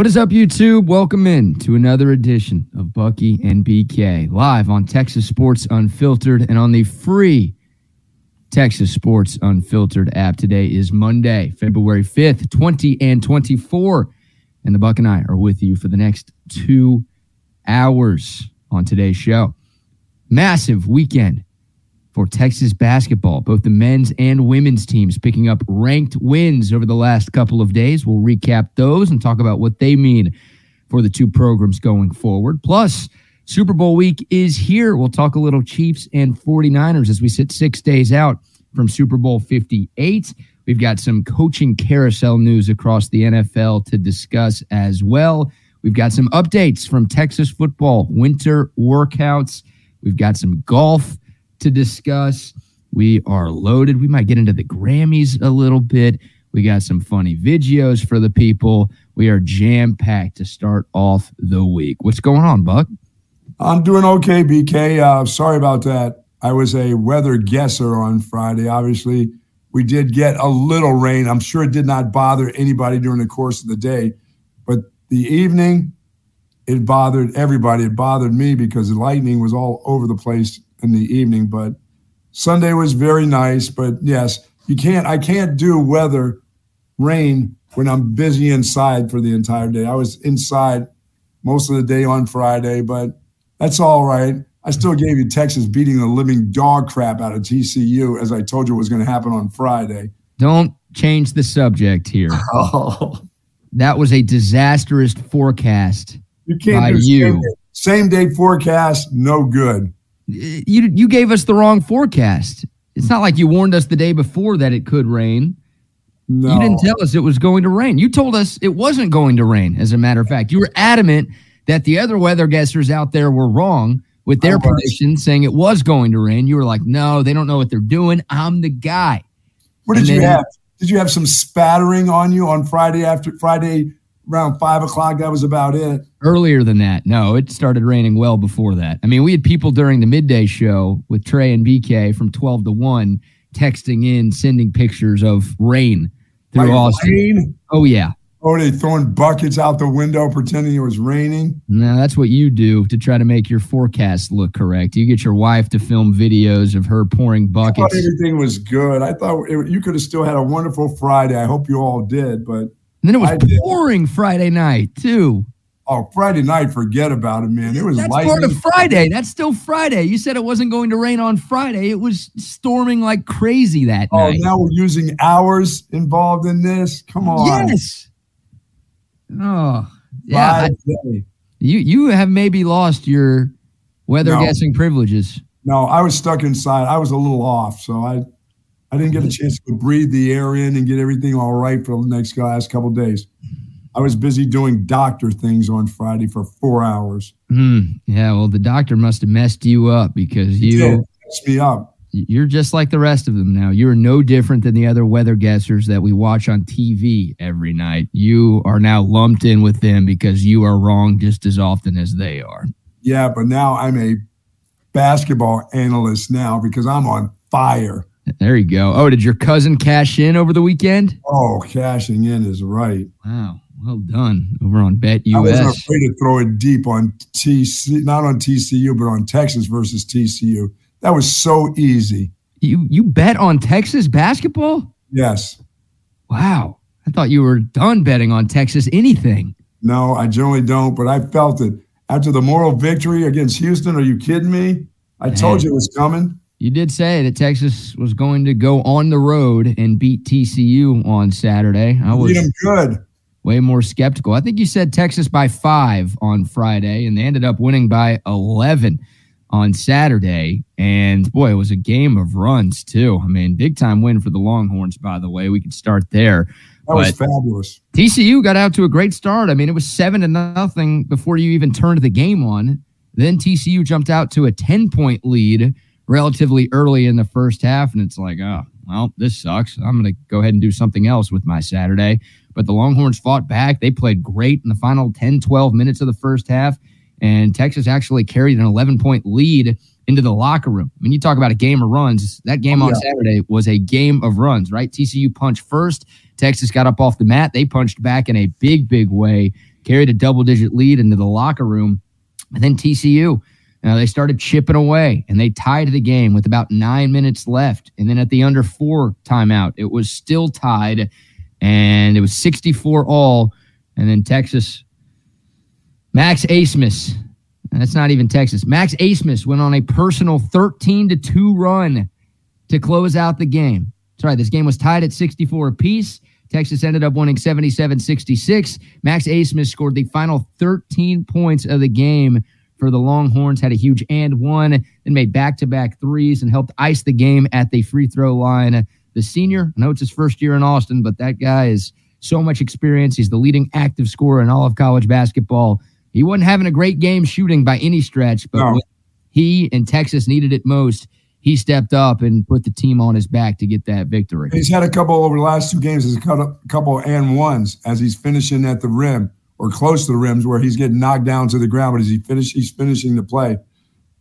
What is up, YouTube? Welcome in to another edition of Bucky and BK live on Texas Sports Unfiltered and on the free Texas Sports Unfiltered app. Today is Monday, February 5th, 20 and 24. And the Buck and I are with you for the next two hours on today's show. Massive weekend for Texas basketball. Both the men's and women's teams picking up ranked wins over the last couple of days. We'll recap those and talk about what they mean for the two programs going forward. Plus, Super Bowl week is here. We'll talk a little Chiefs and 49ers as we sit six days out from Super Bowl 58. We've got some coaching carousel news across the NFL to discuss as well. We've got some updates from Texas football, winter workouts. We've got some golf to discuss. We are loaded. We might get into the Grammys a little bit. We got some funny videos for the people. We are jam packed to start off the week. What's going on, Buck? I'm doing okay, BK. Uh, sorry about that. I was a weather guesser on Friday. Obviously, we did get a little rain. I'm sure it did not bother anybody during the course of the day, but the evening, it bothered everybody. It bothered me because the lightning was all over the place in the evening. But Sunday was very nice. But yes, you can't. I can't do weather, rain when I'm busy inside for the entire day. I was inside most of the day on Friday, but that's all right. I still gave you Texas beating the living dog crap out of TCU, as I told you was going to happen on Friday. Don't change the subject here. Oh, That was a disastrous forecast you can't by do you. same day, same day forecast. No good. You you gave us the wrong forecast. It's not like you warned us the day before that it could rain. No. You didn't tell us it was going to rain. You told us it wasn't going to rain. As a matter of fact, you were adamant that the other weather guessers out there were wrong with their predictions, saying it was going to rain. You were like, "No, they don't know what they're doing. I'm the guy." What did you have? Did you have some spattering on you on Friday after Friday around five o'clock? That was about it. Earlier than that, no, it started raining well before that. I mean, we had people during the midday show with Trey and BK from 12 to 1 texting in, sending pictures of rain through Like Austin. rain? Oh, yeah. Oh, they throwing buckets out the window pretending it was raining. No, that's what you do to try to make your forecast look correct. You get your wife to film videos of her pouring I thought buckets. everything was good. I thought it, you could have still had a wonderful Friday. I hope you all did. But And then it was I did. pouring Friday night, too. oh, Friday night, forget about it, man. It was That's lightning. part of Friday. That's still Friday. You said it wasn't going to rain on Friday. It was storming like crazy that Oh, night. now we're using hours involved in this. Come on. Yes. Oh, yeah. I- you you have maybe lost your weather No. guessing privileges. No, I was stuck inside. I was a little off, so I I didn't get a chance to breathe the air in and get everything all right for the next last couple days. I was busy doing doctor things on Friday for four hours. Hmm. Yeah. Well, the doctor must have messed you up because you Yeah, messed me up. you're just like the rest of them now. You're no different than the other weather guessers that we watch on TV every night. You are now lumped in with them because you are wrong just as often as they are. Yeah, but now I'm a basketball analyst now because I'm on fire. There you go. Oh, did your cousin cash in over the weekend? Oh, cashing in is right. Wow. Well done over on Bet I wasn't afraid to throw it deep on TC, not on TCU, but on Texas versus TCU. That was so easy. You you bet on Texas basketball? Yes. Wow. I thought you were done betting on Texas anything. No, I generally don't, but I felt it. After the moral victory against Houston, are you kidding me? I told you it was coming. You did say that Texas was going to go on the road and beat TCU on Saturday. I was good. way more skeptical. I think you said Texas by five on Friday, and they ended up winning by 11 on Saturday. And boy, it was a game of runs, too. I mean, big time win for the Longhorns, by the way. We could start there. That was But- fabulous. TCU got out to a great start. I mean, it was seven to nothing before you even turned the game on. Then TCU jumped out to a 10 point lead relatively early in the first half. And it's like, oh, well, this sucks. I'm going to go ahead and do something else with my Saturday. But the Longhorns fought back. They played great in the final 10, 12 minutes of the first half. And Texas actually carried an 11 point lead into the locker room. When you talk about a game of runs, that game on yeah. Saturday was a game of runs, right? TCU punched first. Texas got up off the mat. They punched back in a big, big way carried a double digit lead into the locker room. And then TCU, uh, they started chipping away and they tied the game with about nine minutes left. And then at the under four timeout, it was still tied and it was 64 all. And then Texas, Max Abmas, that's not even Texas. Max Abmas went on a personal 13 to 2 run to close out the game. Right. This game was tied at 64 apiece. Texas ended up winning 77 66. Max Abmas scored the final 13 points of the game for the Longhorns, had a huge and one, then made back to back threes and helped ice the game at the free throw line. The senior, I know it's his first year in Austin, but that guy is so much experience. He's the leading active scorer in all of college basketball. He wasn't having a great game shooting by any stretch, but no. he and Texas needed it most, he stepped up and put the team on his back to get that victory. He's had a couple over the last two games, a couple and ones as he's finishing at the rim or close to the rims where he's getting knocked down to the ground, but as he finish, he's finishing the play.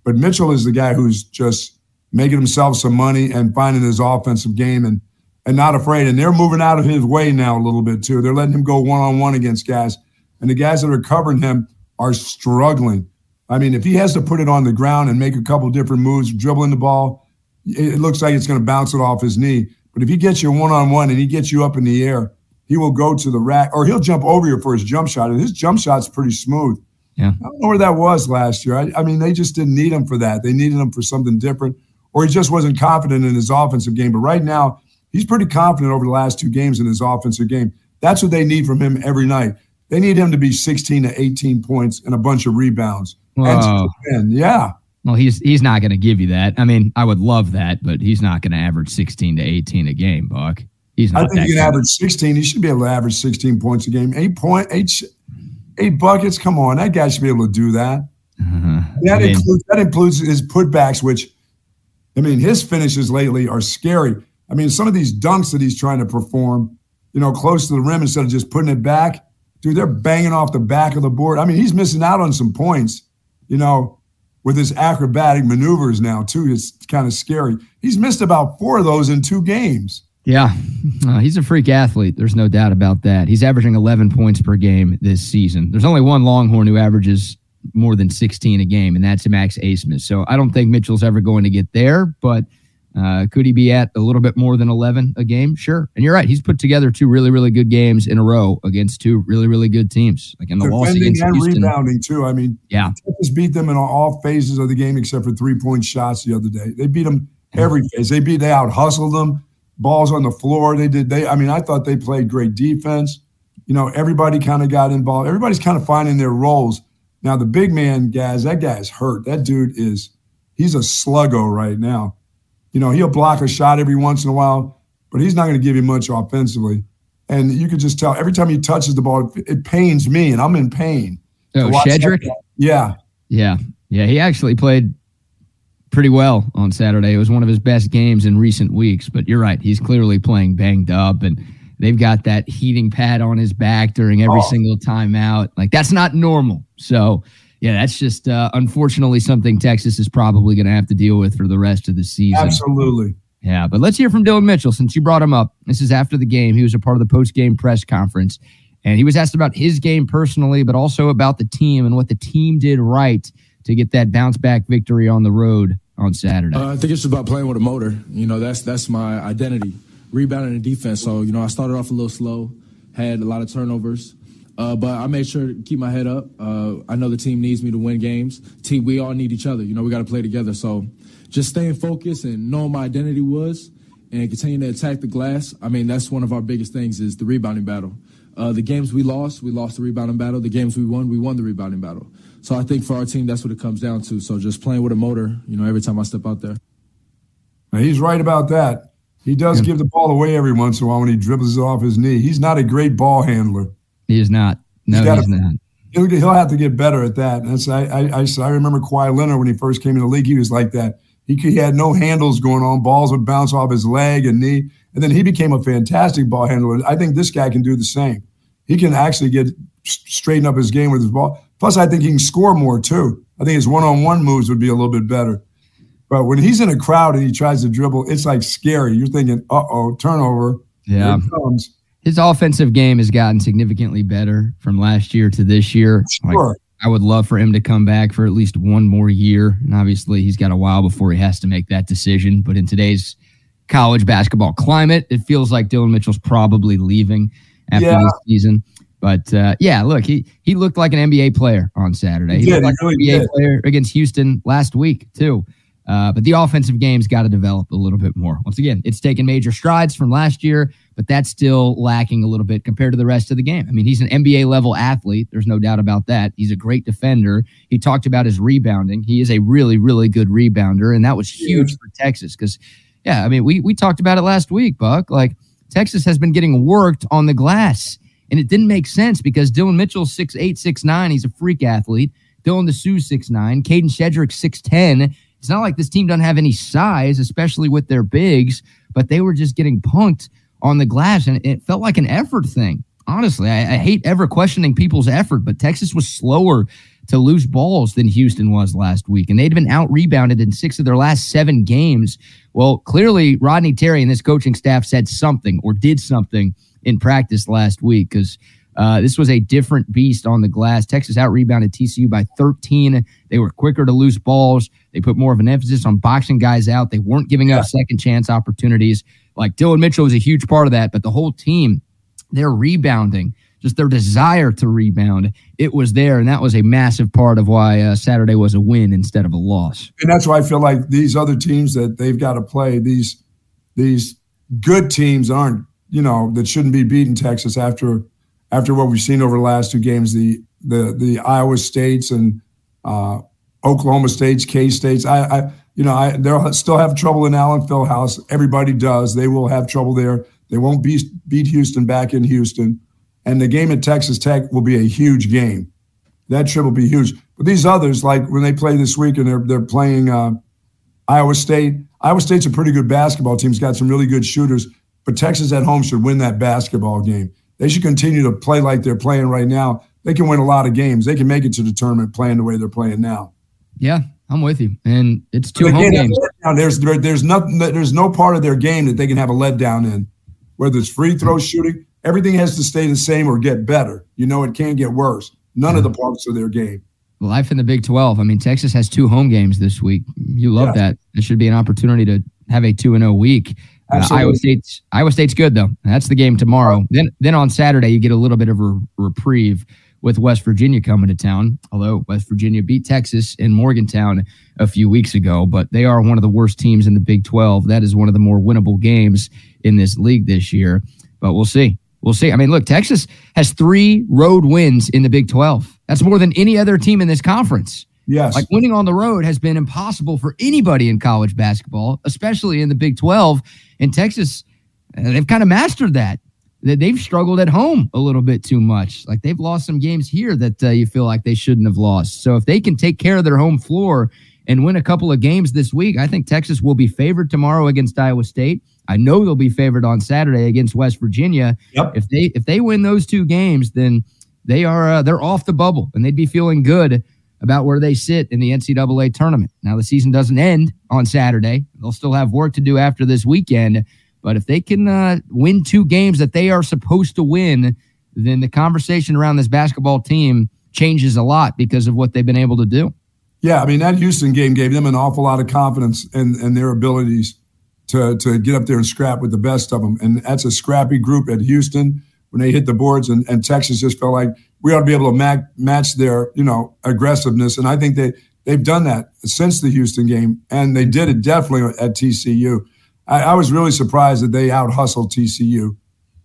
But Mitchell is the guy who's just making himself some money and finding his offensive game and and not afraid. And they're moving out of his way now a little bit too. They're letting him go one on one against guys, and the guys that are covering him are struggling. I mean, if he has to put it on the ground and make a couple different moves, dribbling the ball, it looks like it's going to bounce it off his knee. But if he gets you one on one and he gets you up in the air, he will go to the rack or he'll jump over you for his jump shot. And his jump shot's pretty smooth. Yeah. I don't know where that was last year. I, I mean, they just didn't need him for that. They needed him for something different, or he just wasn't confident in his offensive game. But right now, he's pretty confident over the last two games in his offensive game. That's what they need from him every night. They need him to be 16 to 18 points and a bunch of rebounds. And yeah. Well, he's he's not going to give you that. I mean, I would love that, but he's not going to average 16 to 18 a game, Buck. He's not. I think he can average 16. He should be able to average 16 points a game. Eight point eight eight buckets. Come on, that guy should be able to do that. Uh-huh. That I mean, includes that includes his putbacks, which I mean, his finishes lately are scary. I mean, some of these dunks that he's trying to perform, you know, close to the rim instead of just putting it back dude, they're banging off the back of the board. I mean, he's missing out on some points, you know, with his acrobatic maneuvers now, too. It's kind of scary. He's missed about four of those in two games. Yeah, uh, he's a freak athlete. There's no doubt about that. He's averaging 11 points per game this season. There's only one Longhorn who averages more than 16 a game, and that's Max Abmas. So I don't think Mitchell's ever going to get there, but – uh, could he be at a little bit more than 11 a game? Sure. And you're right. He's put together two really, really good games in a row against two really, really good teams. Like in the Defending loss against and Houston. rebounding, too. I mean, yeah. Texas beat them in all phases of the game except for three point shots the other day. They beat them every phase. They beat, they out hustled them, balls on the floor. They did, they, I mean, I thought they played great defense. You know, everybody kind of got involved. Everybody's kind of finding their roles. Now, the big man, guys, that guy's hurt. That dude is, he's a sluggo right now. You know, he'll block a shot every once in a while, but he's not going to give you much offensively. And you could just tell every time he touches the ball, it, it pains me, and I'm in pain. Oh, Shedrick? Yeah. Yeah. Yeah. He actually played pretty well on Saturday. It was one of his best games in recent weeks, but you're right. He's clearly playing banged up and they've got that heating pad on his back during every oh. single timeout. Like that's not normal. So yeah, that's just uh, unfortunately something Texas is probably going to have to deal with for the rest of the season. Absolutely. Yeah, but let's hear from Dillon Mitchell since you brought him up. This is after the game. He was a part of the post game press conference, and he was asked about his game personally, but also about the team and what the team did right to get that bounce back victory on the road on Saturday. Uh, I think it's about playing with a motor. You know, that's that's my identity, rebounding and defense. So you know, I started off a little slow, had a lot of turnovers. Uh, but I made sure to keep my head up. Uh, I know the team needs me to win games. Team, we all need each other. You know, we got to play together. So just staying focused and knowing my identity was and continuing to attack the glass. I mean, that's one of our biggest things is the rebounding battle. Uh, the games we lost, we lost the rebounding battle. The games we won, we won the rebounding battle. So I think for our team, that's what it comes down to. So just playing with a motor, you know, every time I step out there. He's right about that. He does yeah. give the ball away every once in a while when he dribbles it off his knee. He's not a great ball handler. He is not. No, he's, he's not. He'll, he'll have to get better at that. That's I, I, I, I remember Kawhi Leonard when he first came in the league. He was like that. He, he had no handles going on. Balls would bounce off his leg and knee, and then he became a fantastic ball handler. I think this guy can do the same. He can actually get straighten up his game with his ball. Plus, I think he can score more too. I think his one-on-one moves would be a little bit better. But when he's in a crowd and he tries to dribble, it's like scary. You're thinking, "Uh oh, turnover." Yeah his offensive game has gotten significantly better from last year to this year. Sure. Like, I would love for him to come back for at least one more year. And obviously, he's got a while before he has to make that decision. But in today's college basketball climate, it feels like Dillon Mitchell's probably leaving after Yeah. this season. But uh, yeah, look, he he looked like an NBA player on Saturday. He did, looked like really an NBA did. player against Houston last week too. Uh, but the offensive game's got to develop a little bit more. Once again, it's taken major strides from last year, but that's still lacking a little bit compared to the rest of the game. I mean, he's an NBA level athlete. There's no doubt about that. He's a great defender. He talked about his rebounding. He is a really, really good rebounder, and that was huge for Texas because, yeah, I mean, we we talked about it last week, Buck. Like Texas has been getting worked on the glass, and it didn't make sense because Dylan eight, six nine. He's a freak athlete. Dylan six nine. Kadin Shedrick six ten. It's not like this team doesn't have any size, especially with their bigs, but they were just getting punked on the glass, and it felt like an effort thing. Honestly, I, I hate ever questioning people's effort, but Texas was slower to lose balls than Houston was last week, and they'd been out rebounded in six of their last seven games. Well, clearly, Rodney Terry and this coaching staff said something or did something in practice last week because uh, this was a different beast on the glass. Texas out rebounded TCU by 13. They were quicker to lose balls. They put more of an emphasis on boxing guys out. They weren't giving up second chance opportunities. Like Dillon Mitchell was a huge part of that, but the whole team, their rebounding, just their desire to rebound, it was there. And that was a massive part of why uh, Saturday was a win instead of a loss. and that's why I feel like these other teams that they've got to play these these good teams aren't you know that shouldn't be beating Texas after after what we've seen over the last two games the the the Iowa States and uh, Oklahoma States K States I, I you know I they'll still have trouble in Allen Fieldhouse everybody does they will have trouble there they won't beat beat Houston back in Houston and the game at Texas Tech will be a huge game that trip will be huge. But these others, like when they play this week and they're they're playing uh, Iowa State. Iowa State's a pretty good basketball team. It's got some really good shooters. But Texas at home should win that basketball game. They should continue to play like they're playing right now. They can win a lot of games. They can make it to the tournament playing the way they're playing now. Yeah, I'm with you. And it's two home games. there's there, there's nothing there's no part of their game that they can have a letdown in. Whether it's free throw shooting, everything has to stay the same or get better. You know, it can't get worse. None of the parts of their game. Life in the Big 12. I mean, Texas has two home games this week. You love Yeah. that. It should be an opportunity to have a 2 and 0 week. Uh, Iowa State's Iowa State's good though. That's the game tomorrow. Then then on Saturday you get a little bit of a reprieve with West Virginia coming to town. Although West Virginia beat Texas in Morgantown a few weeks ago, but they are one of the worst teams in the Big 12. That is one of the more winnable games in this league this year. But we'll see. We'll see. I mean, look, Texas has three road wins in the Big 12. That's more than any other team in this conference. Yes. Like winning on the road has been impossible for anybody in college basketball, especially in the Big 12. And Texas, uh, they've kind of mastered that. That They've struggled at home a little bit too much. Like they've lost some games here that uh, you feel like they shouldn't have lost. So if they can take care of their home floor and win a couple of games this week, I think Texas will be favored tomorrow against Iowa State. I know they'll be favored on Saturday against West Virginia. Yep. If they if they win those two games, then they are uh, they're off the bubble and they'd be feeling good about where they sit in the NCAA tournament. Now the season doesn't end on Saturday; they'll still have work to do after this weekend. But if they can uh, win two games that they are supposed to win, then the conversation around this basketball team changes a lot because of what they've been able to do. Yeah, I mean that Houston game gave them an awful lot of confidence in, in their abilities to to get up there and scrap with the best of them. And that's a scrappy group at Houston when they hit the boards. And, and Texas just felt like we ought to be able to ma- match their you know aggressiveness. And I think they they've done that since the Houston game, and they did it definitely at TCU. I, I was really surprised that they out hustled TCU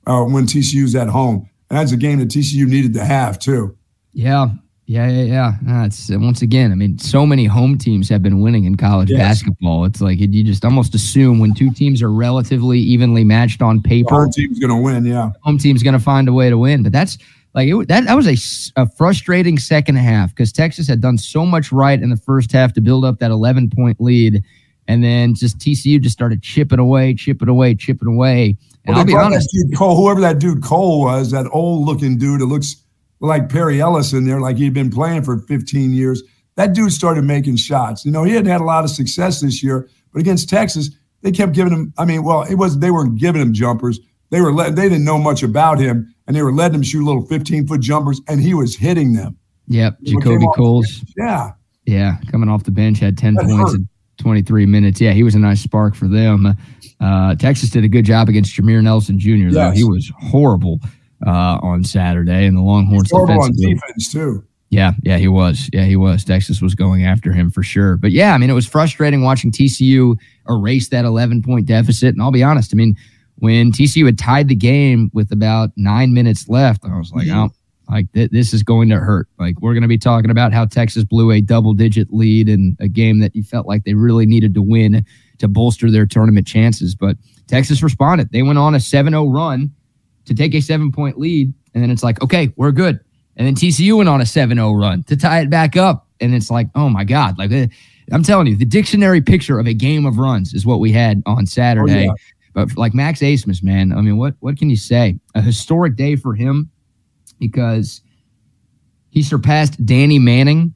uh, when TCU's at home, and that's a game that TCU needed to have too. Yeah. Yeah, yeah, yeah. Uh, it's once again. I mean, so many home teams have been winning in college Yes. basketball. It's like you just almost assume when two teams are relatively evenly matched on The paper, home team's going to win. Yeah. home team's going to find a way to win. But that's like it, that. That was a frustrating second half because Texas had done so much right in the first half to build up that 11 point lead, and then just TCU just started chipping away, chipping away, chipping away. And Well, I'll be that honest, dude Cole, whoever that dude Cole was, that old looking dude that looks like Perry Ellis in there, like he'd been playing for 15 years. That dude started making shots. You know, he hadn't had a lot of success this year, but against Texas, they kept giving him. I mean, well, it was they weren't giving him jumpers. they were letting, they didn't know much about him, and they were letting him shoot little 15 foot jumpers, and he was hitting them. Yep, Jakobe Coles. Yeah, yeah, coming off the bench had 10 that points hurt. in 23 minutes. Yeah, he was a nice spark for them. Uh, Texas did a good job against Jameer Nelson Jr. Yes. Though he was horrible uh, on Saturday, and the Longhorns horrible on defense too. Yeah, yeah, he was. Yeah, he was. Texas was going after him for sure. But yeah, I mean, it was frustrating watching TCU erase that 11 point deficit. And I'll be honest, I mean, when TCU had tied the game with about nine minutes left, I was like, oh, like th- this is going to hurt. Like we're going to be talking about how Texas blew a double digit lead in a game that you felt like they really needed to win to bolster their tournament chances. But Texas responded. They went on a 7 0 run to take a seven point lead. And then it's like, okay, we're good. And then TCU went on a 7 0 run to tie it back up. And it's like, oh my God. Like, eh, I'm telling you, the dictionary picture of a game of runs is what we had on Saturday. Oh, yeah. But like Max Abmas, man, I mean, what what can you say? A historic day for him because he surpassed Danny Manning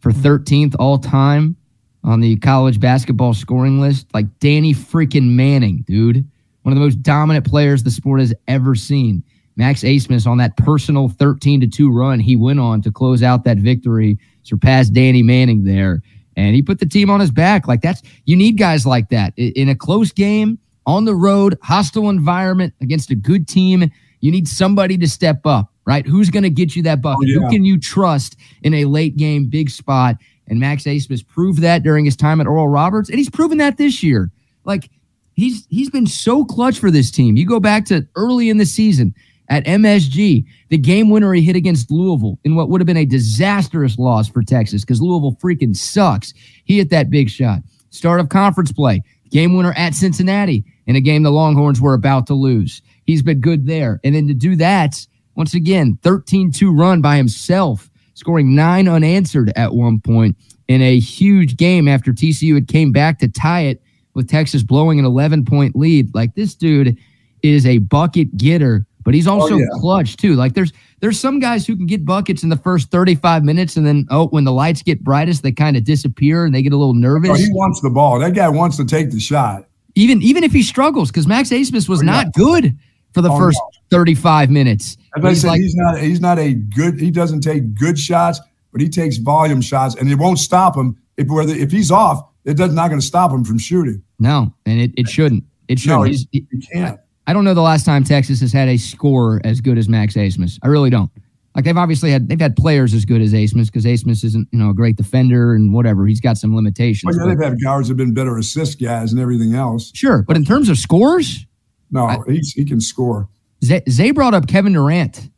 for mm-hmm. 13th all time on the college basketball scoring list. Like Danny freaking Manning, dude. One of the most dominant players the sport has ever seen. Max Abmas on that personal 13 to 2 run he went on to close out that victory, surpassed Danny Manning there. And he put the team on his back. Like that's you need guys like that. In a close game, on the road, hostile environment against a good team, you need somebody to step up, right? Who's going to get you that bucket? Oh, yeah. Who can you trust in a late game big spot? And Max Abmas proved that during his time at Oral Roberts, and he's proven that this year. Like he's he's been so clutch for this team. You go back to early in the season at MSG, the game winner he hit against Louisville in what would have been a disastrous loss for Texas because Louisville freaking sucks. He hit that big shot. Start of conference play, game winner at Cincinnati in a game the Longhorns were about to lose. He's been good there. And then to do that, once again, 13 2 run by himself, scoring nine unanswered at one point in a huge game after TCU had came back to tie it with Texas blowing an 11 point lead. Like this dude is a bucket getter, but he's oh, also oh, yeah. clutch too. Like there's there's some guys who can get buckets in the first 35 minutes and then oh when the lights get brightest they kind of disappear and they get a little nervous. Oh, he wants the ball. That guy wants to take the shot. Even even if he struggles cuz Max Abmas was oh, not yeah. good for the oh, first no. 35 minutes. As I said, like, he's not he's not a good he doesn't take good shots, but he takes volume shots and it won't stop him if whether if he's off it does not going to stop him from shooting. No, and it, it shouldn't. It shouldn't. No, he, he can't. I don't know the last time Texas has had a scorer as good as Max Abmas. I really don't. Like they've obviously had they've had players as good as Abmas because Abmas isn't you know a great defender and whatever. He's got some limitations. Well, yeah, they've had guards have been better assist guys and everything else. Sure, but in terms of scores, no, I, he's, he can score. Zay, Zay brought up Kevin Durant.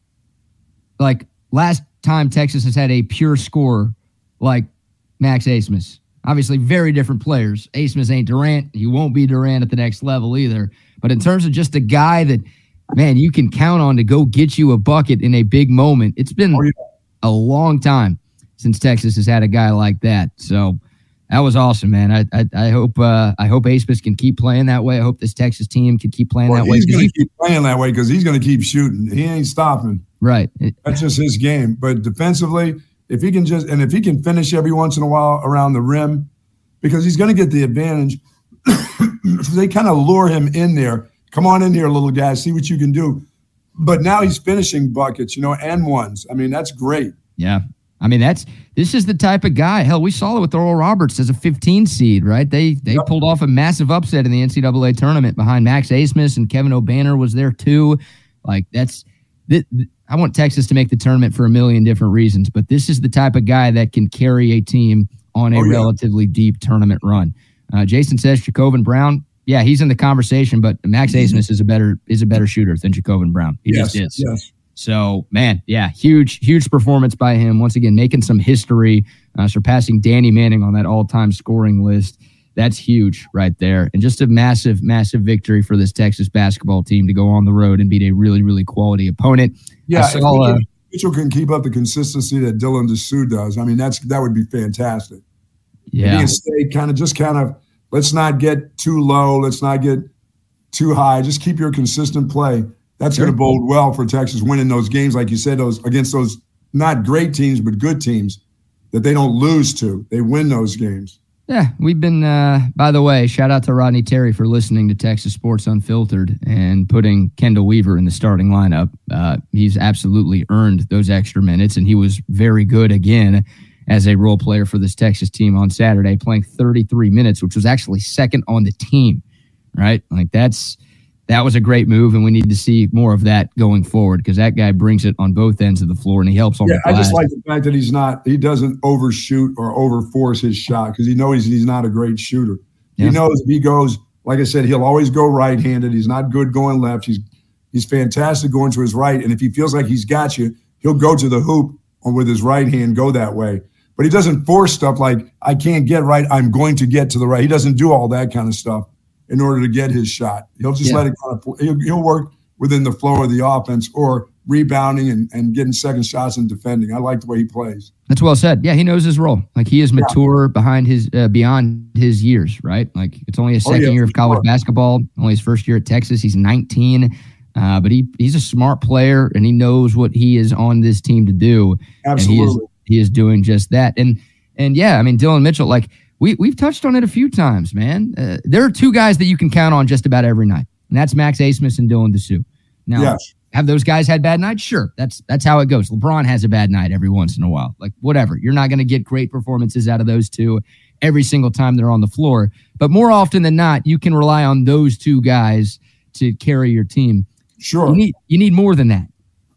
Like last time Texas has had a pure scorer like Max Abmas. Obviously, very different players. Abmas ain't Durant. He won't be Durant at the next level either. But in terms of just a guy that, man, you can count on to go get you a bucket in a big moment, it's been oh, a long time since Texas has had a guy like that. So that was awesome, man. I I, I hope uh, I hope Abmas can keep playing that way. I hope this Texas team can keep playing well, that he's way. He's going to keep playing that way because he's going to keep shooting. He ain't stopping. Right. That's just his game. But defensively, if he can just and if he can finish every once in a while around the rim, because he's going to get the advantage. they kind of lure him in there. Come on in here, little guy. See what you can do. But now he's finishing buckets, you know, and ones. I mean, that's great. Yeah. I mean, that's this is the type of guy. Hell, we saw it with Oral Roberts as a 15 seed, right? They they yep. pulled off a massive upset in the NCAA tournament behind Max Abmas and Kevin Obanor was there too. Like that's I want Texas to make the tournament for a million different reasons, but this is the type of guy that can carry a team on a oh, yeah. relatively deep tournament run. Uh, Jason says Jacobin Brown. Yeah, he's in the conversation, but Max mm-hmm. Abmas is a better is a better shooter than Jacobin Brown. He yes, just is. Yes. So, man, yeah, huge, huge performance by him. Once again, making some history, uh, surpassing Danny Manning on that all time scoring list. That's huge right there. And just a massive, massive victory for this Texas basketball team to go on the road and beat a really, really quality opponent. Yeah, saw, uh, Mitchell can keep up the consistency that Dylan Disu does. I mean, that's that would be fantastic. Yeah, he can stay kind of just kind of let's not get too low, let's not get too high. Just keep your consistent play. That's sure. going to bode well for Texas winning those games, like you said, those against those not great teams but good teams that they don't lose to. They win those games. Yeah, we've been. Uh, by the way, shout out to Rodney Terry for listening to Texas Sports Unfiltered and putting Chendall Weaver in the starting lineup. Uh, he's absolutely earned those extra minutes, and he was very good again as a role player for this Texas team on Saturday, playing 33 minutes, which was actually second on the team. Right, like that's that was a great move, and we need to see more of that going forward because that guy brings it on both ends of the floor and he helps on yeah, the I just like the fact that he's not he doesn't overshoot or overforce his shot because he knows he's not a great shooter. Yeah. He knows if he goes, like I said, he'll always go right handed. He's not good going left. He's he's fantastic going to his right. And if he feels like he's got you, he'll go to the hoop or with his right hand, go that way. But he doesn't force stuff like I can't get right, I'm going to get to the right. He doesn't do all that kind of stuff in order to get his shot. He'll just yeah. let it kind of he'll, he'll, work within the flow of the offense or rebounding and, and getting second shots and defending. I like the way he plays. That's well said. Yeah, he knows his role. Like he is mature yeah. behind his uh, beyond his years, right? Like it's only his second oh, yeah, year of college sure. basketball, only his first year at Texas. He's 19. Uh, but he he's a smart player and he knows what he is on this team to do. Absolutely. He is, doing just that. And and yeah, I mean Dillon Mitchell, like we we've touched on it a few times, man. Uh, there are two guys that you can count on just about every night, and that's Max Abmas and Dylan Disu. Now, yes. have those guys had bad nights? Sure, that's that's how it goes. LeBron has a bad night every once in a while. Like whatever, you're not going to get great performances out of those two every single time they're on the floor. But more often than not, you can rely on those two guys to carry your team. Sure, you need you need more than that.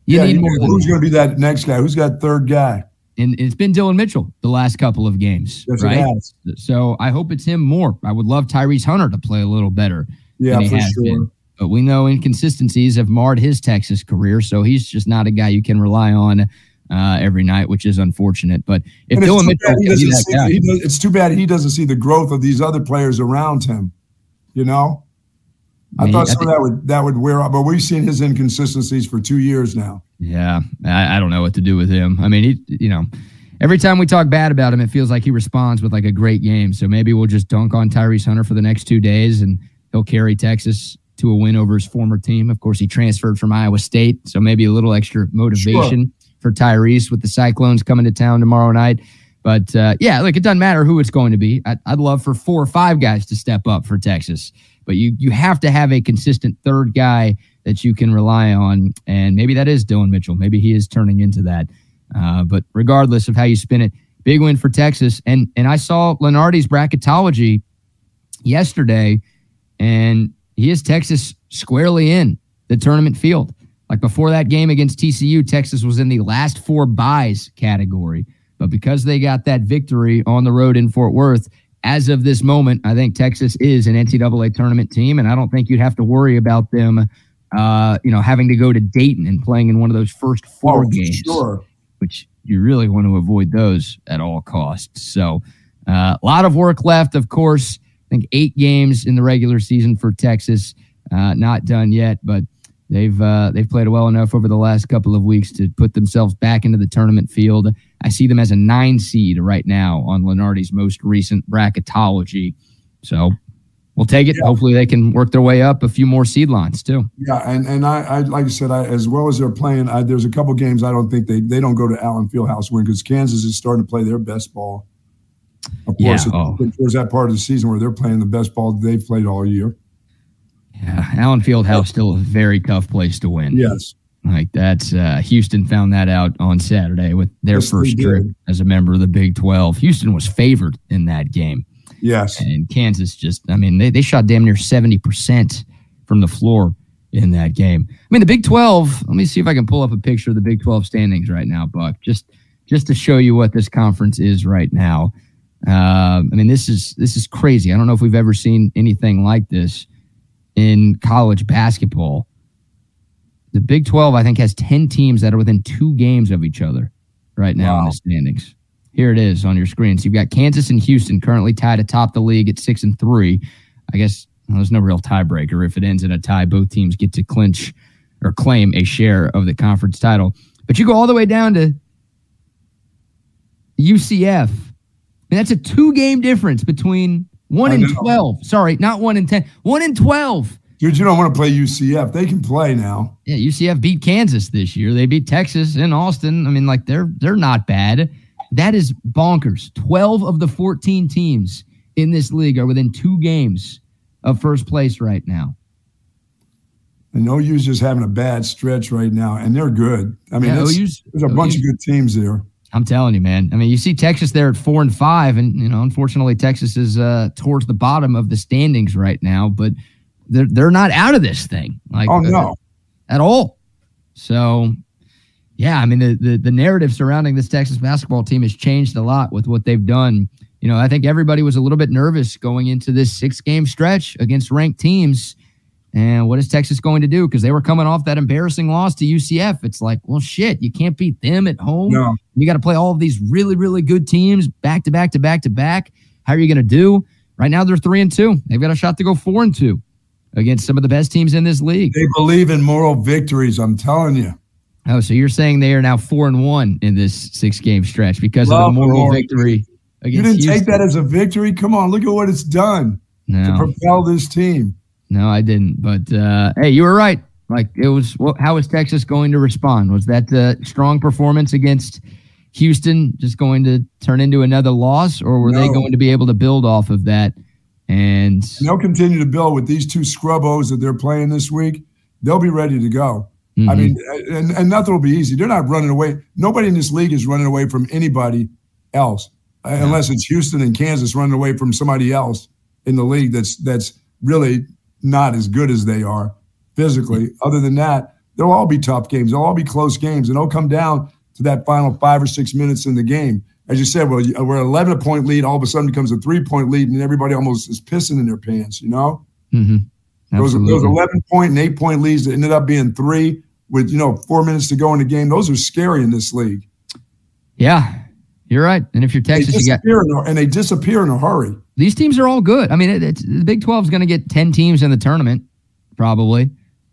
You yeah, need more. Who's going to be that next guy? Who's got third guy? And it's been Dillon Mitchell the last couple of games, yes, right? So I hope it's him more. I would love Tyrese Hunter to play a little better yeah, for sure. been. But we know inconsistencies have marred his Texas career, so he's just not a guy you can rely on uh, every night, which is unfortunate. But if Dillon Mitchell, see, does, it's too bad he doesn't see the growth of these other players around him. You know, I, I thought some of that would that would wear off, but we've seen his inconsistencies for two years now. Yeah, I, I don't know what to do with him. I mean, he, you know, every time we talk bad about him, it feels like he responds with like a great game. So maybe we'll just dunk on Tyrese Hunter for the next two days, and he'll carry Texas to a win over his former team. Of course, he transferred from Iowa State, so maybe a little extra motivation sure. for Tyrese with the Cyclones coming to town tomorrow night. But uh, yeah, look, it doesn't matter who it's going to be. I, I'd love for four or five guys to step up for Texas, but you you have to have a consistent third guy that you can rely on. And maybe that is Dillon Mitchell. Maybe he is turning into that. Uh, but regardless of how you spin it, big win for Texas. And and I saw Lunardi's bracketology yesterday, and he is Texas squarely in the tournament field. Like before that game against TCU, Texas was in the last four buys category. But because they got that victory on the road in Fort Worth, as of this moment, I think Texas is an NCAA tournament team, and I don't think you'd have to worry about them uh, you know, having to go to Dayton and playing in one of those first four oh, games, sure. which you really want to avoid those at all costs. So, uh, a lot of work left, of course. I think eight games in the regular season for Texas, uh, not done yet, but they've uh, they've played well enough over the last couple of weeks to put themselves back into the tournament field. I see them as a nine seed right now on Lunardi's most recent bracketology. So we'll take it. Yeah. Hopefully, they can work their way up a few more seed lines too. Yeah, and and I, I like I said, I, as well as they're playing, I, there's a couple games I don't think they they don't go to Allen Fieldhouse win because Kansas is starting to play their best ball. Of course, yeah, oh. towards that part of the season where they're playing the best ball they've played all year. Yeah, Allen Fieldhouse still a very tough place to win. Yes. Like that's uh, Houston found that out on Saturday with their yes, first trip as a member of the Big 12. Houston was favored in that game. Yes. And Kansas just, I mean, they, they shot damn near 70% from the floor in that game. I mean, the Big 12, let me see if I can pull up a picture of the Big 12 standings right now, Buck, just just to show you what this conference is right now. Uh, I mean, this is this is crazy. I don't know if we've ever seen anything like this in college basketball. The Big 12, I think, has 10 teams that are within two games of each other right now wow. in the standings. Here it is on your screen. So you've got Kansas and Houston currently tied atop the league at six and three. I guess well, there's no real tiebreaker. If it ends in a tie, both teams get to clinch or claim a share of the conference title. But you go all the way down to UCF. And that's a two game difference between one in 12. Sorry, not one in 10. One in 12. Dude, you don't want to play UCF. They can play now. Yeah, UCF beat Kansas this year. They beat Texas and Austin. I mean, like they're they're not bad. That is bonkers. 12 of the 14 teams in this league are within two games of first place right now. And OU's just having a bad stretch right now, and they're good. I mean, Yeah, OU's there's a bunch of good teams there. I'm telling you, man. I mean, you see Texas there at four and five, and you know, unfortunately, Texas is uh, towards the bottom of the standings right now. But they're they're not out of this thing, like Oh uh, at all. So, yeah, I mean, the, the the narrative surrounding this Texas basketball team has changed a lot with what they've done. You know, I think everybody was a little bit nervous going into this six game stretch against ranked teams. And what is Texas going to do? Because they were coming off that embarrassing loss to UCF. It's like, well, shit, you can't beat them at home. no. You got to play all of these really, really good teams back to back to back to back. How are you going to do? Right now, they're three and two. They've got a shot to go four and two against some of the best teams in this league. They believe in moral victories. I'm telling you. Oh, so you're saying they are now four and one in this six game stretch because Love of the moral moral victory against You didn't take that as a victory. Come on, look at what it's done to propel this team. No, I didn't. But uh, hey, you were right. Like it was. What, how is Texas going to respond? Was that the strong performance against Houston just going to turn into another loss, or were they going to be able to build off of that? And And they'll continue to build with these two scrubbos that they're playing this week. They'll be ready to go. I Mhm. mean, and, and nothing will be easy. They're not running away. Nobody in this league is running away from anybody else, uh, unless it's Houston and Kansas running away from somebody else in the league that's that's really not as good as they are physically. Other than that, they'll all be tough games. They'll all be close games, and they'll come down to that final five or six minutes in the game. As you said, well, we're an 11 point lead. All of a sudden, becomes a three point lead, and everybody almost is pissing in their pants. You know. Mhm. Those, those 11 point and eight point leads that ended up being three with, you know, four minutes to go in the game. Those are scary in this league. Yeah, you're right. And if you're They Texas, you got in a, and they disappear in a hurry. these teams are all good. I mean, it, it's, the Big 12 is going to get 10 teams in the tournament, probably.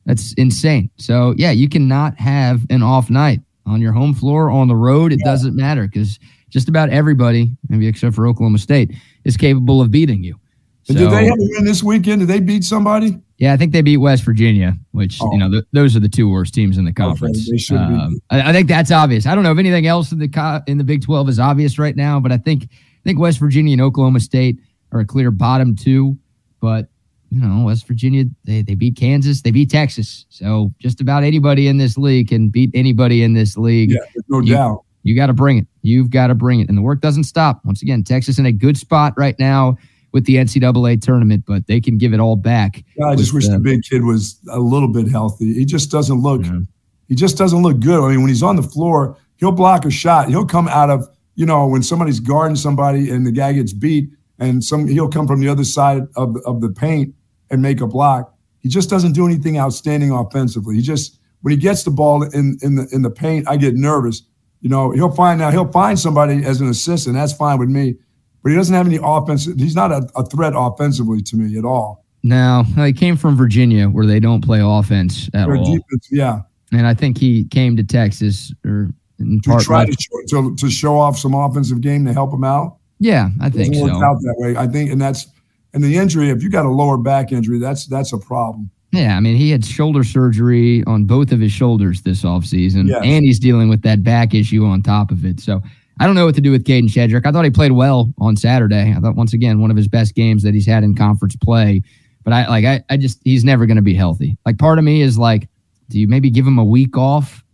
That's insane. So, yeah, you cannot have an off night on your home floor, on the road. It doesn't matter because just about everybody, maybe except for Oklahoma State, is capable of beating you. So- did they have a win this weekend? Did they beat somebody? Yeah, I think they beat West Virginia, which Oh. you know th- those are the two worst teams in the conference. they should. Um, I, I think that's obvious. I don't know if anything else in the co- in the Big Twelve is obvious right now, but I think I think West Virginia and Oklahoma State are a clear bottom two. But you know, West Virginia they they beat Kansas, they beat Texas, so just about anybody in this league can beat anybody in this league. Yeah, no You- doubt. You got to bring it. You've got to bring it, and the work doesn't stop. Once again, Texas in a good spot right now with the NCAA tournament, but they can give it all back. I just wish uh, the big kid was a little bit healthy. He just doesn't look. Yeah. He just doesn't look good. I mean, when he's on the floor, he'll block a shot. He'll come out of you know when somebody's guarding somebody and the guy gets beat, and some he'll come from the other side of of the paint and make a block. He just doesn't do anything outstanding offensively. He just when he gets the ball in in the in the paint, I get nervous. You know, he'll find now he'll find somebody as an assistant. That's fine with me. But he doesn't have any offense. He's not a, a threat offensively to me at all. No, he came from Virginia where they don't play offense at Their all. defense, yeah. And I think he came to Texas or in to try to show, to, to show off some offensive game to help him out. yeah, I think so. out that way. I think, and that's and the injury. If you got a lower back injury, that's that's a problem. Yeah, I mean, he had shoulder surgery on both of his shoulders this offseason, Yes. and he's dealing with that back issue on top of it. So I don't know what to do with Kadin Shedrick. I thought he played well on Saturday. I thought once again one of his best games that he's had in conference play. But I like I, I just he's never going to be healthy. Like part of me is like, do you maybe give him a week off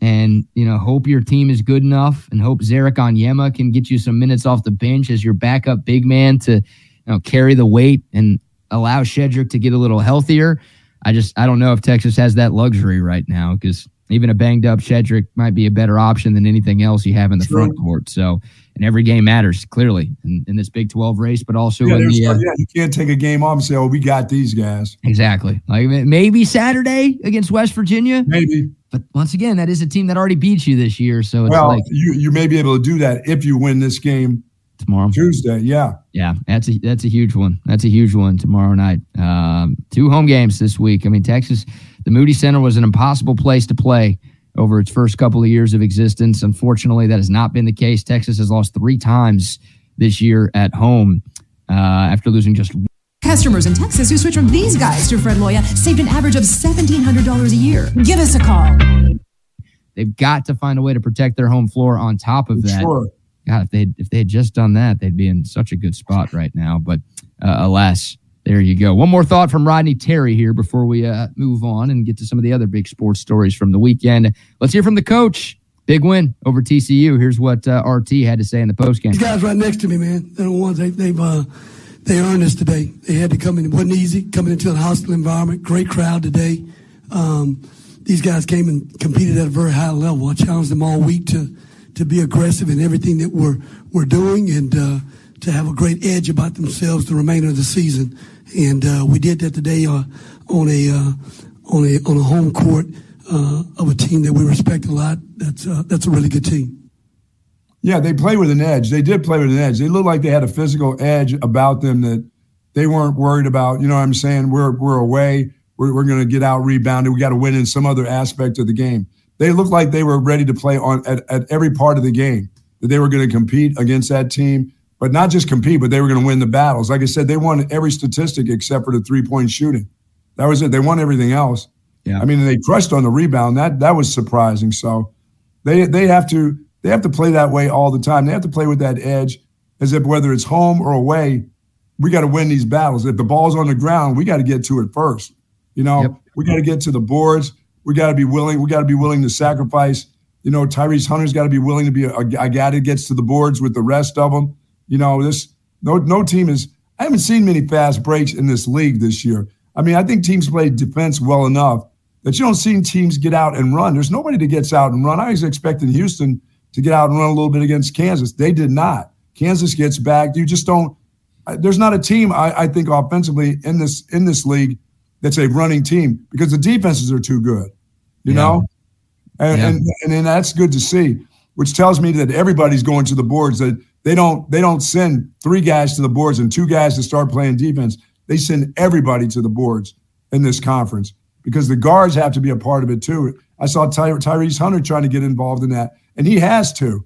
and you know hope your team is good enough and hope Ze'Rik Onyema can get you some minutes off the bench as your backup big man to you know carry the weight and allow Shedrick to get a little healthier. I just I don't know if Texas has that luxury right now because even a banged up Shedrick might be a better option than anything else you have in the True. front court. So and every game matters clearly in, in this Big Twelve race, but also Yeah, in the uh, yeah, you can't take a game off and say, "Oh, we got these guys." exactly like maybe Saturday against West Virginia, Maybe. but once again that is a team that already beat you this year. So it's Well, like you you may be able to do that if you win this game tomorrow. Tuesday. Yeah, Yeah, that's a that's a huge one. That's a huge one tomorrow night. Um, two home games this week. I mean, Texas, the Moody Center was an impossible place to play over its first couple of years of existence. Unfortunately, that has not been the case. Texas has lost three times this year at home uh, after losing just. Customers in Texas who switch from these guys to Fred Loya saved an average of $1,700 a year. Give us a call. They've got to find a way to protect their home floor. On top of that, sure. God, if they if they had just done that, they'd be in such a good spot right now. But uh, alas, there you go. One more thought from Rodney Terry here before we uh, move on and get to some of the other big sports stories from the weekend. Let's hear from the coach. Big win over TCU. Here's what uh, RT had to say in the postgame. These guys right next to me, man. They're the ones they, they've uh, they earned this today. They had to come in. It wasn't easy coming into a hostile environment. Great crowd today. Um, these guys came and competed at a very high level. I challenged them all week to to be aggressive in everything that we're we're doing and uh, to have a great edge about themselves the remainder of the season. And uh, we did that today uh, on a uh, on a on a home court uh, of a team that we respect a lot. That's uh, that's a really good team. Yeah, they play with an edge. They did play with an edge. They looked like they had a physical edge about them that they weren't worried about. You know what I'm saying? We're we're away. We're, we're going to get out rebounded. We got to win in some other aspect of the game. They looked like they were ready to play on at, at every part of the game. That they were going to compete against that team, but not just compete, but they were going to win the battles. Like I said, they won every statistic except for the three point shooting. That was it. They won everything else. Yeah. I mean, they crushed on the rebound. That that was surprising. So they they have to they have to play that way all the time. They have to play with that edge, as if whether it's home or away, we got to win these battles. If the ball's on the ground, we got to get to it first. You know, yep. we got to get to the boards. We got to be willing. We got to be willing to sacrifice. You know, Tyrese Hunter's got to be willing to be a, a guy that gets to the boards with the rest of them. You know, this no no team is. I haven't seen many fast breaks in this league this year. I mean, I think teams play defense well enough that you don't see teams get out and run. There's nobody that gets out and run. I was expecting Houston to get out and run a little bit against Kansas. They did not. Kansas gets back. You just don't. There's not a team I, I think offensively in this in this league that's a running team because the defenses are too good. You yeah. know, and, yeah. and and then that's good to see, which tells me that everybody's going to the boards. That they don't they don't send three guys to the boards and two guys to start playing defense. They send everybody to the boards in this conference because the guards have to be a part of it too. I saw Ty- Tyrese Hunter trying to get involved in that, and he has to.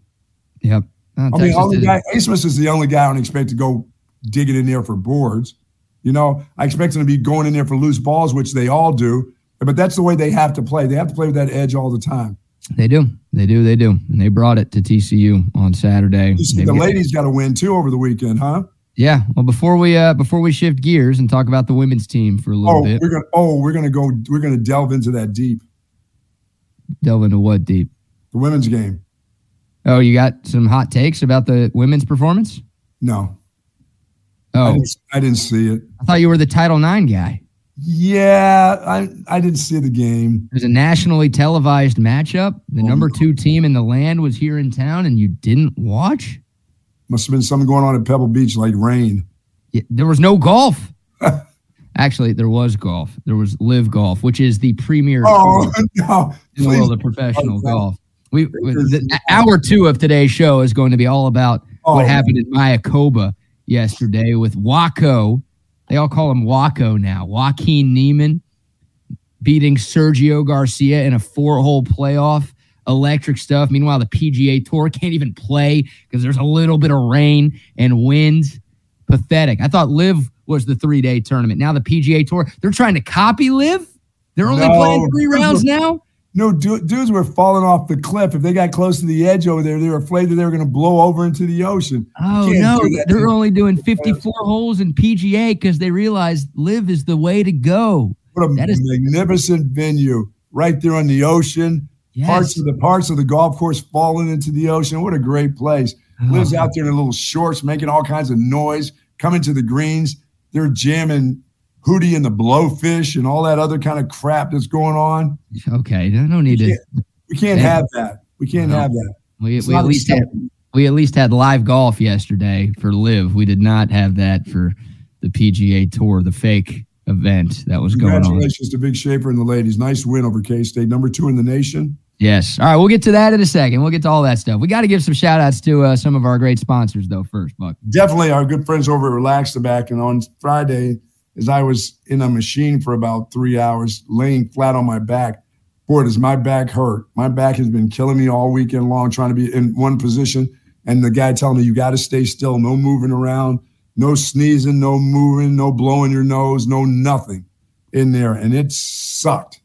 Yep. Uh, I mean, only guy, Abmas is the only guy I don't expect to go digging in there for boards. You know, I expect them to be going in there for loose balls, which they all do. But that's the way they have to play. They have to play with that edge all the time. They do. They do. They do. And they brought it to TCU on Saturday. the ladies got to win too over the weekend, huh? Yeah. Well, before we uh before we shift gears and talk about the women's team for a little oh, bit. We're gonna oh, we're gonna go we're gonna delve into that deep. Delve into what deep? The women's game. Oh, you got some hot takes about the women's performance? No. Oh, I didn't, I didn't see it. I thought you were the Title IX guy. Yeah, I I didn't see the game. There's a nationally televised matchup. The oh, number two team in the land was here in town, and you didn't watch. Must have been something going on at Pebble Beach, like rain. Yeah, there was no golf. Actually, there was golf. There was LIV Golf, which is the premier oh, no, in the world of professional golf. We the, hour two of today's show is going to be all about oh, what happened in Mayakoba yesterday with Waco. They all call him Waco now. Joaquin Niemann beating Sergio Garcia in a four-hole playoff electric stuff. Meanwhile, the PGA Tour can't even play because there's a little bit of rain and wind. Pathetic. I thought LIV was the three day tournament. Now the PGA Tour, they're trying to copy LIV. They're only no, playing three rounds now. No, dudes were falling off the cliff. If they got close to the edge over there, they were afraid that they were going to blow over into the ocean. Oh no, they're only doing 54 holes in PGA because they realized LIV is the way to go. What a that is magnificent venue right there on the ocean. Yes. Parts of the parts of the golf course falling into the ocean. What a great place. Oh. Lives out there in little shorts, making all kinds of noise, coming to the greens. They're jamming Hootie and the Blowfish and all that other kind of crap that's going on. Okay, I don't need we to. We can't have that. We can't have that. We, we at least had, we at least had LIV golf yesterday for LIV. We did not have that for the PGA Tour, the fake event that was going on. Congratulations to Vic Schaefer and the ladies. Nice win over K State, number two in the nation. Yes. All right. We'll get to that in a second. We'll get to all that stuff. We got to give some shout outs to uh, some of our great sponsors, though, first, Buck. Definitely our good friends over at Relax the Back. And on Friday, as I was in a machine for about three hours, laying flat on my back, boy, does my back hurt. My back has been killing me all weekend long, trying to be in one position. And the guy telling me, you got to stay still, no moving around, no sneezing, no moving, no blowing your nose, no nothing in there. And it sucked.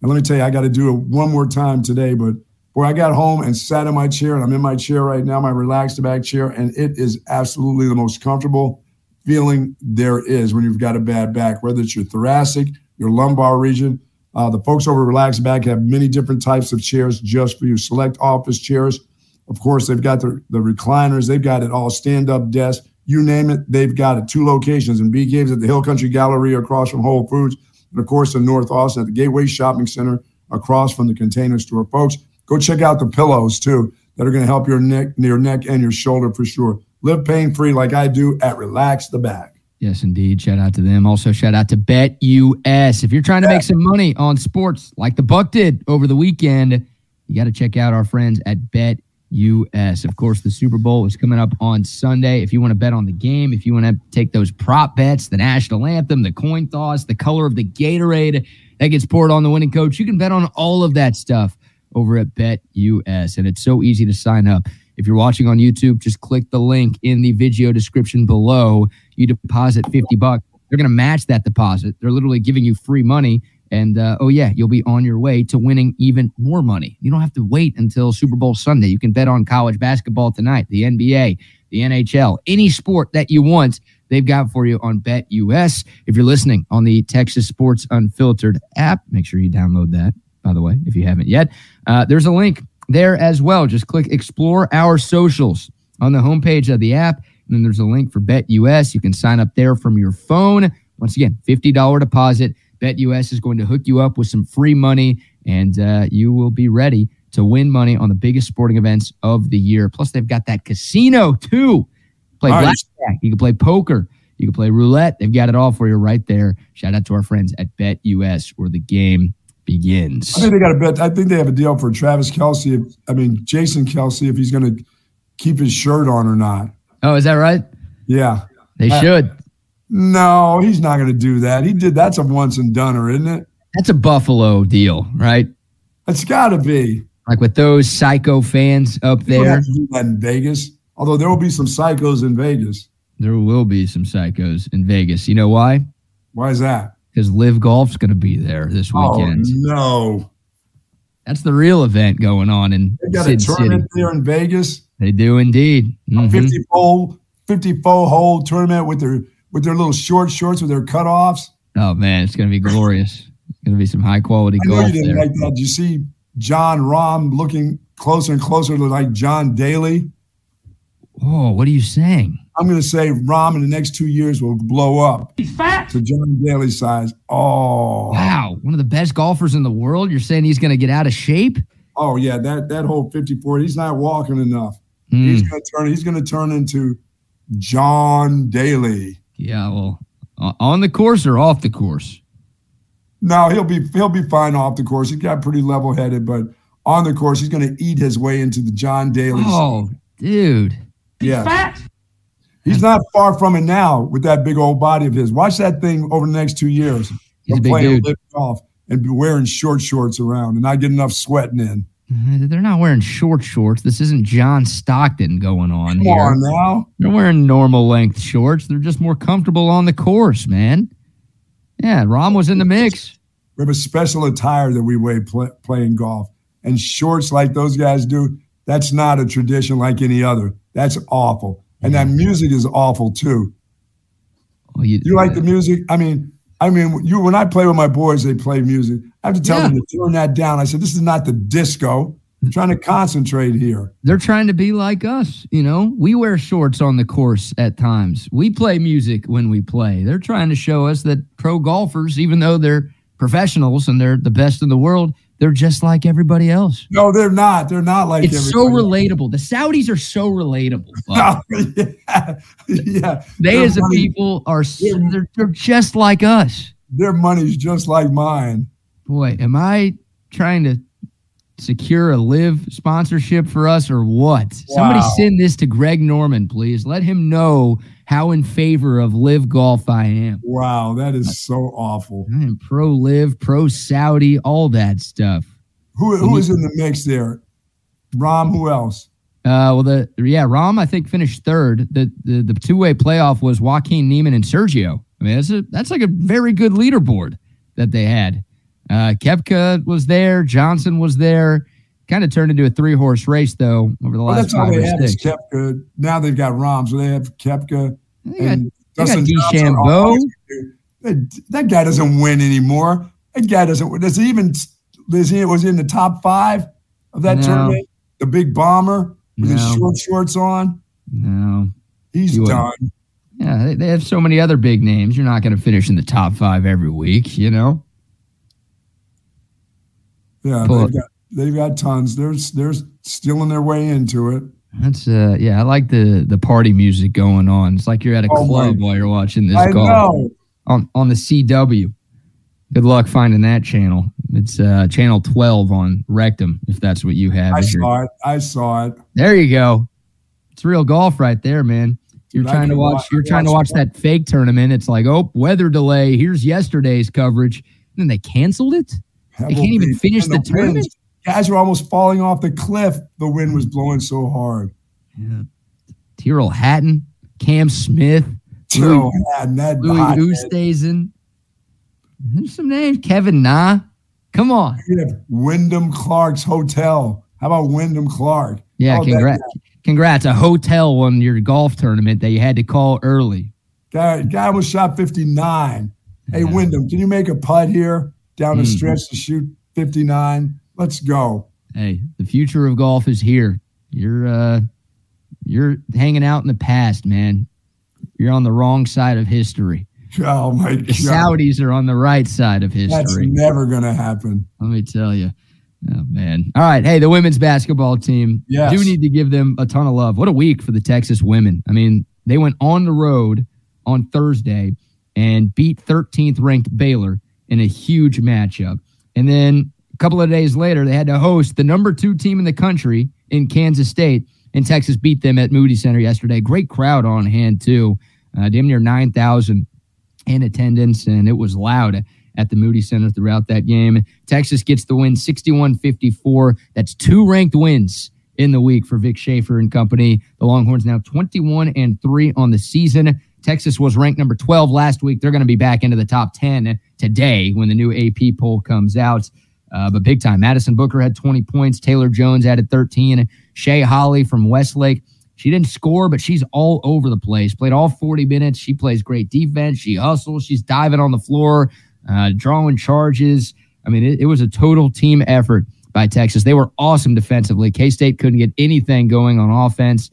And let me tell you, I got to do it one more time today, but Boy, I got home and sat in my chair, and I'm in my chair right now, my relaxed back chair, and it is absolutely the most comfortable feeling there is when you've got a bad back, whether it's your thoracic, your lumbar region. Uh, the folks over Relaxed Back have many different types of chairs just for you. Select office chairs. Of course, they've got the, the recliners. They've got it all stand up desks. You name it, they've got it. Two locations in Bee Caves at the Hill Country Gallery across from Whole Foods. And of course, in North Austin at the Gateway Shopping Center across from the container store. Folks, go check out the pillows too that are going to help your neck, your neck and your shoulder for sure. Live pain free like I do at Relax the Back. Yes, indeed. Shout out to them. Also, shout out to Bet US. If you're trying to make some money on sports like the Buck did over the weekend, you got to check out our friends at Bet US. Of course, the Super Bowl is coming up on Sunday. If you want to bet on the game, if you want to take those prop bets, the national anthem, the coin toss, the color of the Gatorade that gets poured on the winning coach, you can bet on all of that stuff over at Bet US. And it's so easy to sign up. If you're watching on YouTube, just click the link in the video description below. You deposit 50 bucks. They're going to match that deposit. They're literally giving you free money. And uh, oh, yeah, you'll be on your way to winning even more money. You don't have to wait until Super Bowl Sunday. You can bet on college basketball tonight, the NBA, the NHL, any sport that you want. They've got for you on Bet US. If you're listening on the Texas Sports Unfiltered app, make sure you download that, by the way, if you haven't yet. Uh, there's a link there as well. Just click Explore Our Socials on the homepage of the app. And then there's a link for BetUS. You can sign up there from your phone. Once again, $50 deposit. BetUS is going to hook you up with some free money, and uh, you will be ready to win money on the biggest sporting events of the year. Plus, they've got that casino too. Play Nice. blackjack. You can play poker. You can play roulette. They've got it all for you right there. Shout out to our friends at BetUS where the game begins. I think they got a bet. I think they have a deal for Travis Kelce. If, I mean, Jason Kelce, if he's going to keep his shirt on or not. Oh, is that right? Yeah. They Uh, should. No, he's not going to do that. He did. That's a once and doneer, isn't it? That's a Buffalo deal, right? It's got to be. Like with those psycho fans up there, do that in Vegas. Although there will be some psychos in Vegas. there will be some psychos in Vegas. You know why? Why is that? Because LIV Golf's going to be there this weekend. Oh no! That's the real event going on in They got a Sin City. tournament there in Vegas. They do indeed. Mhm. 50 hole, 54 hole tournament with their with their little short shorts with their cutoffs. Oh man, it's going to be glorious. It's going to be some high quality I know golf you didn't there. like that. Did you see Jon Rahm looking closer and closer to like John Daly? Oh, what are you saying? I'm going to say Rahm in the next two years will blow up. He's fat to John Daly size. Oh, Wow, one of the best golfers in the world. You're saying he's going to get out of shape? oh yeah, that that whole 54. He's not walking enough. Hmm. He's going to turn. He's going to turn into John Daly. Yeah, well, uh, on the course or off the course? No, he'll be he'll be fine off the course. He's got pretty level headed, but on the course, he's going to eat his way into the John Daly. Oh, dude. Yeah. He's not far from it now with that big old body of his. Watch that thing over the next two years. He's a big playing dude. golf and be wearing short shorts around and not get enough sweating in. Uh, They're not wearing short shorts. This isn't John Stockton going on Come here. on now. They're wearing normal length shorts. They're just more comfortable on the course, man. Yeah, Rahm was in the mix. We have a special attire that we wear play, playing golf. And shorts like those guys do, that's not a tradition like any other. That's awful. And that music is awful too. Oh, you, You like the music? I mean, I mean, you when I play with my boys, they play music. I have to tell Yeah. them to turn that down. I said, this is not the disco. I'm trying to concentrate here. They're trying to be like us. You know, we wear shorts on the course at times. We play music when we play. They're trying to show us that pro golfers, even though they're professionals and they're the best in the world, they're just like everybody else. No, they're not. They're not like It's so relatable. The Saudis are so relatable. Buck. Oh, yeah, yeah. They, Their as a people, are they're, they're just like us. Their money's just like mine. Boy, am I trying to secure a LIV sponsorship for us or what? Somebody send this to Greg Norman, please. Let him know how in favor of LIV golf I am. Wow, that is so awful. I am pro LIV, pro Saudi, all that stuff. Who who is in the mix there? Rahm, who else? Uh, well, the yeah, Rahm I think finished third. The the, the two way playoff was Joaquin Niemann and Sergio. I mean, that's a that's like a very good leaderboard that they had. Uh, Koepka was there, Johnson was there, kind of turned into a three horse race though over the Well, last that's all they have six. Koepka. Now they've got Rahm's. so they have Koepka. They got, and they got Dustin. DeChambeau. That, that guy doesn't win anymore. That guy doesn't. Does he even? Does he was he in the top five of that No. tournament? The big bomber with his short shorts on. No. He's He done. Yeah, they, they have so many other big names. You're not going to finish in the top five every week, you know? Yeah, they've got, they've got tons. They're they're stealing their way into it. That's uh yeah, I like the the party music going on. It's like you're at a Oh, club my- while you're watching this I golf know. on on the CW. Good luck finding that channel. It's uh channel 12 on Rectum if that's what you have. I saw it. I saw it. There you go. It's real golf right there, man. You're trying to watch. watch- You're trying to watch watch that fake tournament. It's like, oh, weather delay. Here's yesterday's coverage. And then they canceled it. Pebble can't even Beach. finish the winds- tournament? Guys were almost falling off the cliff. The wind was blowing so hard. Yeah. Tyrrell Hatton, Cam Smith, Tyrrell Hatton, that Louis. Oosthuizen. There's some names. Kevin Na. Come on. Wyndham Clark's Hotel. How about Wyndham Clark? Yeah, Oh, congrats. Congrats. A hotel won your golf tournament that you had to call early. Guy, guy was shot 59. Hey, Yeah. Wyndham, can you make a putt here down the Mhm. stretch to shoot 59? Let's go. Hey, the future of golf is here. You're uh you're hanging out in the past, man. You're on the wrong side of history. Oh, my god. The Saudis are on the right side of history. That's never going to happen. Let me tell you. Oh man. All right. Hey, the women's basketball team. Yes. Do need to give them a ton of love. What a week for the Texas women. I mean, they went on the road on Thursday and beat 13th ranked Baylor in a huge matchup. And then a couple of days later, they had to host the number two team in the country in Kansas State. And Texas beat them at Moody Center yesterday. Great crowd on hand, too. Uh, damn near 9,000 in attendance, and it was loud at the Moody Center throughout that game. Texas gets the win 61 54. That's two ranked wins in the week for Vic Schaefer and company. The Longhorns now 21 and 3 on the season. Texas was ranked number 12 last week. They're going to be back into the top 10 today when the new AP poll comes out. Uh, but big time. Madison Booker had 20 points. Taylor Jones added 13. Shay Holle from Westlake. She didn't score, but she's all over the place. Played all 40 minutes. She plays great defense. She hustles. She's diving on the floor, uh, drawing charges. I mean, it, it was a total team effort by Texas. They were awesome defensively. K State couldn't get anything going on offense.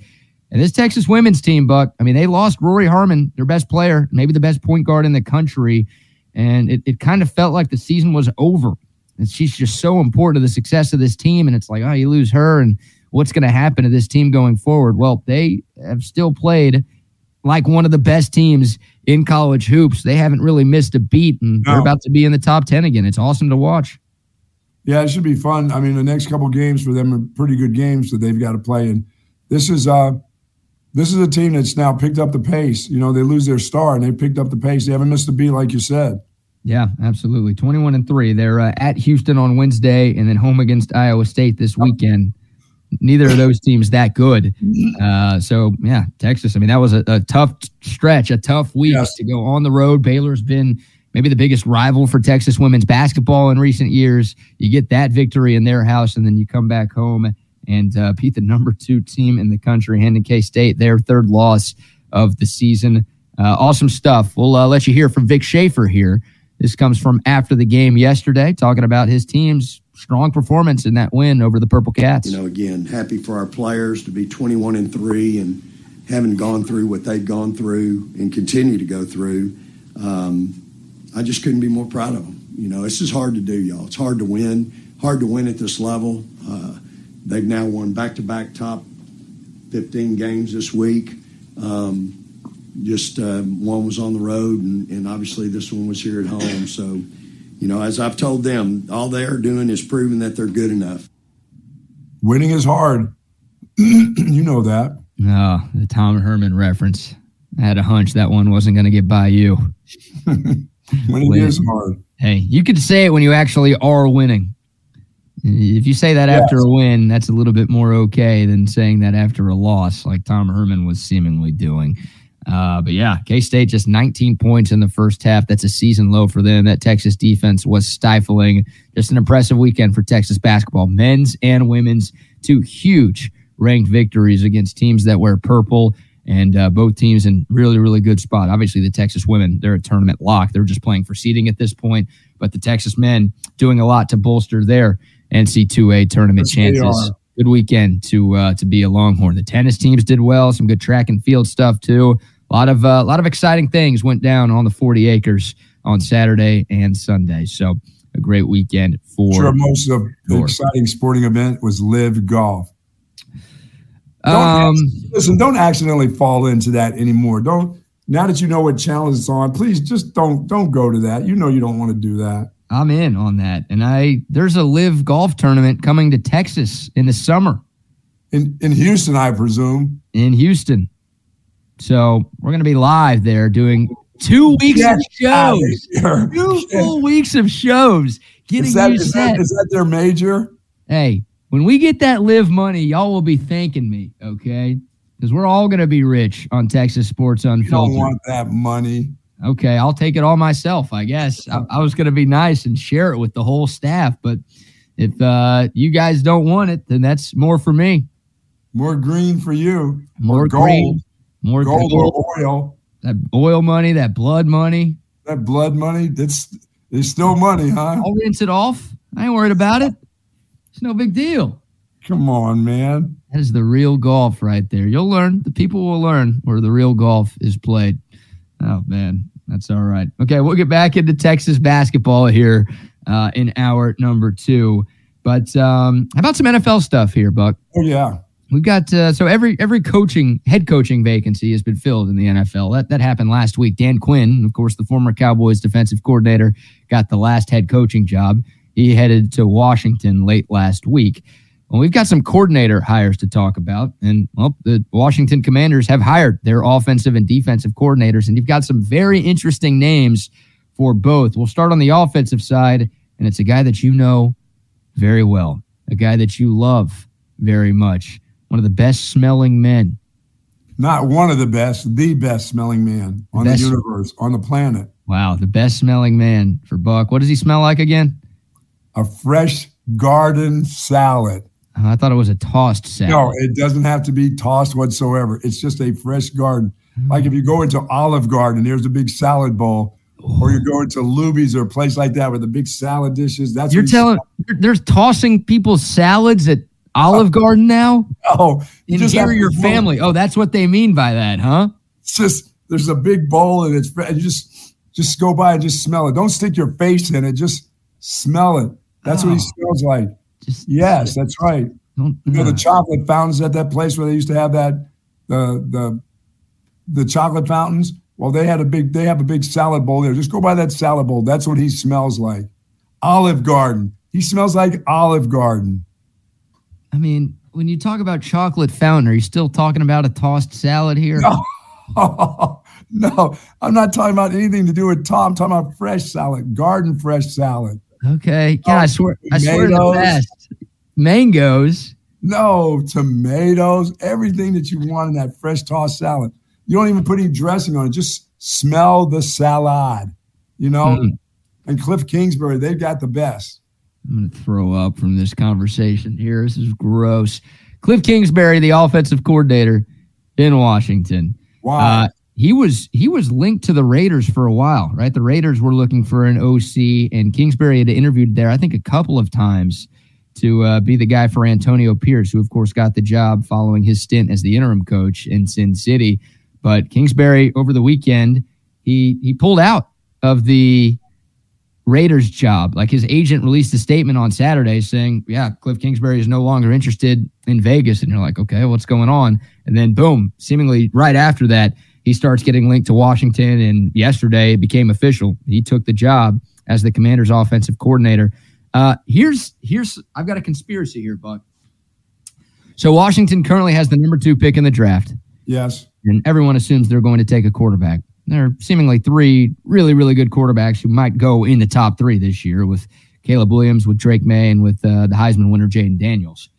And this Texas women's team, Buck, I mean, they lost Rori Harmon, their best player, maybe the best point guard in the country. And it, it kind of felt like the season was over. And she's just so important to the success of this team. And it's like, oh, you lose her, and what's going to happen to this team going forward? Well, they have still played like one of the best teams in college hoops. They haven't really missed a beat, and they're about to be in the top 10 again. It's awesome to watch. Yeah, it should be fun. I mean, the next couple games for them are pretty good games that they've got to play. And this is uh this is a team that's now picked up the pace. You know, they lose their star and they picked up the pace. They haven't missed a beat, like you said. Yeah, absolutely. 21 and 3. They're uh, at Houston on Wednesday and then home against Iowa State this weekend. Neither of those teams that good. Uh, so, yeah, Texas. I mean, that was a, a tough stretch, a tough week Yes. to go on the road. Baylor's been maybe the biggest rival for Texas women's basketball in recent years. You get that victory in their house, and then you come back home and uh, beat the number two team in the country, Hendon K State, their third loss of the season. Uh, awesome stuff. We'll uh, let you hear from Vic Schaefer here. This comes from after the game yesterday, talking about his team's strong performance in that win over the Purple Cats. You know, again, happy for our players to be 21 and 3 and having gone through what they've gone through and continue to go through. Um, I just couldn't be more proud of them. You know, this is hard to do, y'all. It's hard to win, hard to win at this level. Uh, they've now won back to back top 15 games this week. Um, just uh, one was on the road, and, and obviously this one was here at home. So, you know, as I've told them, all they are doing is proving that they're good enough. Winning is hard. you know that. Oh, the Tom Herman reference. I had a hunch that one wasn't going to get by you. Winning Wait. is hard. Hey, you can say it when you actually are winning. If you say that after a win, that's a little bit more okay than saying that after a loss, like Tom Herman was seemingly doing. Uh, but yeah, K State just 19 points in the first half. That's a season low for them. That Texas defense was stifling. Just an impressive weekend for Texas basketball, men's and women's. Two huge ranked victories against teams that wear purple, and uh, both teams in really, really good spot. Obviously, the Texas women, they're a tournament lock. They're just playing for seeding at this point, but the Texas men doing a lot to bolster their NC2A tournament Yes, chances. Good weekend to uh, to be a Longhorn. The tennis teams did well. Some good track and field stuff too. A lot of uh, a lot of exciting things went down on the 40 acres on Saturday and Sunday. So a great weekend for. Sure, most of the exciting sporting event was LIV golf. Don't um, Listen, don't accidentally fall into that anymore. Don't now that you know what channel it's on, please just don't don't go to that. You know you don't want to do that. I'm in on that, and I there's a LIV golf tournament coming to Texas in the summer In in Houston, I presume. in Houston. So we're gonna be live there doing two weeks of Get shows, two full weeks of shows, getting Is that, you is, set. that, is that their major? hey, when we get that LIV money, y'all will be thanking me, okay? Because we're all going to be rich on Texas Sports You don't want that money. Okay, I'll take it all myself, I guess. I, I was going to be nice and share it with the whole staff, but if uh, you guys don't want it, then that's more for me. More green for you. More or gold. green, more Gold gold, or oil. that oil money, that blood money. That blood money, that's it's still money, huh? I'll rinse it off. I ain't worried about it. It's no big deal. Come on, man. That is the real golf right there. You'll learn. The people will learn where the real golf is played. Oh man, that's all right. Okay, we'll get back into Texas basketball here uh, in hour number two. But um, how about some NFL stuff here, Buck? Oh yeah. We've got uh, so every every coaching head coaching vacancy has been filled in the NFL. That that happened last week. Dan Quinn, of course, the former Cowboys defensive coordinator, got the last head coaching job. He headed to Washington late last week. Well, we've got some coordinator hires to talk about, and well, the Washington Commanders have hired their offensive and defensive coordinators, and you've got some very interesting names for both. We'll start on the offensive side, and it's a guy that you know very well, a guy that you love very much, one of the best smelling men. Not one of the best, the best smelling man on Best. the universe, on the planet. Wow, the best smelling man for Buck. What does he smell like again? A fresh garden salad. Uh, I thought it was a tossed salad. No, it doesn't have to be tossed whatsoever. It's just a fresh garden. Like if you go into Olive Garden, there's a big salad bowl, or you go into Luby's or a place like that with the big salad dishes. That's You're telling they're tossing people salads at Olive Garden now? Oh, you And just here have are to your family. Oh, that's what they mean by that, huh? It's just there's a big bowl and it's and just just go by and just smell it. Don't stick your face in it. Just smell it. That's what he Oh. smells like. Just Yes, that's right. don't, You know the uh, chocolate fountains at that place where they used to have that the the the chocolate fountains. Well, they had a big they have a big salad bowl there. Just go by that salad bowl. That's what he smells like. Olive Garden. He smells like Olive Garden. I mean, when you talk about chocolate fountain, are you still talking about a tossed salad here? No. no, I'm not talking about anything to do with Tom. I'm talking about fresh salad, garden fresh salad. Okay. Yeah, I swear I swear the best. Mangoes. No, tomatoes, everything that you want in that fresh tossed salad. You don't even put any dressing on it. Just smell the salad, you know? Mm. And Cliff Kingsbury, they've got the best. I'm going to throw up from this conversation here. This is gross. Cliff Kingsbury, the offensive coordinator in Washington. Why? Uh, he was he was linked to the Raiders for a while, right? The Raiders were looking for an OC, and Kingsbury had interviewed there, I think, a couple of times to uh, be the guy for Antonio Pierce, who of course got the job following his stint as the interim coach in Sin City. But Kingsbury over the weekend, he he pulled out of the Raiders job. Like his agent released a statement on Saturday saying, "Yeah, Cliff Kingsbury is no longer interested in Vegas." And you're like, "Okay, what's going on?" And then boom, seemingly right after that, he starts getting linked to Washington. And yesterday it became official. He took the job as the Commanders' offensive coordinator. Uh, here's here's I've got a conspiracy here, Buck. So Washington currently has the number two pick in the draft yes. and everyone assumes they're going to take a quarterback. There are seemingly three really, really good quarterbacks who might go in the top three this year with Caleb Williams, with Drake Maye, and with uh, the Heisman winner, Jayden Daniels.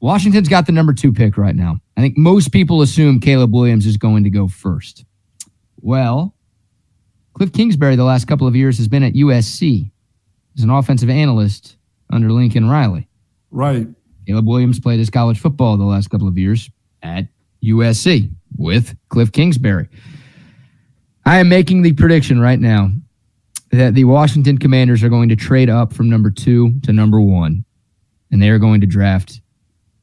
Washington's got the number two pick right now. I think most people assume Caleb Williams is going to go first. Well, Cliff Kingsbury, the last couple of years, has been at USC as an offensive analyst under Lincoln Riley. Right. Caleb Williams played his college football the last couple of years at USC with Cliff Kingsbury. I am making the prediction right now that the Washington Commanders are going to trade up from number two to number one, and they are going to draft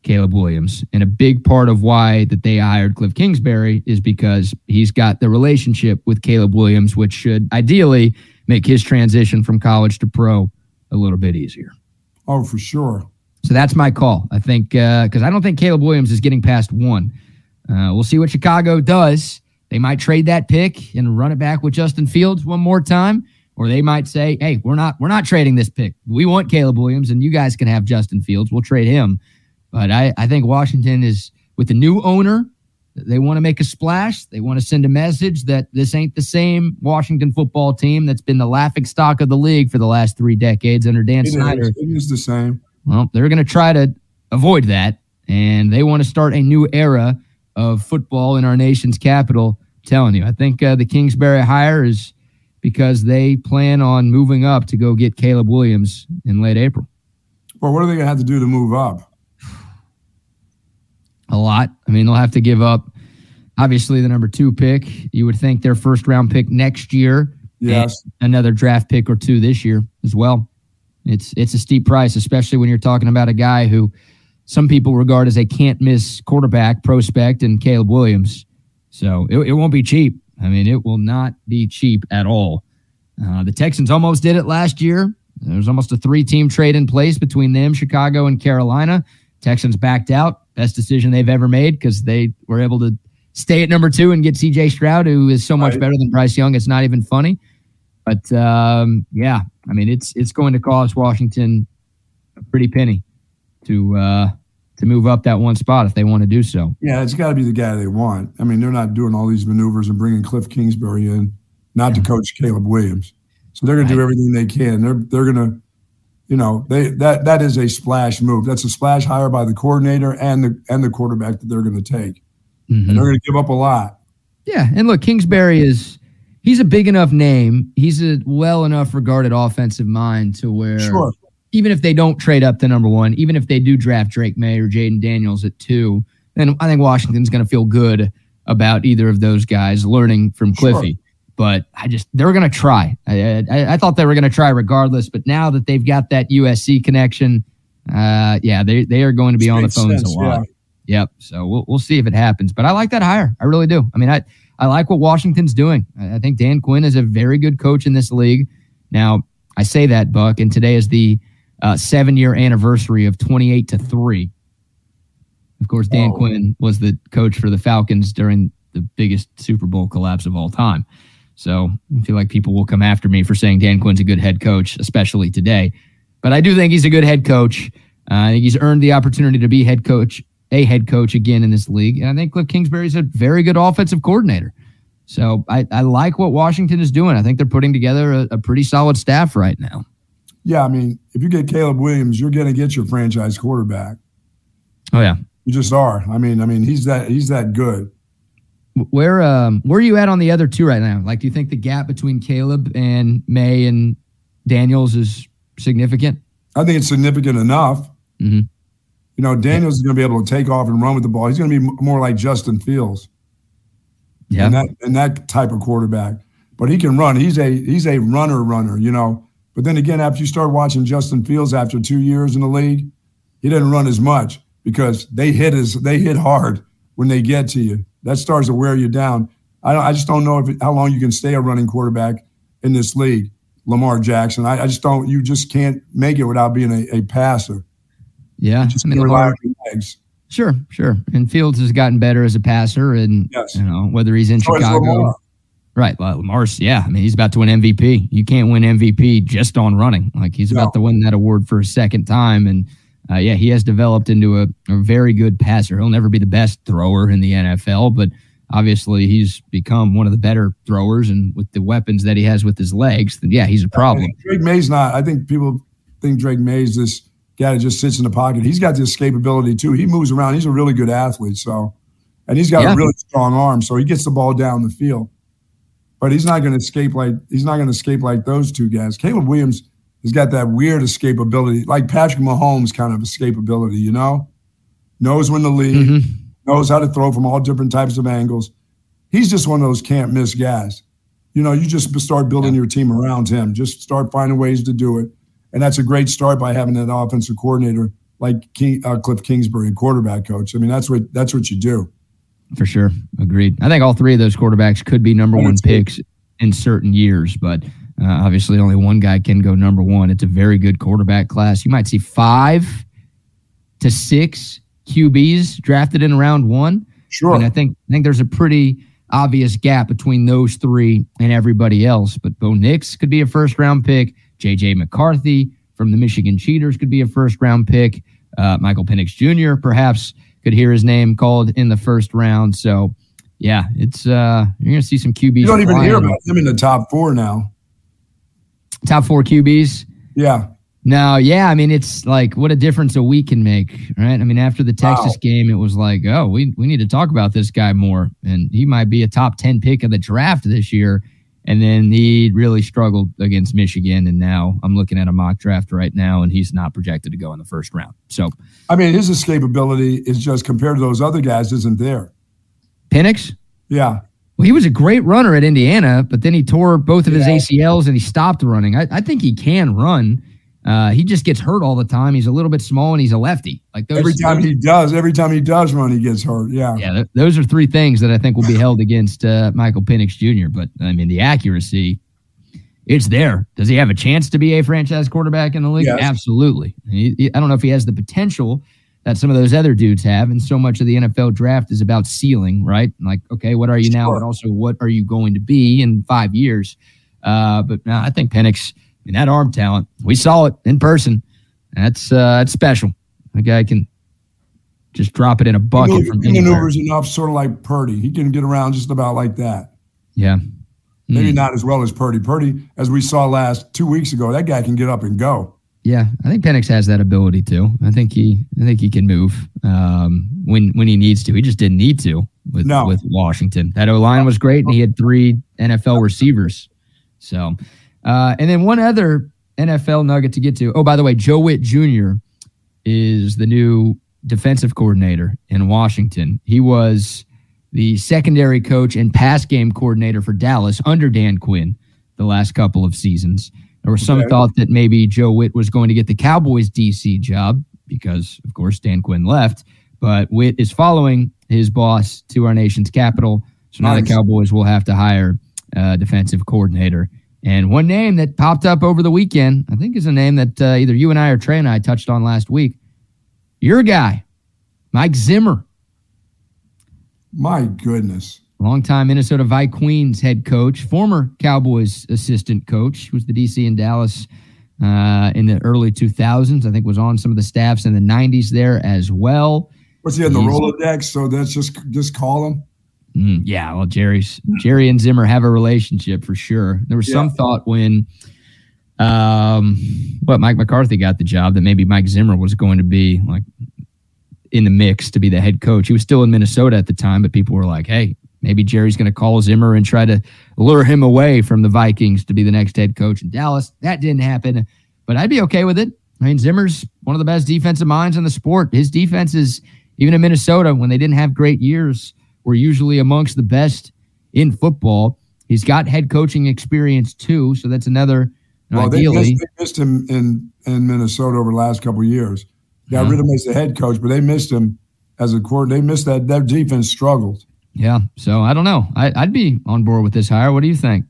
Caleb Williams. And a big part of why that they hired Cliff Kingsbury is because he's got the relationship with Caleb Williams, which should ideally make his transition from college to pro a little bit easier. Oh, for sure. So that's my call. I think because uh, I don't think Caleb Williams is getting past one. Uh, we'll see what Chicago does. They might trade that pick and run it back with Justin Fields one more time, or they might say, "Hey, we're not we're not trading this pick. We want Caleb Williams, and you guys can have Justin Fields. We'll trade him." But I, I think Washington is with the new owner. They want to make a splash. They want to send a message that this ain't the same Washington football team that's been the laughing stock of the league for the last three decades under Dan It Snyder. is, it is the same. Well, they're going to try to avoid that, and they want to start a new era of football in our nation's capital. I'm telling you, I think uh, the Kingsbury hire is because they plan on moving up to go get Caleb Williams in late April. Well, what are they going to have to do to move up? A lot. I mean, they'll have to give up obviously the number two pick. You would think their first round pick next year. Yes. another draft pick or two this year as well. It's it's a steep price, especially when you're talking about a guy who some people regard as a can't miss quarterback prospect and Caleb Williams. So it, it won't be cheap. I mean, it will not be cheap at all. Uh, the Texans almost did it last year. There was almost a three team trade in place between them, Chicago, and Carolina. Texans backed out. Best decision they've ever made because they were able to stay at number two and get CJ Stroud, who is so much Right. better than Bryce Young. It's not even funny. But um, yeah, I mean, it's it's going to cost Washington a pretty penny to uh, to move up that one spot if they want to do so. Yeah, it's got to be the guy they want. I mean, they're not doing all these maneuvers and bringing Cliff Kingsbury in, not to coach Caleb Williams. So they're going to do everything they can. They're they're going to, you know, they that that is a splash move. That's a splash hire by the coordinator and the and the quarterback that they're going to take, Mhm. and they're going to give up a lot. Yeah, and look, Kingsbury is he's a big enough name. He's a well enough regarded offensive mind to where Sure. even if they don't trade up to number one, even if they do draft Drake Maye or Jayden Daniels at two, then I think Washington's going to feel good about either of those guys learning from Sure. But I just they're going to try. I, I, I thought they were going to try regardless, but now that they've got that USC connection, uh, yeah, they they are going to be on the phones sense, a lot. yeah. Yep. So we'll we'll see if it happens. But I like that hire. I really do. I mean, I I like what Washington's doing. I, I think Dan Quinn is a very good coach in this league. Now I say that, Buck, and today is the uh, seven year anniversary of twenty eight to three. Of course, Dan Oh. Quinn was the coach for the Falcons during the biggest Super Bowl collapse of all time. So I feel like people will come after me for saying Dan Quinn's a good head coach, especially today. But I do think he's a good head coach. Uh, I think he's earned the opportunity to be head coach, a head coach again in this league. And I think Cliff Kingsbury's a very good offensive coordinator. So I, I like what Washington is doing. I think they're putting together a, a pretty solid staff right now. Yeah, I mean, if you get Caleb Williams, you're going to get your franchise quarterback. Oh yeah. You just are. I mean, I mean, he's that he's that good. Where um where are you at on the other two right now? Like, do you think the gap between Caleb and Maye and Daniels is significant? I think it's significant enough. Mhm. You know, Daniels is going to be able to take off and run with the ball. He's going to be more like Justin Fields. Yeah. and that and that type of quarterback. But he can run. He's a he's a runner runner, you know. But then again, after you start watching Justin Fields after two years in the league, he didn't run as much because they hit as they hit hard when they get to you. That starts to wear you down. I I just don't know if how long you can stay a running quarterback in this league. Lamar Jackson. I, I just don't. You just can't make it without being a, a passer. yeah. Just I mean, rely on your legs. Sure, sure. And Fields has gotten better as a passer, and Yes. you know whether he's in So Chicago, right? Well, Lamar's, yeah. I mean, he's about to win MVP. You can't win MVP just on running. Like he's about to win that award for a second time, and uh, yeah, he has developed into a, a very good passer. He'll never be the best thrower in the NFL, but obviously he's become one of the better throwers, and with the weapons that he has with his legs, then yeah, he's a problem. Drake Maye's not. I think people think Drake Maye's this guy that just sits in the pocket. He's got the escapability too. He moves around. He's a really good athlete. So and he's got Yeah. a really strong arm, so he gets the ball down the field. But he's not going to escape like he's not going to escape like those two guys. Caleb Williams has got that weird escapability, like Patrick Mahomes kind of escapability. You know, knows when to leave, Mhm. knows how to throw from all different types of angles. He's just one of those can't miss guys. You know, you just start building your team around him. Just start finding ways to do it, and that's a great start by having an offensive coordinator like King, uh, Cliff Kingsbury, a quarterback coach. I mean, that's what that's what you do. For sure. Agreed. I think all three of those quarterbacks could be number one picks in certain years, but uh, obviously only one guy can go number one. It's a very good quarterback class. You might see five to six QBs drafted in round one. Sure. And I think I think there's a pretty obvious gap between those three and everybody else. But Bo Nix could be a first round pick. JJ McCarthy from the Michigan Cheaters could be a first round pick. Uh, Michael Penix Jr. perhaps could hear his name called in the first round. So yeah, it's uh you're gonna see some QBs. you don't even hear about him in the top four now. Top four QBs. Yeah. No, yeah, I mean it's like what a difference a week can make, right? I mean after the Texas Wow. game, it was like, oh, we we need to talk about this guy more, and he might be a top ten pick of the draft this year. And then he really struggled against Michigan, and now I'm looking at a mock draft right now, and he's not projected to go in the first round. So I mean, his escapability is just compared to those other guys, isn't there? Penix, Yeah. Well, he was a great runner at Indiana, but then he tore both of his Yeah. ACLs and he stopped running. I, I think he can run. Uh, he just gets hurt all the time. He's a little bit small and he's a lefty. Like those, Every time he does, every time he does run, he gets hurt. Yeah. Yeah, th- those are three things that I think will be held against uh, Michael Penix Jr. But I mean, the accuracy, it's there. Does he have a chance to be a franchise quarterback in the league? Yes. Absolutely. He, he- I don't know if he has the potential that some of those other dudes have, and so much of the NFL draft is about ceiling, right? Like, okay, what are you now, Sure. but also what are you going to be in five years? Uh, but no, I think Penix, I mean, that arm talent, we saw it in person. That's uh, that's special. The guy can just drop it in a bucket move- from he maneuvers enough, sort of like Purdy. He can get around just about like that. Yeah. Maybe Mm. not as well as Purdy. Purdy, as we saw last two weeks ago, that guy can get up and go. Yeah, I think Penix has that ability too. I think he, I think he can move um, when when he needs to. He just didn't need to with No. with Washington. That O line was great, and he had three NFL receivers. So, uh, and then one other NFL nugget to get to. Oh, by the way, Joe Whitt Jr. is the new defensive coordinator in Washington. He was the secondary coach and pass game coordinator for Dallas under Dan Quinn the last couple of seasons. There was some Okay. thought that maybe Joe Whitt was going to get the Cowboys DC job because, of course, Dan Quinn left. But Whitt is following his boss to our nation's capital. So now the Cowboys will have to hire a defensive coordinator. And one name that popped up over the weekend, I think, is a name that uh, either you and I or Trey and I touched on last week. Your guy, Mike Zimmer, My goodness. Longtime Minnesota Vikings head coach, former Cowboys assistant coach, who was the DC in Dallas uh, in the early 2000s. I think was on some of the staffs in the 90s there as well. What's he in the Rolodex? So that's just just call him. Mm, yeah, well, Jerry's Jerry and Zimmer have a relationship for sure. There was some thought when, um, what Mike McCarthy got the job that maybe Mike Zimmer was going to be like in the mix to be the head coach. He was still in Minnesota at the time, but people were like, "Hey, maybe Jerry's going to call Zimmer and try to lure him away from the Vikings to be the next head coach in Dallas." That didn't happen, but I'd be okay with it. I mean, Zimmer's one of the best defensive minds in the sport. His defenses, even in Minnesota, when they didn't have great years, were usually amongst the best in football. He's got head coaching experience too, so that's another. you know, Well, they missed, they missed him in, in Minnesota over the last couple of years. Got Yeah. rid of him as the head coach, but they missed him as a coordinator. They missed that. Their defense struggled. Yeah. So I don't know. I, I'd be on board with this hire. What do you think?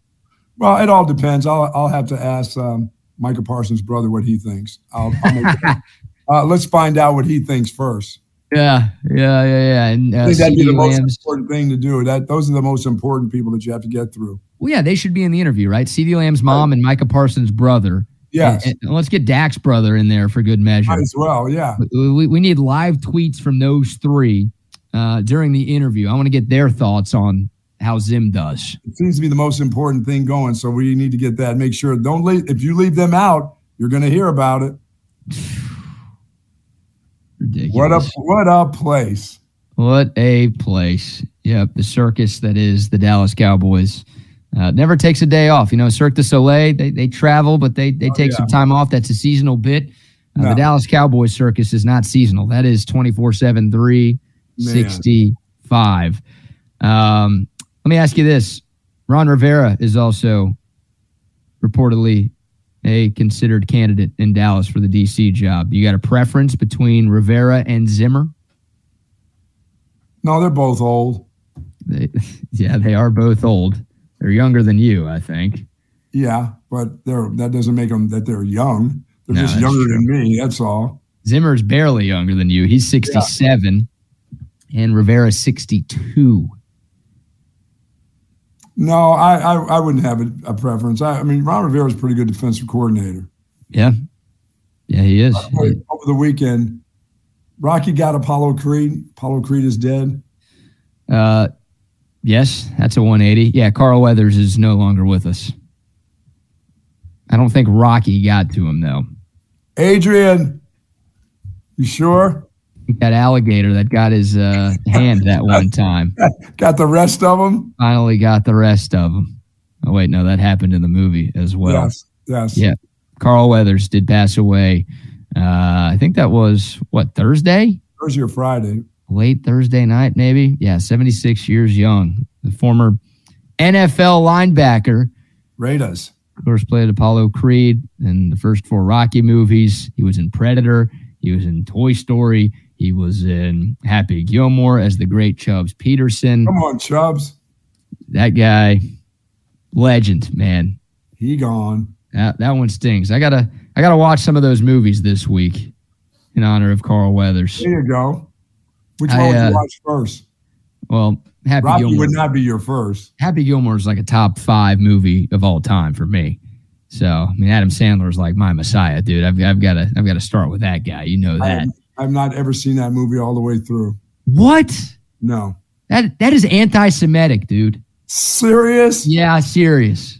Well, it all depends. I'll, I'll have to ask um, Micah Parsons' brother what he thinks. I'll, I'll uh, let's find out what he thinks first. Yeah, yeah, yeah, yeah. And I uh, think that'd be the most Lamb's. important thing to do. That those are the most important people that you have to get through. Well, yeah, they should be in the interview, right? CeeDee Lamb's mom and Micah Parsons' brother. Yes, And- and let's get Dak's brother in there for good measure. might as well. Yeah, We, we need live tweets from those three uh, during the interview. I want to get their thoughts on how Zim does. it seems to be the most important thing going. So we need to get that. Make sure don't leave. If you leave them out, you're going to hear about it. Ridiculous. What a what a place. What a place. Yep, the circus that is the Dallas Cowboys. Uh, never takes a day off. You know, Cirque du Soleil, they, they travel, but they, they take yeah. some time off. That's a seasonal bit. Uh, No. The Dallas Cowboys circus is not seasonal. That is 24 7, 365. Um, let me ask you this Ron Rivera is also reportedly a considered candidate in Dallas for the DC job. You got a preference between Rivera and Zimmer? No, they're both old. They, yeah, they are both old. They're younger than you, I think. Yeah, but they're that doesn't make them that they're young. They're No, just younger true. than me. That's all. Zimmer's barely younger than you. He's 67 and Rivera 62. No, I I, I wouldn't have a, a preference. I, I mean, Ron Rivera's a pretty good defensive coordinator. Yeah. Yeah, he is. Over the weekend, Rocky got Apollo Creed. Apollo Creed is dead. Uh, yes, that's a 180. Yeah, Carl Weathers is no longer with us. I don't think Rocky got to him, though. Adrian, you sure? That alligator that got his uh, hand that one time Got the rest of them? finally got the rest of them. Oh, wait, no, that happened in the movie as well. yes. Yes. Yeah. Carl Weathers did pass away. Uh, I think that was what Thursday, Thursday or Friday. late Thursday night, maybe. Yeah, 76 years young. The former NFL linebacker, Raiders. of course, played Apollo Creed in the first four Rocky movies. He was in Predator. He was in Toy Story. He was in Happy Gilmore as the great Chubbs Peterson. Come on, Chubbs. That guy, legend, man. He gone. That that one stings. I gotta I gotta watch some of those movies this week in honor of Carl Weathers. There you go. Which I, one would uh, you watch first? Well, Happy Rocky Gilmore. would not be your first. Happy Gilmore is like a top five movie of all time for me. So I mean, Adam Sandler is like my messiah, dude. I've I've got to I've got to start with that guy. You know that. I've not ever seen that movie all the way through. What? No. That that is anti-Semitic, dude. Serious? Yeah, serious.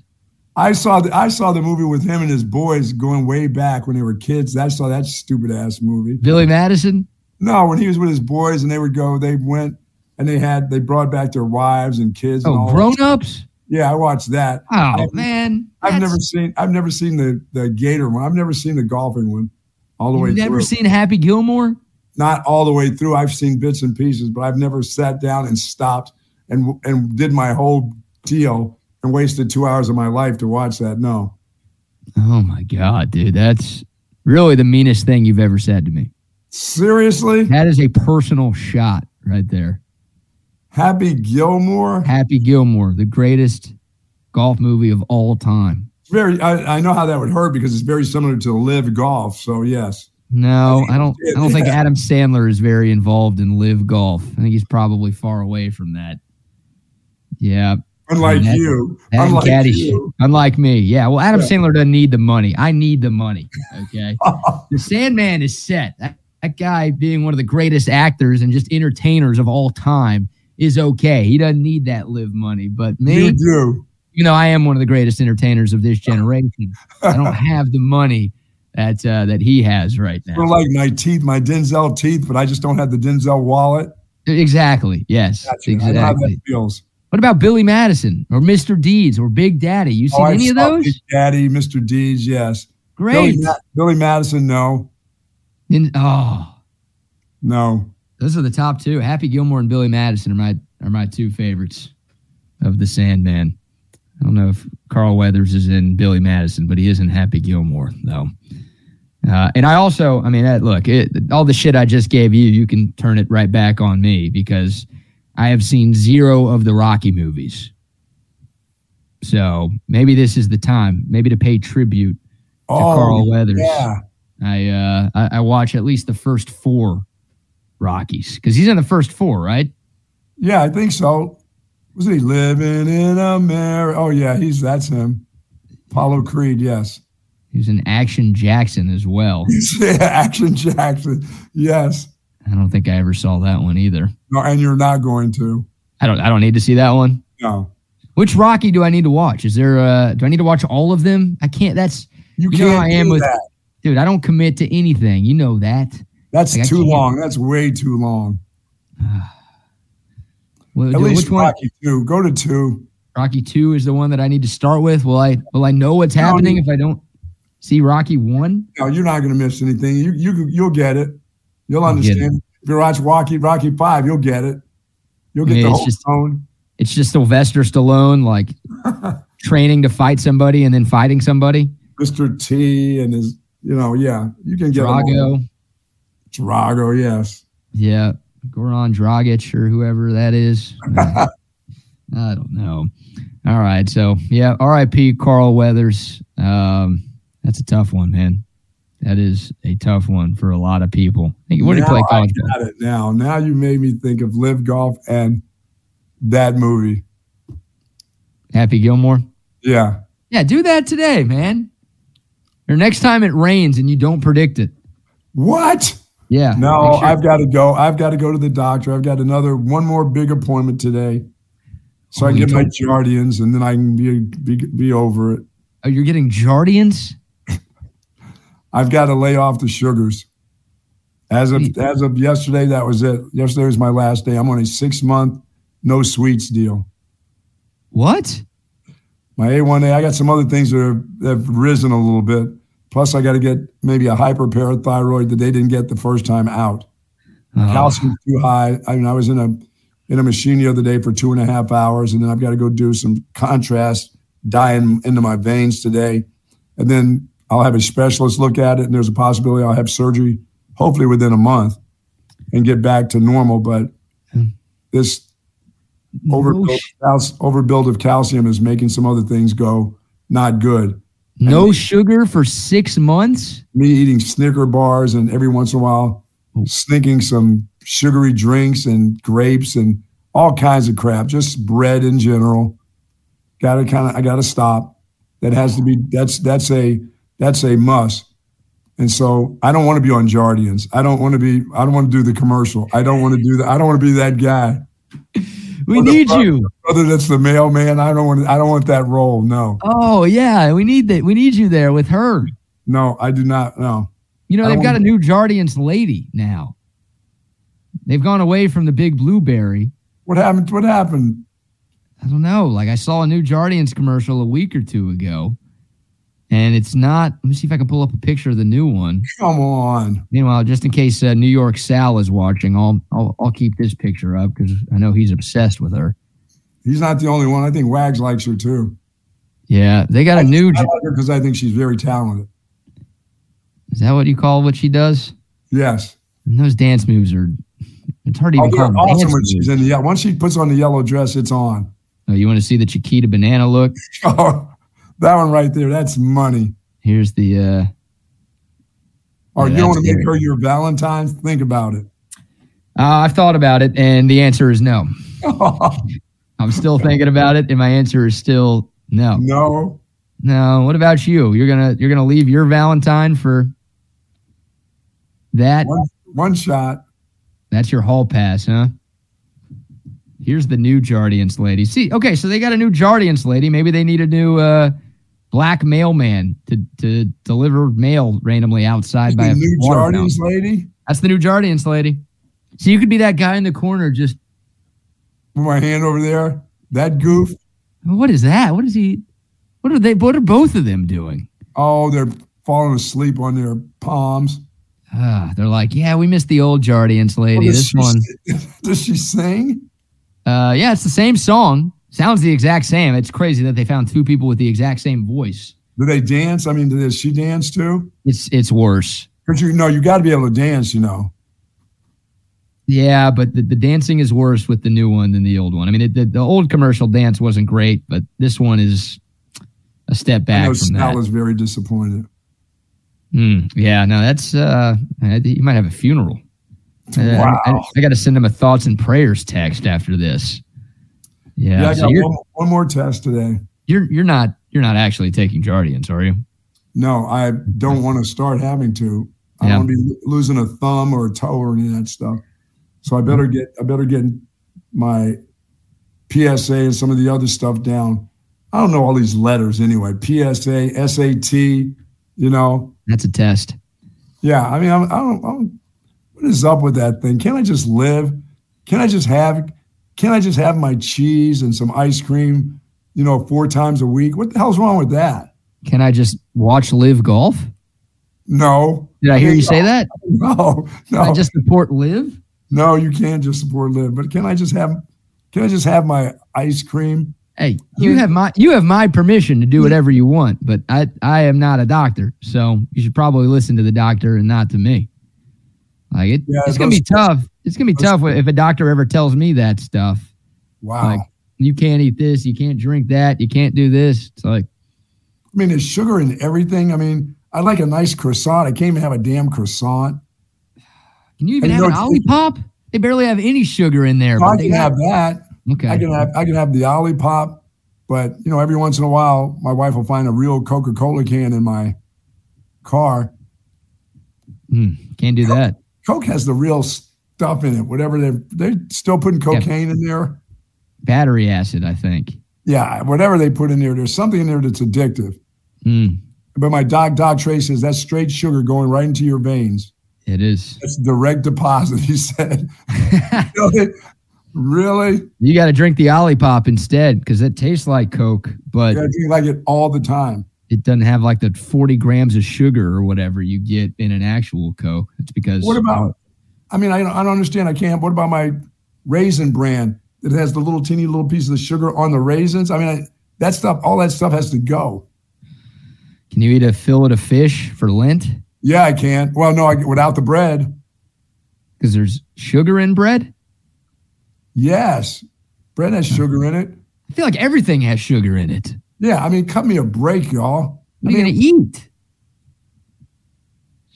I saw the I saw the movie with him and his boys going way back when they were kids. I saw that stupid ass movie. Billy Madison. No, when he was with his boys and they would go, they went and they had they brought back their wives and kids. and Oh, all grown-ups. Yeah, I watched that. Oh I've- man, I've That's- never seen I've never seen the the Gator one. I've never seen the golfing one all the way You've never through. seen Happy Gilmore? Not all the way through. I've seen bits and pieces, but I've never sat down and stopped and and did my whole deal and wasted two hours of my life to watch that. No. Oh my god, dude, that's really the meanest thing you've ever said to me. Seriously? That is a personal shot right there. Happy Gilmore? Happy Gilmore, the greatest golf movie of all time. Very I, I know how that would hurt because it's very similar to LIV Golf. So yes. No, I don't. I don't think Adam Sandler is very involved in LIV Golf. I think he's probably far away from that. Yeah, Unlike That- you. that Unlike you. Unlike me, yeah. Well, Adam Yeah. Sandler doesn't need the money. I need the money. Okay, the Sandman is set. That, that guy, being one of the greatest actors and just entertainers of all time, is okay. He doesn't need that LIV money. But me, You do. You know, I am one of the greatest entertainers of this generation. I don't have the money that uh, that he has right now. of like my teeth, my Denzel teeth, but I just don't have the Denzel wallet. Exactly. Yes. Gotcha. I know how that Exactly. feels. What about Billy Madison or Mr. Deeds or Big Daddy? You seen Oh, any of those? Big Daddy, Mr. Deeds, yes. Great. Billy, Ma- Billy Madison, no. In- oh, No. those are the top two. Happy Gilmore and Billy Madison are my are my two favorites of the Sandman. I don't know if Carl Weathers is in Billy Madison, but he is in Happy Gilmore though. Uh, and I also, I mean, look, it, all the shit I just gave you, you can turn it right back on me because I have seen zero of the Rocky movies. So maybe this is the time, maybe to pay tribute to Oh, Carl Weathers. yeah. I, uh, I I watch at least the first four Rockies because he's in the first four, right? Yeah, I think so. Wasn't he living in America? Oh, yeah, he's that's him. Apollo Creed, yes. He was in Action Jackson as well. yeah, Action Jackson, yes. I don't think I ever saw that one either. No, and you're not going to. I don't I don't need to see that one. No. Which Rocky do I need to watch? Is there uh do I need to watch all of them? I can't that's You You can't I am do with- that. dude, I don't commit to anything. You know that. That's Like, too long. That's way too long. Well, At which least one? Rocky two. Go to two. Rocky two is the one that I need to start with. Will I will I know what's No, happening if I don't see Rocky one? No, you're not going to miss anything. You you you'll get it. You'll I'll understand. If you watch Rocky Rocky five, you'll get it. You'll get mean, the whole just- tone. It's just Sylvester Stallone like training to fight somebody and then fighting somebody. Mr. T and his, you know, yeah, you can get. Drago, Drago, yes. yeah, Goran Dragic or whoever that is. I don't know. All right, so yeah, R.I.P. Carl Weathers. Um, that's a tough one, man. That is a tough one for a lot of people. What he Now play I college ball? got it now. Now you made me think of LIV Golf and that movie. Happy Gilmore. Yeah. Yeah, do that today, man. Or next time it rains and you don't predict it. What? Yeah. No, sure- I've got to go. I've got to go to the doctor. I've got another one more big appointment today, so Oh, I get my Jardiance, and then I can be be, be over it. Oh, you're getting Jardiance? I've got to lay off the sugars. As of as of yesterday, that was it. Yesterday was my last day. I'm on a six month no sweets deal. What? My A1A. I got some other things that, are, that have risen a little bit. Plus, I got to get maybe a hyperparathyroid that they didn't get the first time out. Oh, calcium's too high. I mean, I was in a in a machine the other day for two and a half hours, and then I've got to go do some contrast dyeing into my veins today, and then I'll have a specialist look at it, and there's a possibility I'll have surgery, hopefully within a month, and get back to normal. But hmm. this overbuild, no, of sh- cal- overbuild of calcium is making some other things go not good. No sugar for six months? me eating Snicker bars and every once in a while oh. sneaking some sugary drinks and grapes and all kinds of crap, just bread in general. Got to kind of, I got to stop. That has to be, that's, that's a, that's a must. And so I don't want to be on Jardiance. I don't want to be, I don't want to do the commercial. I don't want to do that. I don't want to be that guy. We need brother- you. Brother, that's the mailman. I don't want, I don't want that role. No, Oh yeah, we need that. We need you there with her. no, I do not. No. You know they've got a new Jardiance lady now. They've gone away from the big blueberry. What happened? What happened? I don't know. Like I saw a new Jardiance commercial a week or two ago, and it's not. Let me see if I can pull up a picture of the new one. Come on. Meanwhile, just in case uh, New York Sal is watching, I'll I'll, I'll keep this picture up because I know he's obsessed with her. He's not the only one. I think Wags likes her too. Yeah, they got a new. I like because I think she's very talented. Is that what you call what she does? Yes. And those dance moves are. It's hard to Oh, even they're call them awesome dance when she's moves. in the. Once she puts on the yellow dress, it's on. Oh, you want to see the Chiquita banana look? Oh, that one right there, that's money. Here's the. uh Or Yeah, you want to make her your Valentine's? Think about it. uh, I've thought about it, and the answer is no. I'm still thinking about it, and my answer is still no. no. No. What about you? You're gonna you're gonna leave your Valentine for that? One, one shot. That's your hall pass, huh? Here's the new Jardiance lady. See, okay, so they got a new Jardiance lady. Maybe they need a new uh, black mailman to to deliver mail randomly outside by The a new Jardiance lady. That's the new Jardiance lady. So you could be that guy in the corner. Just With my hand over there. That goof. what is that? What is he? What are they? What are both of them doing? Oh, they're falling asleep on their palms. Ah, they're like, yeah, we missed the old Jardiance lady. Does this she- one, Does she sing? uh, yeah, it's the same song. Sounds the exact same. It's crazy that they found two people with the exact same voice. Do they dance? I mean, does she dance too? It's it's worse. Because you know, you got to be able to dance. You know. Yeah, but the, the dancing is worse with the new one than the old one. I mean, it, the, the old commercial dance wasn't great, but this one is a step I back know from Sal that. is very disappointed. Hmm, yeah, no, that's uh, you might have a funeral. Uh, I- Wow. I, I got to send him a thoughts and prayers text after this. Yeah, Yeah, I so got one, one more test today. you're you're not you're not actually taking Jardiance, are you? No, I don't want to start having to. I Yeah. don't want to be losing a thumb or a toe or any of that stuff. So I better get I better get my PSA and some of the other stuff down. I don't know all these letters anyway. PSA, SAT, you know. That's a test. Yeah, I mean, I'm, I don't, I don't. What is up with that thing? Can't I just live? Can I just have? Can't I just have my cheese and some ice cream, you know, four times a week? What the hell's wrong with that? Can I just watch LIV Golf? No. Did I hear you say that? No, Can I just support LIV? no. You can't just support LIV, but can I just have? Can I just have my ice cream? Hey, you have my you have my permission to do whatever you want, but I I am not a doctor, so you should probably listen to the doctor and not to me. Like it, Yeah, it's gonna be tough. It's gonna be those- tough if a doctor ever tells me that stuff. Wow. Like you can't eat this, you can't drink that, you can't do this. It's like I mean, there's sugar in everything. I mean, I like a nice croissant. I can't even have a damn croissant. Can you even And have an Olipop? They barely have any sugar in there. I but can got- have that. okay. I can have I can have the Olipop, but you know, every once in a while, my wife will find a real Coca Cola can in my car. Hmm, can't do that. Coke has the real stuff in it. Whatever they they still putting cocaine in there. Battery acid, I think. Yeah, whatever they put in there, there's something in there that's addictive. Hmm, But my doc, Doc Trey says that's straight sugar going right into your veins. it is. That's direct deposit. He said, really, really. You got to drink the Olipop instead because it tastes like Coke, but You drink like it all the time. it doesn't have like the 40 grams of sugar or whatever you get in an actual Coke. It's because What about? I mean, I don't, I don't understand. I can't. What about my Raisin Bran that has the little teeny little piece of the sugar on the raisins? I mean, I, that stuff, all that stuff has to go. Can you eat a fillet of fish for Lent? Yeah, I can. Well, no, I, without the bread. Because there's sugar in bread. Yes, bread has sugar in it. I feel like everything has sugar in it. Yeah, I mean, cut me a break, y'all. What are I you gonna eat?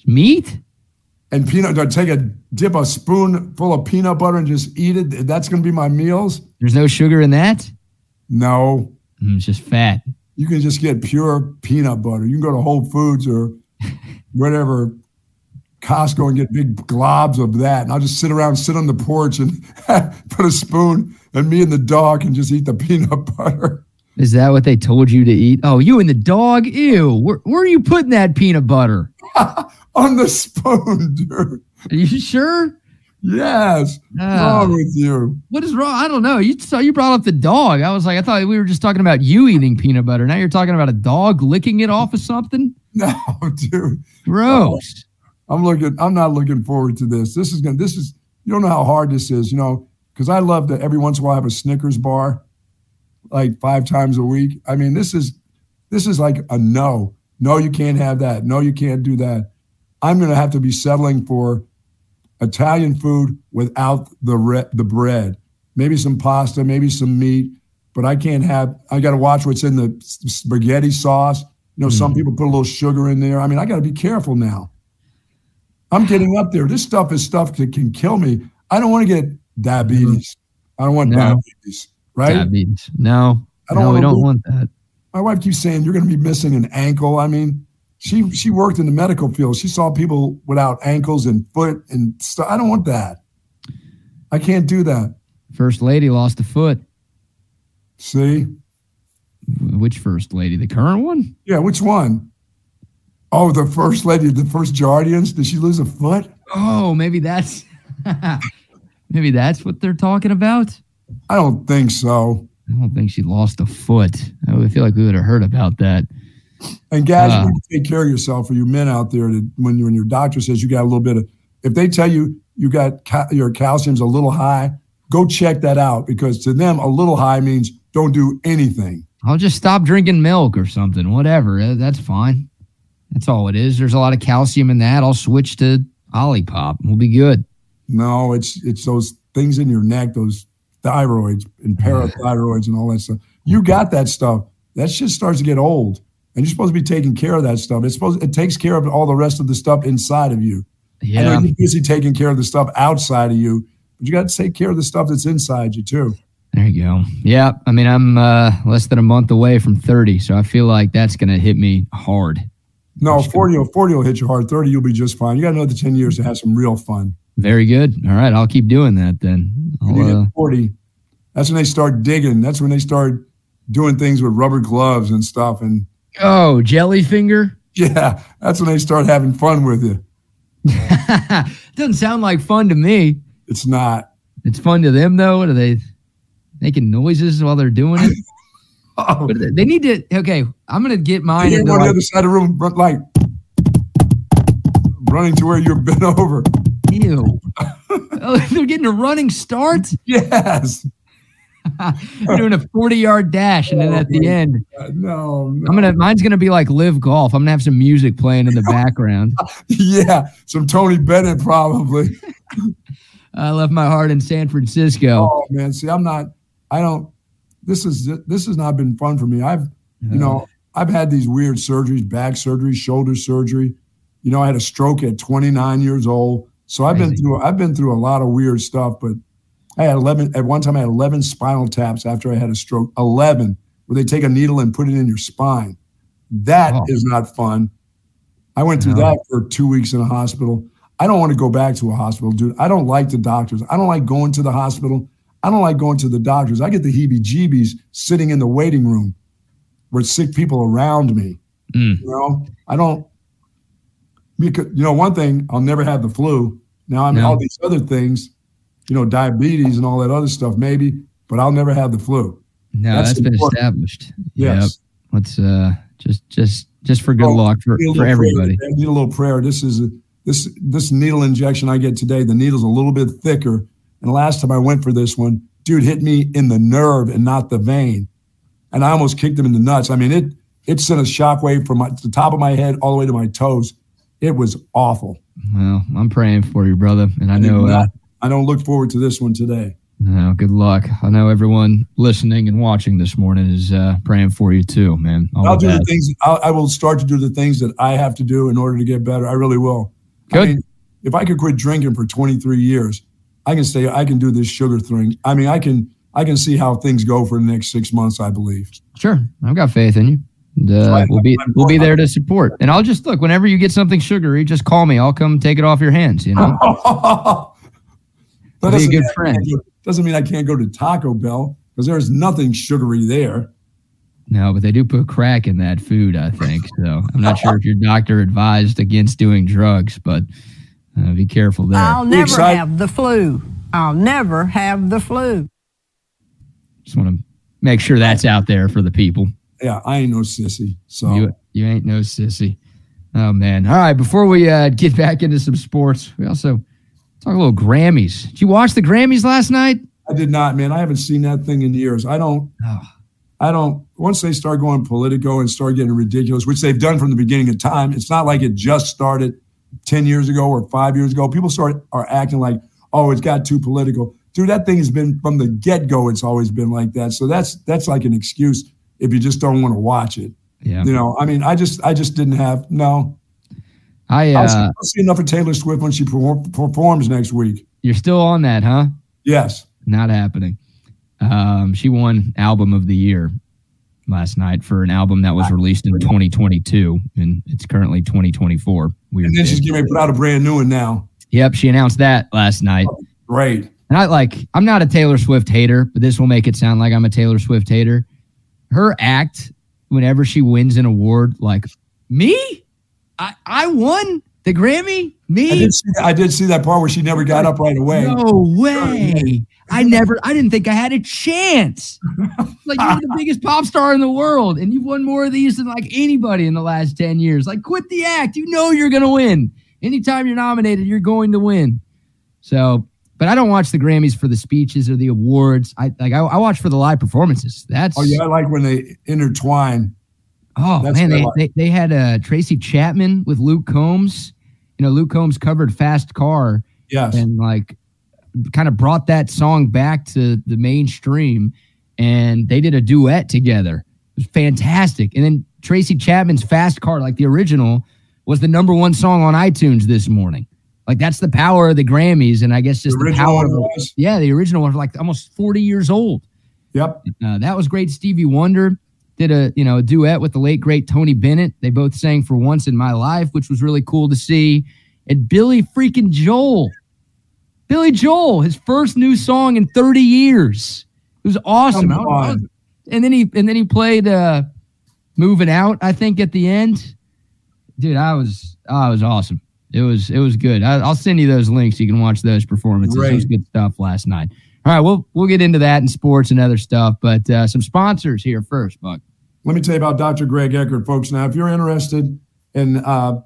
Meat? And peanut. Do I take a dip a spoonful of peanut butter and just eat it? That's going to be my meals. There's no sugar in that. No, Mm, it's just fat. you can just get pure peanut butter. You can go to Whole Foods or whatever, Costco and get big globs of that. And I'll just sit around, sit on the porch and put a spoon and me and the dog can just eat the peanut butter. Is that what they told you to eat? Oh, you and the dog? Ew. Where, where are you putting that peanut butter? on the spoon, dude. Are you sure? Yes. Ah. wrong with you? What is wrong? I don't know. You saw you brought up the dog. I was like, I thought we were just talking about you eating peanut butter. Now you're talking about a dog licking it off of something. No, dude. Gross. I'm looking. I'm not looking forward to this. This is gonna. This is. You don't know how hard this is. You know, because I love to every once in a while I have a Snickers bar, like five times a week. I mean, this is. This is like a no. No, you can't have that. No, you can't do that. I'm gonna have to be settling for Italian food without the re- the bread. Maybe some pasta, maybe some meat, but I can't have. I got to watch what's in the spaghetti sauce. You know, some mm. people put a little sugar in there. I mean, I got to be careful now. I'm getting up there. This stuff is stuff that can kill me. I don't want to get diabetes. Mm-hmm. I don't want No. diabetes, right? Diabetes. No. I don't no, we don't want that. My wife keeps saying you're going to be missing an ankle. I mean, she she worked in the medical field. She saw people without ankles and foot and stuff. I don't want that. I can't do that. First lady lost a foot. See? Which first lady? The current one? Yeah, which one? Oh, the first lady, the first Jardiance. Did she lose a foot? Oh, maybe that's maybe that's what they're talking about. I don't think so. I don't think she lost a foot. I would feel like we would have heard about that. And guys, you take care of yourself. For you men out there, that when you, when your doctor says you got a little bit of, if they tell you you got ca- your calcium's a little high, go check that out because to them a little high means don't do anything. I'll just stop drinking milk or something. Whatever. Uh, That's fine. That's all it is. There's a lot of calcium in that. I'll switch to Olipop. And we'll be good. No, it's it's those things in your neck, those thyroids and parathyroids and all that stuff. You got that stuff. That shit starts to get old, and you're supposed to be taking care of that stuff. It's supposed it takes care of all the rest of the stuff inside of you. I know you're busy taking care of the stuff outside of you, but you got to take care of the stuff that's inside you too. There you go. Yeah. I mean, I'm uh, less than a month away from 30, so I feel like that's going to hit me hard. No, 40 will, 40 will hit you hard. 30, you'll be just fine. You got another 10 years to have some real fun. Very good. All right. I'll keep doing that then. When you uh, hit 40, that's when they start digging. That's when they start doing things with rubber gloves and stuff. And oh, jelly finger? yeah, that's when they start having fun with you. Doesn't sound like fun to me. It's not. It's fun to them, though. What are they? making noises while they're doing it. Oh, But they need to. Okay, I'm gonna get mine. into on the other side of the room, like running to where you're bent over. Ew. oh, they're getting a running start. Yes. They're doing a 40 yard dash, and then oh at the end, no, no. I'm gonna. Mine's gonna be like LIV Golf. I'm gonna have some music playing in the background. yeah, some Tony Bennett probably. I left my heart in San Francisco. Oh man, see, I'm not. I don't. This is this has not been fun for me. I've, you know, uh-huh. I've had these weird surgeries, back surgery, shoulder surgery. You know, I had a stroke at 29 years old, so I've been through. I've been through a lot of weird stuff. But I had 11 at one time. I had 11 spinal taps after I had a stroke. 11, where they take a needle and put it in your spine. That is Oh. not fun. I went through No. that for two weeks in a hospital. I don't want to go back to a hospital, dude. I don't like the doctors. I don't like going to the hospital. I don't like going to the doctors. I get the heebie jeebies sitting in the waiting room with sick people around me. Mm. You know, I don't, because, you know, one thing, I'll never have the flu. Now I'm No. all these other things, you know, diabetes and all that other stuff, maybe, but I'll never have the flu. No, That's that's been important. established. Yes. Yep. Let's uh just just just for good Oh, luck for, for everybody. Prayer. I need a little prayer. This is a, this this needle injection I get today. The needle's a little bit thicker, and last time I went for this one, dude hit me in the nerve and not the vein, and I almost kicked him in the nuts. I mean it it sent a shockwave from my, the top of my head all the way to my toes. It was awful. Well, I'm praying for you, brother, and I know uh, I don't look forward to this one today. no, good luck. I know everyone listening and watching this morning is uh praying for you too, man. All I'll do the things. I'll, I will start to do the things that I have to do in order to get better. I really will. I Good. mean, if I could quit drinking for 23 years, I can say I can do this sugar thing. I mean, I can I can see how things go for the next six months. I believe. Sure, I've got faith in you. And, uh, we'll be we'll be there to support. And I'll just look whenever you get something sugary, just call me. I'll come take it off your hands. You know, That Be a doesn't good mean I friend. can't go- Doesn't mean I can't go to Taco Bell because there's nothing sugary there. no, but they do put crack in that food. I think so. I'm not sure if your doctor advised against doing drugs, but uh, be careful there. I'll never excited? have the flu. I'll never have the flu. Just want to make sure that's out there for the people. Yeah, I ain't no sissy. So You you ain't no sissy. Oh man. All right. Before we uh, get back into some sports, we also talk a little Grammys. Did you watch the Grammys last night? I did not, man. I haven't seen that thing in years. I don't. Oh. I don't. Once they start going political and start getting ridiculous, which they've done from the beginning of time, it's not like it just started ten years ago or five years ago. People start are acting like, oh, it's got too political. Dude, that thing has been from the get go. It's always been like that. So that's that's like an excuse if you just don't want to watch it. Yeah. You know, I mean, I just I just didn't have no. I I'll, see, uh, I'll see enough of Taylor Swift when she perform, performs next week. you're still on that, huh? Yes. Not happening. Um, she won album of the year last night for an album that was released in 2022, and it's currently 2024. Weird. And then she's getting to put out a brand new one now. Yep, she announced that last night. Great. And I like, I'm not a Taylor Swift hater, but this will make it sound like I'm a Taylor Swift hater. Her act, whenever she wins an award, like me, I, I won the Grammy. I Me, did, see, I did see that part where she never got up right away. no way. I never, I didn't think I had a chance. Like you're the biggest pop star in the world, and you've won more of these than like anybody in the last ten years. Like, quit the act. You know you're gonna win. Anytime you're nominated, you're going to win. So, but I don't watch the Grammys for the speeches or the awards. I like I, I watch for the live performances. That's Oh yeah, I like when they intertwine. Oh That's man, they, like. they they had uh, Tracy Chapman with Luke Combs. You know, Luke Combs covered "Fast Car" Yes. and like kind of brought that song back to the mainstream, and they did a duet together. It was fantastic. And then Tracy Chapman's "Fast Car," like the original, was the number one song on iTunes this morning. Like that's the power of the Grammys, and I guess just the the, power. Of, was. yeah, the original one was like almost forty years old. Yep. Uh, that was great. Stevie Wonder did a you know a duet with the late great Tony Bennett. They both sang for "Once in My Life," which was really cool to see. And Billy freaking Joel, Billy Joel, his first new song in 30 years. It was awesome. On. And then he and then he played uh, "Moving Out." I think at the end, dude, I was oh, it was awesome. It was it was good. I, I'll send you those links. You can watch those performances. It was good stuff last night. All right, we'll we'll get into that in sports and other stuff, but uh, some sponsors here first, Buck. Let me tell you about Dr. Greg Eckert, folks. Now, if you're interested in uh,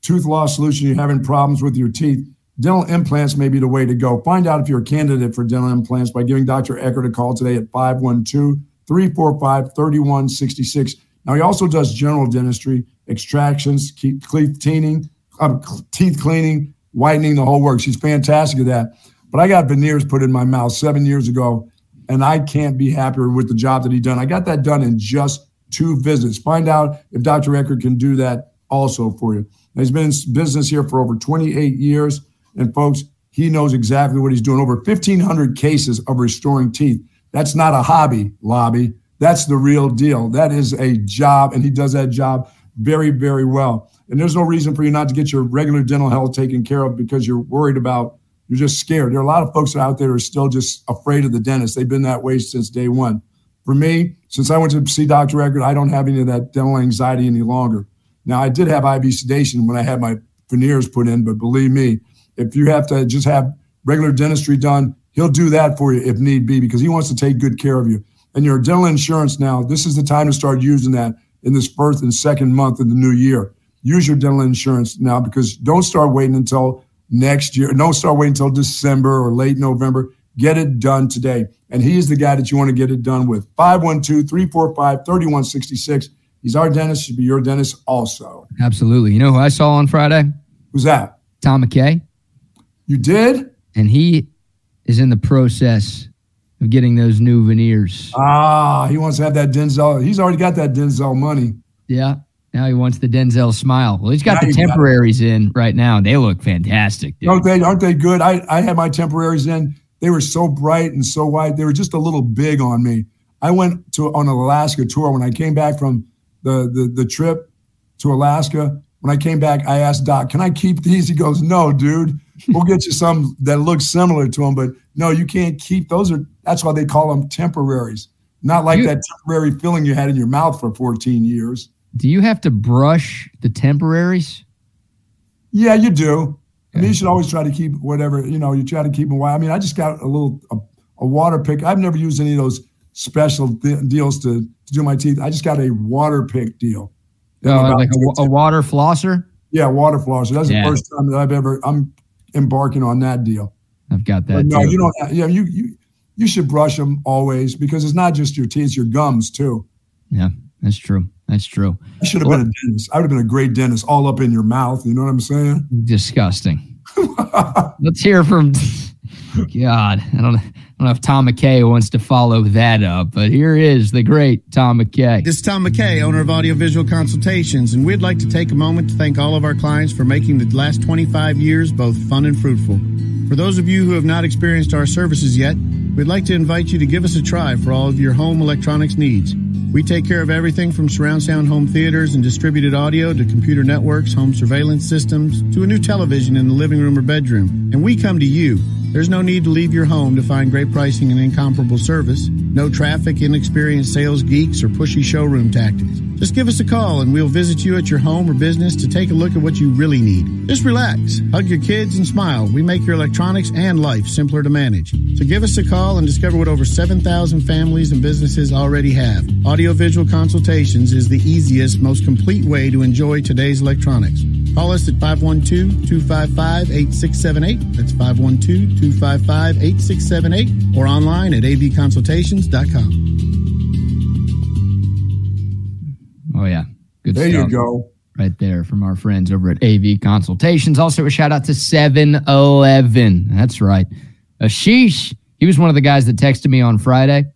tooth loss solution, you're having problems with your teeth, dental implants may be the way to go. Find out if you're a candidate for dental implants by giving Dr. Eckert a call today at 512 345 3166. Now, he also does general dentistry, extractions, teeth cleaning, um, teeth cleaning, whitening, the whole works. She's fantastic at that. But I got veneers put in my mouth seven years ago, and I can't be happier with the job that he done. I got that done in just two visits. Find out if Dr. Eckert can do that also for you. Now, he's been in business here for over 28 years. And folks, he knows exactly what he's doing. Over 1,500 cases of restoring teeth. That's not a hobby, lobby. That's the real deal. That is a job, and he does that job very, very well. And there's no reason for you not to get your regular dental health taken care of because you're worried about, you're just scared. There are a lot of folks out there who are still just afraid of the dentist. They've been that way since day one. For me, since I went to see Dr. Eckert, I don't have any of that dental anxiety any longer. Now, I did have IV sedation when I had my veneers put in, but believe me, if you have to just have regular dentistry done, he'll do that for you if need be because he wants to take good care of you. And your dental insurance now, this is the time to start using that in this first and second month of the new year. Use your dental insurance now because don't start waiting until next year. Don't start waiting until December or late November. Get it done today. And he is the guy that you want to get it done with. 512 345 3166. He's our dentist, should be your dentist also. Absolutely. You know who I saw on Friday? Who's that? Tom McKay. You did? And he is in the process of getting those new veneers. Ah, he wants to have that Denzel. He's already got that Denzel money. Yeah. Now he wants the Denzel smile. Well, he's got now the temporaries got in right now. They look fantastic. Dude. Aren't they? Aren't they good? I, I had my temporaries in. They were so bright and so white. They were just a little big on me. I went to on an Alaska tour when I came back from the, the the trip to Alaska. When I came back, I asked Doc, "Can I keep these?" He goes, "No, dude. We'll get you some that look similar to them, but no, you can't keep those. Are that's why they call them temporaries, not like that temporary filling you had in your mouth for 14 years." Do you have to brush the temporaries? Yeah, you do. I mean, you should always try to keep whatever you know. You try to keep them. Why? I mean, I just got a little a, a water pick. I've never used any of those special deals to, to do my teeth. I just got a water pick deal. Oh, like a, a, water flosser. Yeah, water flosser. That's yeah. the first time that I've ever. I'm embarking on that deal. I've got that. But no, too. you don't. Yeah, you you you should brush them always because it's not just your teeth, it's your gums too. Yeah, that's true. That's true. I should have well, been a dentist. I would have been a great dentist, all up in your mouth. You know what I'm saying? Disgusting. Let's hear from. God, I don't. I don't know if Tom McKay wants to follow that up, but here is the great Tom McKay. This is Tom McKay, owner of Audiovisual Consultations, and we'd like to take a moment to thank all of our clients for making the last 25 years both fun and fruitful. For those of you who have not experienced our services yet, we'd like to invite you to give us a try for all of your home electronics needs. We take care of everything from surround sound home theaters and distributed audio to computer networks, home surveillance systems, to a new television in the living room or bedroom. And we come to you there's no need to leave your home to find great pricing and incomparable service. No traffic, inexperienced sales geeks, or pushy showroom tactics. Just give us a call and we'll visit you at your home or business to take a look at what you really need. Just relax, hug your kids, and smile. We make your electronics and life simpler to manage. So give us a call and discover what over 7,000 families and businesses already have. Audiovisual consultations is the easiest, most complete way to enjoy today's electronics. Call us at 512-255-8678. That's 512-255-8678 or online at avconsultations.com. Oh yeah. Good there stuff. you go. Right there from our friends over at AV Consultations. Also a shout out to 7-Eleven. That's right. Ashish, he was one of the guys that texted me on Friday.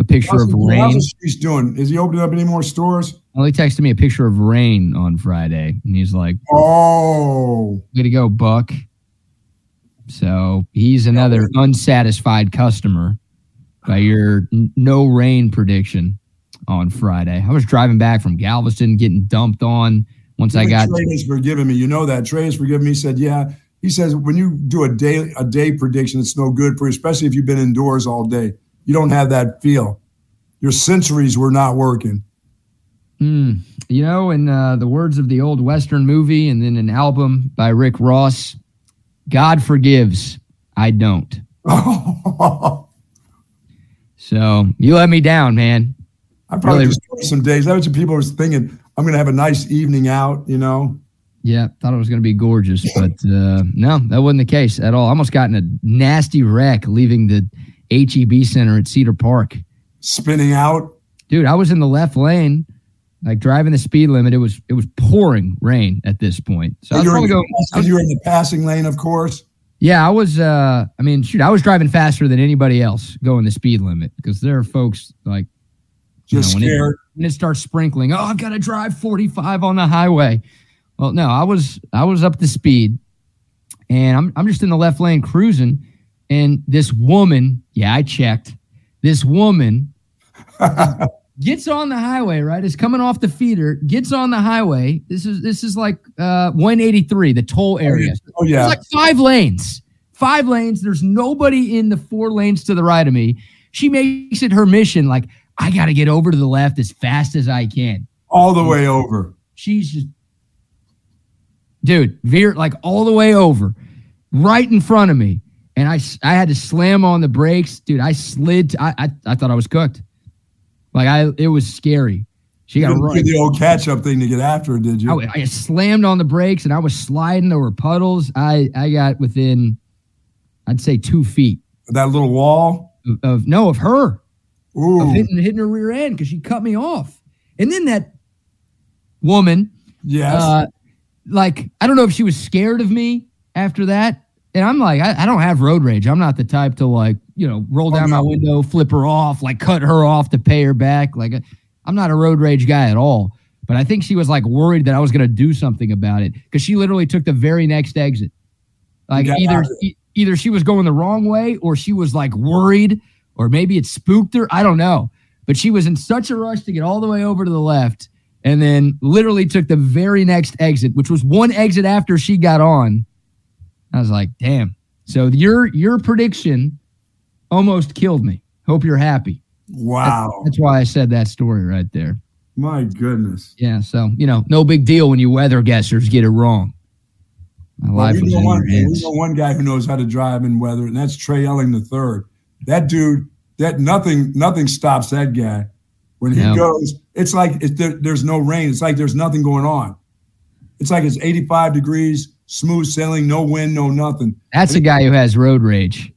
A picture how's, of rain. How's Ashish doing? Is he opening up any more stores? Well, he texted me a picture of rain on Friday, and he's like, "Oh, way to go, Buck." So he's another unsatisfied customer by your no rain prediction on Friday. I was driving back from Galveston, getting dumped on. Once I got Trey has forgiven me. You know that Trey has forgiven me. He said, "Yeah." He says when you do a day a day prediction, it's no good for you, especially if you've been indoors all day. You don't have that feel. Your sensories were not working. Mm, you know, in uh, the words of the old Western movie and then an album by Rick Ross, God forgives, I don't. so you let me down, man. I probably Really- some days. That was what people were thinking. I'm going to have a nice evening out, you know. Yeah, thought it was going to be gorgeous, but uh, no, that wasn't the case at all. I almost got in a nasty wreck leaving the HEB Center at Cedar Park. Spinning out. Dude, I was in the left lane, like driving the speed limit. It was it was pouring rain at this point, so I was you, probably in, going. I was- you were in the passing lane, of course. yeah, I was. Uh, I mean, shoot, I was driving faster than anybody else going the speed limit because there are folks like you Just know, when it- when it starts sprinkling, oh, I've got to drive 45 on the highway. Well, no, I was I was up to speed, and I'm I'm just in the left lane cruising, and this woman, yeah, I checked, this woman gets on the highway, right? Is coming off the feeder, gets on the highway. This is this is like uh 183, the toll area. Oh, yeah. It's like five lanes. Five lanes. There's nobody in the four lanes to the right of me. She makes it her mission, like, I gotta get over to the left as fast as I can. All the way over. She's just dude, veer like all the way over, right in front of me. And I, I had to slam on the brakes. Dude, I slid. I, I, I thought I was cooked. Like I, it was scary. She You got didn't right. the old catch up thing to get after her, did you? I, I slammed on the brakes and I was sliding. There were puddles. I, I got within, I'd say two feet that little wall. of, of no, of her, of Ooh. hitting, hitting her rear end because she cut me off. And then that woman, Yes. uh, like I don't know if she was scared of me after that. And I'm like, I, I don't have road rage. I'm not the type to like, you know, roll down my window, flip her off, like cut her off to pay her back. Like uh, I'm not a road rage guy at all. But I think she was like worried that I was going to do something about it because she literally took the very next exit. Like Yeah. either e- either she was going the wrong way or she was like worried or maybe it spooked her. I don't know. But she was in such a rush to get all the way over to the left and then literally took the very next exit, which was one exit after she got on. I was like, damn. So your your prediction almost killed me. Hope you're happy. wow. That's why I said that story right there. My goodness. Yeah. So, you know, no big deal when you weather guessers get it wrong. My Well, life we, was know one, we know one guy who knows how to drive in weather, and that's Trey Elling the third. That dude, that nothing, nothing stops that guy. When he goes, it's like it, there, there's no rain. It's like there's nothing going on. It's like it's 85 degrees, smooth sailing, no wind, no nothing. That's a guy who has road rage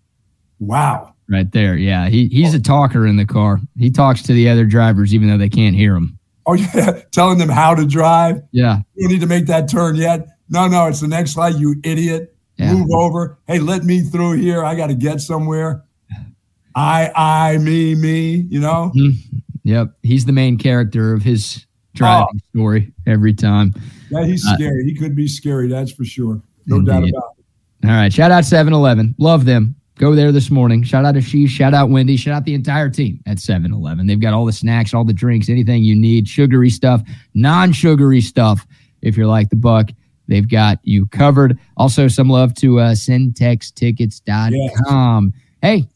Wow. Right there. Yeah. He he's a talker in the car. He talks to the other drivers even though they can't hear him. Oh yeah, telling them how to drive. Yeah. You don't need to make that turn yet. No, no, it's the next light. You idiot. Yeah. Move over. Hey, let me through here. I got to get somewhere. I, I, me, me. You know. Yep. He's the main character of his driving story every time. Yeah, he's Uh, scary. He could be scary. That's for sure. No doubt Indeed. about All right. Shout out 7 Eleven. Love them. Go there this morning. Shout out to She, Shout out Wendy. Shout out the entire team at 7 Eleven. They've got all the snacks, all the drinks, anything you need, sugary stuff, non sugary stuff. If you're like the buck, they've got you covered. Also, some love to uh, centextickets.com. Hey,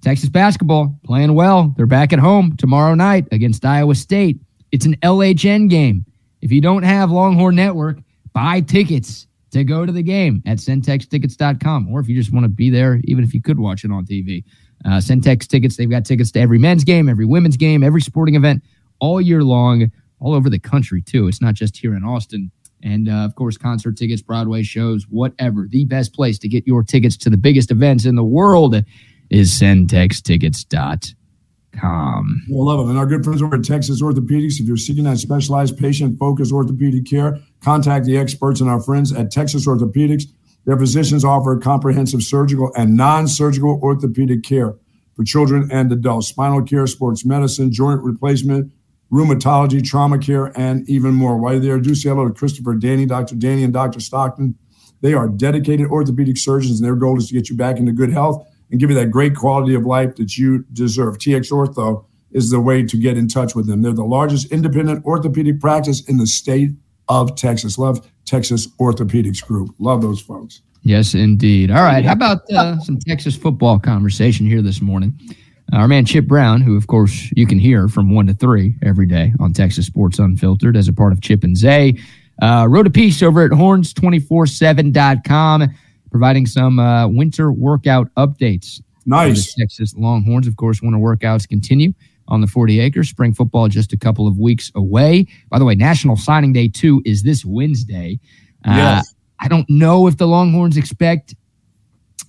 Texas basketball playing well. They're back at home tomorrow night against Iowa State. It's an LHN game. If you don't have Longhorn Network, buy tickets to go to the game at centextickets.com. Or if you just want to be there, even if you could watch it on TV, uh, tickets, they've got tickets to every men's game, every women's game, every sporting event all year long, all over the country, too. It's not just here in Austin. And uh, of course, concert tickets, Broadway shows, whatever. The best place to get your tickets to the biggest events in the world is centextickets.com. it. I love them. And our good friends over at Texas Orthopedics. If you're seeking that specialized patient-focused orthopedic care, contact the experts and our friends at Texas Orthopedics. Their physicians offer comprehensive surgical and non-surgical orthopedic care for children and adults, spinal care, sports medicine, joint replacement, rheumatology, trauma care, and even more. While there, do say hello to Christopher, Danny, Dr. Danny, and Dr. Stockton. They are dedicated orthopedic surgeons, and their goal is to get you back into good health and give you that great quality of life that you deserve. TX Ortho is the way to get in touch with them. They're the largest independent orthopedic practice in the state of Texas. Love Texas Orthopedics Group. Love those folks. Yes, indeed. All right. How about uh, some Texas football conversation here this morning? Our man Chip Brown, who of course you can hear from one to three every day on Texas Sports Unfiltered as a part of Chip and Zay, uh, wrote a piece over at horns247.com providing some uh, winter workout updates. Nice. Texas Longhorns, of course, winter workouts continue on the 40 acres. Spring football just a couple of weeks away. By the way, National Signing Day 2 is this Wednesday. Uh, Yes. I don't know if the Longhorns expect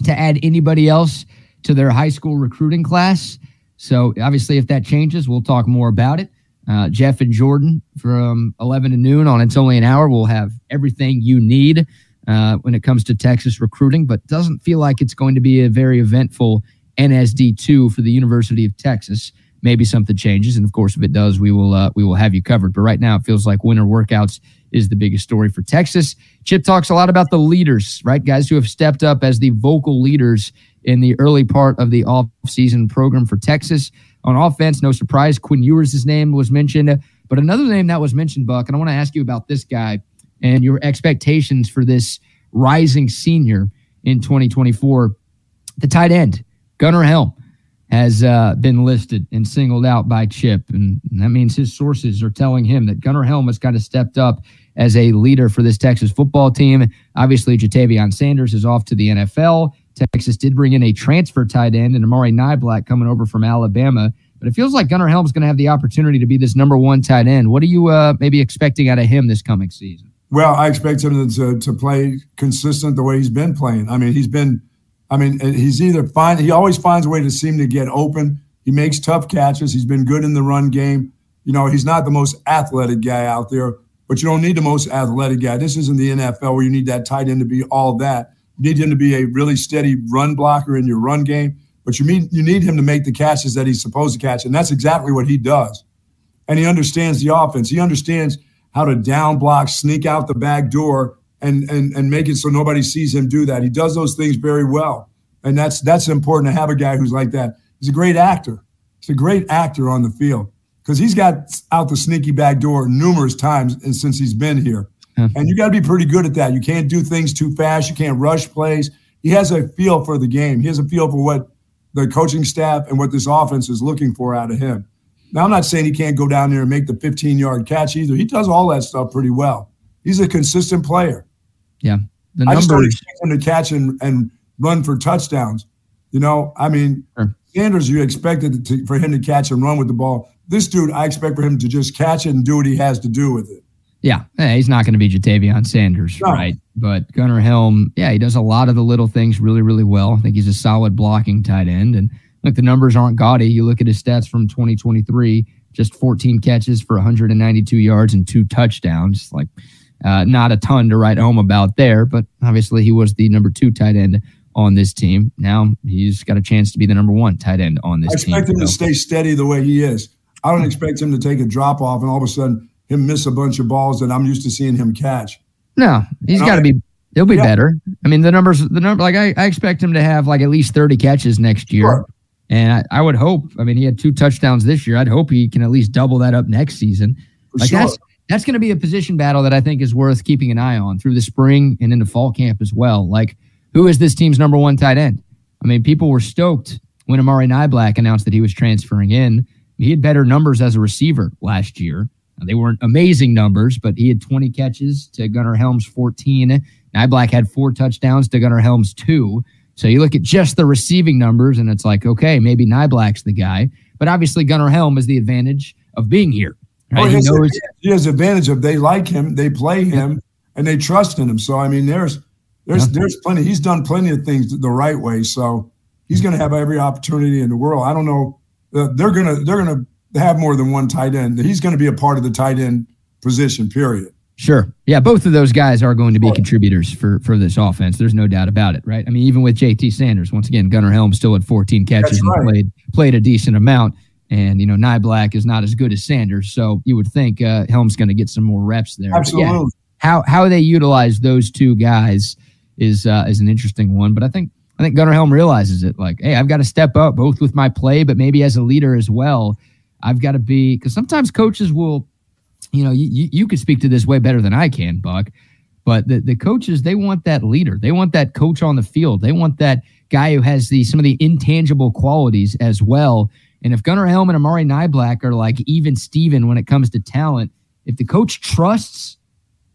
to add anybody else to their high school recruiting class. So obviously, if that changes, we'll talk more about it. Uh, Jeff and Jordan from 11 to noon on It's Only an Hour We'll have everything you need uh, when it comes to Texas recruiting, but doesn't feel like it's going to be a very eventful NSD2 for the University of Texas. Maybe something changes, and of course, if it does, we will uh, we will have you covered. But right now, it feels like winter workouts is the biggest story for Texas. Chip talks a lot about the leaders, right? Guys who have stepped up as the vocal leaders in the early part of the off-season program for Texas. On offense, no surprise, Quinn Ewers' name was mentioned, but another name that was mentioned, Buck, and I want to ask you about this guy and your expectations for this rising senior in 2024. The tight end, Gunnar Helm, has uh, been listed and singled out by Chip, and that means his sources are telling him that Gunnar Helm has kind of stepped up as a leader for this Texas football team. Obviously, Ja'Tavion Sanders is off to the NFL. Texas did bring in a transfer tight end and Amari Niblack coming over from Alabama. But it feels like Gunnar Helm's going to have the opportunity to be this number one tight end. What are you uh, maybe expecting out of him this coming season? Well, I expect him to, to play consistent the way he's been playing. I mean, he's been, I mean, he's either fine. He always finds a way to seem to get open. He makes tough catches. He's been good in the run game. You know, he's not the most athletic guy out there, but you don't need the most athletic guy. This isn't the NFL where you need that tight end to be all that. You need him to be a really steady run blocker in your run game, but you need you need him to make the catches that he's supposed to catch, and that's exactly what he does. And he understands the offense. He understands how to down block, sneak out the back door, and and and make it so nobody sees him do that. He does those things very well, and that's that's important to have a guy who's like that. He's a great actor. He's a great actor on the field because he's got out the sneaky back door numerous times and since he's been here. And you got to be pretty good at that. You can't do things too fast. You can't rush plays. He has a feel for the game. He has a feel for what the coaching staff and what this offense is looking for out of him. Now, I'm not saying he can't go down there and make the 15 yard catch either. He does all that stuff pretty well. He's a consistent player. Yeah. The I just don't expect him to catch and, and run for touchdowns. You know, I mean, Sure. Sanders, you expected to, for him to catch and run with the ball. This dude, I expect for him to just catch it and do what he has to do with it. Yeah, he's not going to be Ja'Tavion Sanders, No. right? But Gunnar Helm, yeah, he does a lot of the little things really, really well. I think he's a solid blocking tight end. And look, the numbers aren't gaudy. You look at his stats from 2023, just 14 catches for 192 yards and two touchdowns. Like, uh, not a ton to write home about there, but obviously he was the number two tight end on this team. Now he's got a chance to be the number one tight end on I this team. expect him to stay steady the way he is. I don't expect him to take a drop off and all of a sudden him miss a bunch of balls that I'm used to seeing him catch. No, he's got to be. He'll be Yeah. better. I mean, the numbers, the number, like I, I expect him to have like at least thirty catches next year, Sure. And I, I would hope. I mean, he had two touchdowns this year. I'd hope he can at least double that up next season. Like sure. that's that's going to be a position battle that I think is worth keeping an eye on through the spring and into fall camp as well. Like, who is this team's number one tight end? I mean, people were stoked when Amari Niblack announced that he was transferring in. He had better numbers as a receiver last year. Now, They weren't amazing numbers, but he had 20 catches to Gunnar Helms 14. Niblack had four touchdowns to Gunnar Helms two. So you look at just the receiving numbers, and it's like, okay, maybe Niblack's the guy. But obviously, Gunnar Helm is the advantage of being here. Right? Oh, he he, has, knows he has advantage of they like him, they play him, and they trust in him. So I mean, there's there's Yeah. there's plenty. He's done plenty of things the right way. So he's going to have every opportunity in the world. I don't know. Uh, they're gonna they're gonna have more than one tight end. He's going to be a part of the tight end position. Period. Sure. Yeah, both of those guys are going to be contributors for for this offense. There's no doubt about it, right? I mean, even with JT Sanders, once again, Gunnar Helm still had 14 catches That's and played played a decent amount. And you know, Niblack is not as good as Sanders, so you would think uh, Helm's going to get some more reps there. Absolutely. yeah, how how they utilize those two guys is uh, is an interesting one. But I think I think Gunnar Helm realizes it. Like, hey, I've got to step up both with my play, but maybe as a leader as well. I've got to be because sometimes coaches will, you know, you, you could speak to this way better than I can, Buck. But the, the coaches, they want that leader. They want that coach on the field. They want that guy who has the some of the intangible qualities as well. And if Gunnar Helm and Amari Niblack are like even Steven when it comes to talent, if the coach trusts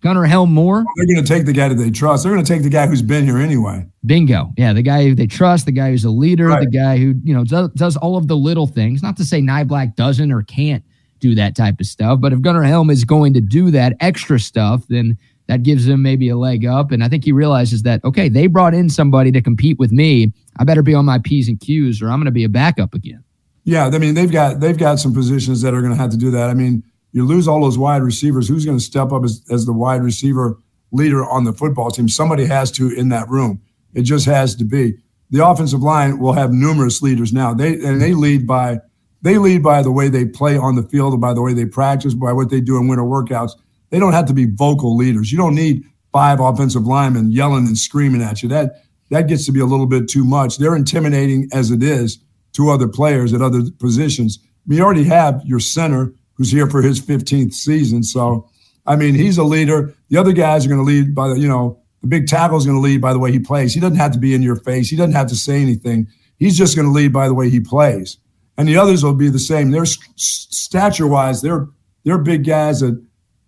Gunnar Helm more. They're going to take the guy that they trust. They're going to take the guy who's been here anyway. Bingo. Yeah, the guy who they trust, the guy who's a leader, right. the guy who you know does, does all of the little things. Not to say Niblack doesn't or can't do that type of stuff, but if Gunnar Helm is going to do that extra stuff, then that gives him maybe a leg up. And I think he realizes that okay, they brought in somebody to compete with me. I better be on my p's and q's, or I'm going to be a backup again. Yeah, I mean they've got they've got some positions that are going to have to do that. I mean, you lose all those wide receivers. Who's going to step up as, as the wide receiver leader on the football team? Somebody has to in that room. It just has to be. The offensive line will have numerous leaders now. They and they lead by they lead by the way they play on the field, by the way they practice, by what they do in winter workouts. They don't have to be vocal leaders. You don't need five offensive linemen yelling and screaming at you. That that gets to be a little bit too much. They're intimidating as it is to other players at other positions. We already have your center who's here for his 15th season. So, I mean, he's a leader. The other guys are going to lead by the, you know, the big tackle is going to lead by the way he plays. He doesn't have to be in your face. He doesn't have to say anything. He's just going to lead by the way he plays. And the others will be the same. They're stature wise, they're they're big guys that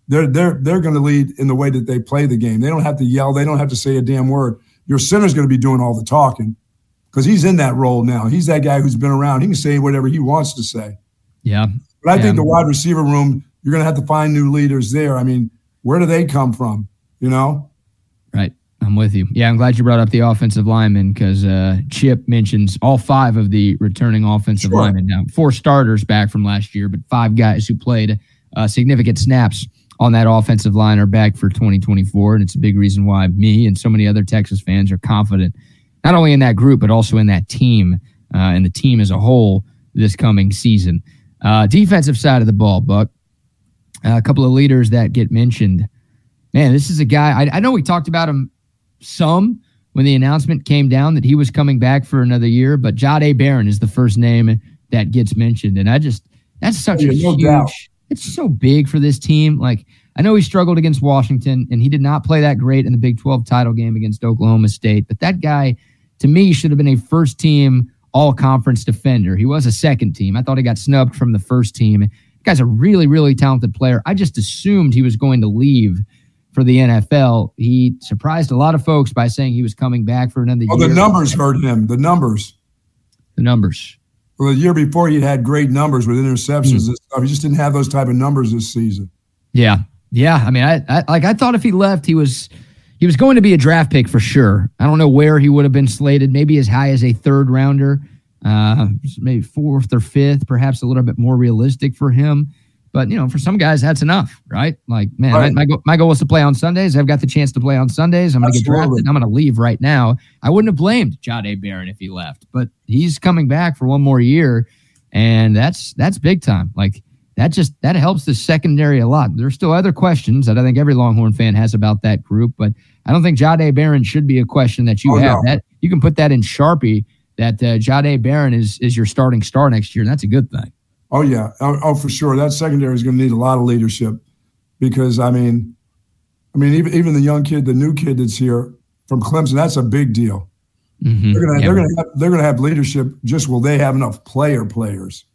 they're they're they're going to lead in the way that they play the game. They don't have to yell. They don't have to say a damn word. Your center's going to be doing all the talking because he's in that role now. He's that guy who's been around. He can say whatever he wants to say. Yeah. But I yeah. think the wide receiver room, you're going to have to find new leaders there. I mean, where do they come from? You know? Right. I'm with you. Yeah, I'm glad you brought up the offensive lineman because uh, Chip mentions all five of the returning offensive sure. linemen. Now, four starters back from last year, but five guys who played uh, significant snaps on that offensive line are back for 2024. And it's a big reason why me and so many other Texas fans are confident not only in that group, but also in that team uh, and the team as a whole this coming season. Uh, defensive side of the ball, Buck. Uh, a couple of leaders that get mentioned. Man, this is a guy. I, I know we talked about him some when the announcement came down that he was coming back for another year, but Jahdae Barron is the first name that gets mentioned, and I just that's oh, such yeah, a no huge. Doubt. It's so big for this team. Like I know he struggled against Washington, and he did not play that great in the Big 12 title game against Oklahoma State, but that guy to me should have been a first team all conference defender. He was a second team. I thought he got snubbed from the first team. The guy's a really, really talented player. I just assumed he was going to leave for the NFL. He surprised a lot of folks by saying he was coming back for another oh, year. the numbers hurt him. The numbers. The numbers. Well, the year before, he had great numbers with interceptions mm. and stuff. He just didn't have those type of numbers this season. Yeah, yeah. I mean, I, I like I thought if he left, he was he was going to be a draft pick for sure. I don't know where he would have been slated, maybe as high as a third rounder, uh, maybe fourth or fifth, perhaps a little bit more realistic for him. But you know, for some guys, that's enough, right? Like, man, right. my, my, goal, my goal was to play on Sundays. I've got the chance to play on Sundays. I'm going to get drafted. I'm going to leave right now. I wouldn't have blamed Jahdae Barron if he left, but he's coming back for one more year, and that's that's big time. Like that just that helps the secondary a lot. There's still other questions that I think every Longhorn fan has about that group, but I don't think Jahdae Barron should be a question that you oh, have. No. That you can put that in Sharpie that uh, Jahdae Barron is is your starting star next year, and that's a good thing. Oh yeah, oh, oh for sure. That secondary is going to need a lot of leadership because I mean, I mean even even the young kid, the new kid that's here from Clemson, that's a big deal. Mm-hmm. They're gonna yeah. they're gonna have, they're gonna have leadership. Just will they have enough player players?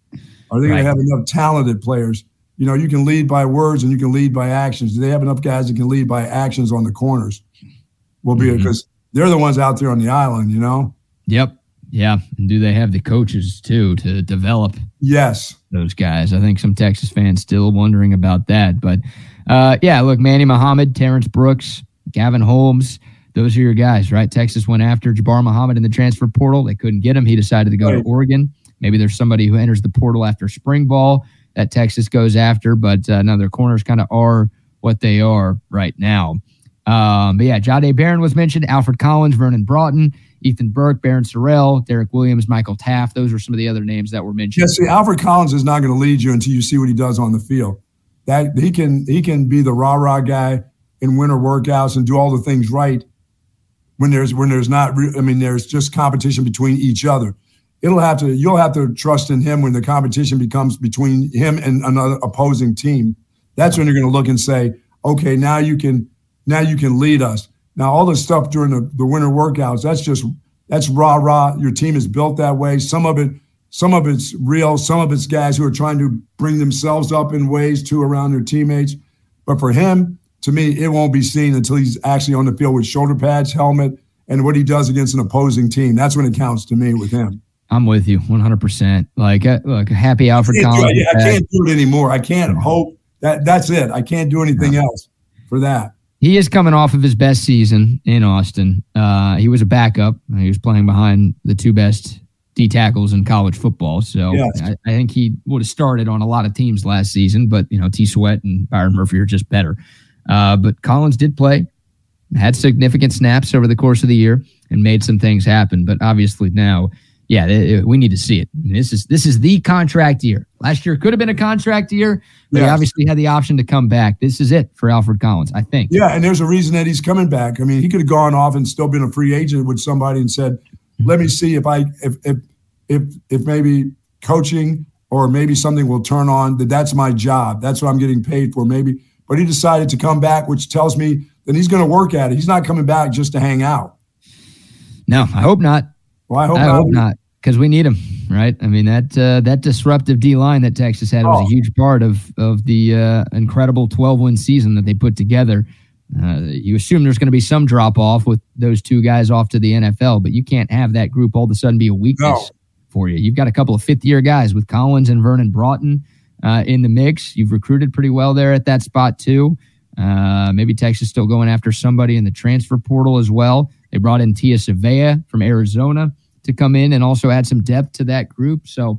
Are they going to have enough talented players? You know, you can lead by words and you can lead by actions. Do they have enough guys that can lead by actions on the corners? Will be because mm-hmm. they're the ones out there on the island. You know. Yep. Yeah. And do they have the coaches too to develop? Yes. Those guys. I think some Texas fans still wondering about that. But uh, yeah, look, Manny Muhammad, Terrence Brooks, Gavin Holmes. Those are your guys, right? Texas went after Jabbar Muhammad in the transfer portal. They couldn't get him. He decided to go right. to Oregon. Maybe there's somebody who enters the portal after spring ball that Texas goes after, but uh, now their corners kind of are what they are right now. Um, but yeah, Jahdae Barron was mentioned, Alfred Collins, Vernon Broughton, Ethan Burke, Barryn Sorrell, Derek Williams, Michael Taaffe. Those are some of the other names that were mentioned. Yeah, see, Alfred Collins is not going to lead you until you see what he does on the field. That he can he can be the rah rah guy in winter workouts and do all the things right when there's when there's not. I mean, there's just competition between each other it'll have to you'll have to trust in him when the competition becomes between him and another opposing team. That's when you're going to look and say, okay, now you can now you can lead us. Now all the stuff during the, the winter workouts, that's just that's rah rah. Your team is built that way. Some of it, some of it's real. Some of it's guys who are trying to bring themselves up in ways to around their teammates. But for him to me, it won't be seen until he's actually on the field with shoulder pads, helmet, and what he does against an opposing team. That's when it counts to me with him. I'm with you 100%. Like, uh, look, happy Alfred I can't, do Collins. I can't do it anymore. I can't hope that that's it. I can't do anything else for that. He is coming off of his best season in Austin. Uh, he was a backup. He was playing behind the two best D tackles in college football. So Yes. I, I think he would have started on a lot of teams last season, but you know, T Sweat and Byron Murphy are just better. Uh, but Collins did play, had significant snaps over the course of the year, and made some things happen. But obviously now, yeah, it- we need to see it. I mean, this is this is the contract year. Last year could have been a contract year, but he obviously had the option to come back. This is it for Alfred Collins, I think. Yeah, and there's a reason that he's coming back. I mean, he could have gone off and still been a free agent with somebody and said, "Let me see if I if if if if maybe coaching or maybe something will turn on that that's my job. That's what I'm getting paid for maybe." But he decided to come back, which tells me that he's going to work at it. He's not coming back just to hang out. No, I hope not. Well, I hope I not. hope not, because we need him, right? I mean that uh, that disruptive D line that Texas had was Oh. a huge part of of the uh, incredible 12 win season that they put together. Uh, you assume there's going to be some drop off with those two guys off to the NFL, but you can't have that group all of a sudden be a weakness No. for you. You've got a couple of fifth year guys with Collins and Vernon Broughton uh, in the mix. You've recruited pretty well there at that spot too. Uh, maybe Texas still going after somebody in the transfer portal as well. They brought in Tia Savea from Arizona to come in and also add some depth to that group. So,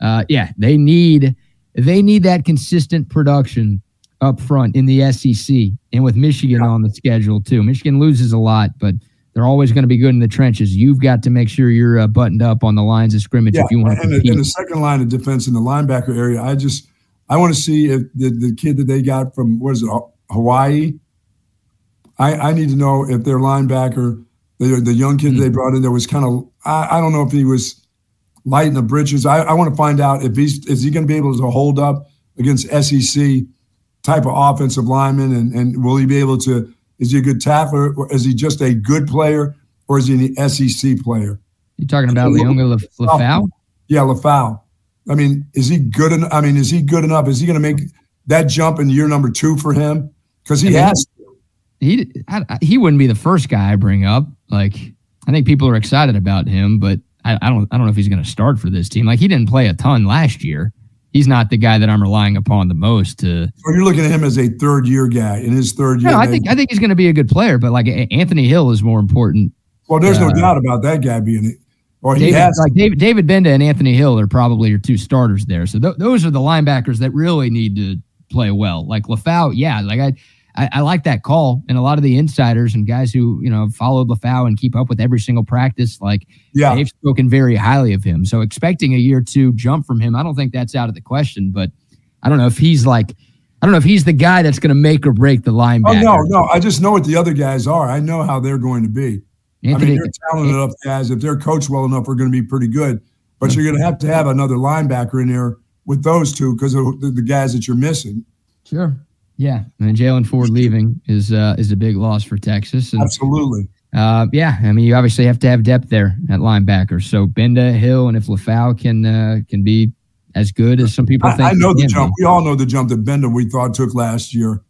uh, yeah, they need they need that consistent production up front in the SEC and with Michigan on the schedule too. Michigan loses a lot, but they're always going to be good in the trenches. You've got to make sure you're uh, buttoned up on the lines of scrimmage Yeah, if you want to and the, compete. and the second line of defense in the linebacker area, I just I want to see if the, the kid that they got from what is it Hawaii. I, I need to know if their linebacker, the the young kid Mm-hmm. they brought in, there was kind of I, I don't know if he was light in the britches. I, I want to find out if he's is he going to be able to hold up against SEC type of offensive lineman, and and will he be able to? Is he a good tackler, or is he just a good player, or is he an SEC player? you talking about Liona Lef- Lefau? Yeah, Lefau. I mean, is he good enough? I mean, is he good enough? Is he going to make that jump in year number two for him? Because he I mean, has. he I- he wouldn't be the first guy I bring up. Like I think people are excited about him, but I, I don't I don't know if he's going to start for this team. Like he didn't play a ton last year. He's not the guy that I'm relying upon the most to. Or you're looking at him as a third year guy in his third year. No, I think I think he's going to be a good player, but like Anthony Hill is more important. well, there's no uh, doubt about that guy being it. Or he David, has. like David, David Gbenda and Anthony Hill are probably your two starters there. So th- those are the linebackers that really need to play well. Like Lefau, yeah, like I, I, I like that call, and a lot of the insiders and guys who you know followed Lefau and keep up with every single practice, like yeah, they've spoken very highly of him. So expecting a year two jump from him, I don't think that's out of the question. But I don't know if he's like, I don't know if he's the guy that's going to make or break the Oh linebacker. no, no. I just know what the other guys are. I know how they're going to be. I mean, they're talented enough guys. If they're coached well enough, are going to be pretty good. But you're going to have to have another linebacker in there with those two because of the, the guys that you're missing. sure, yeah. And Jaylan Ford leaving is uh, is a big loss for Texas. And Absolutely. Uh, yeah, I mean, you obviously have to have depth there at linebacker. So Gbenda, Hill, and if Lefau can uh, can be as good as some people I, think, I know the jump. be. We all know the jump that Gbenda we thought took last year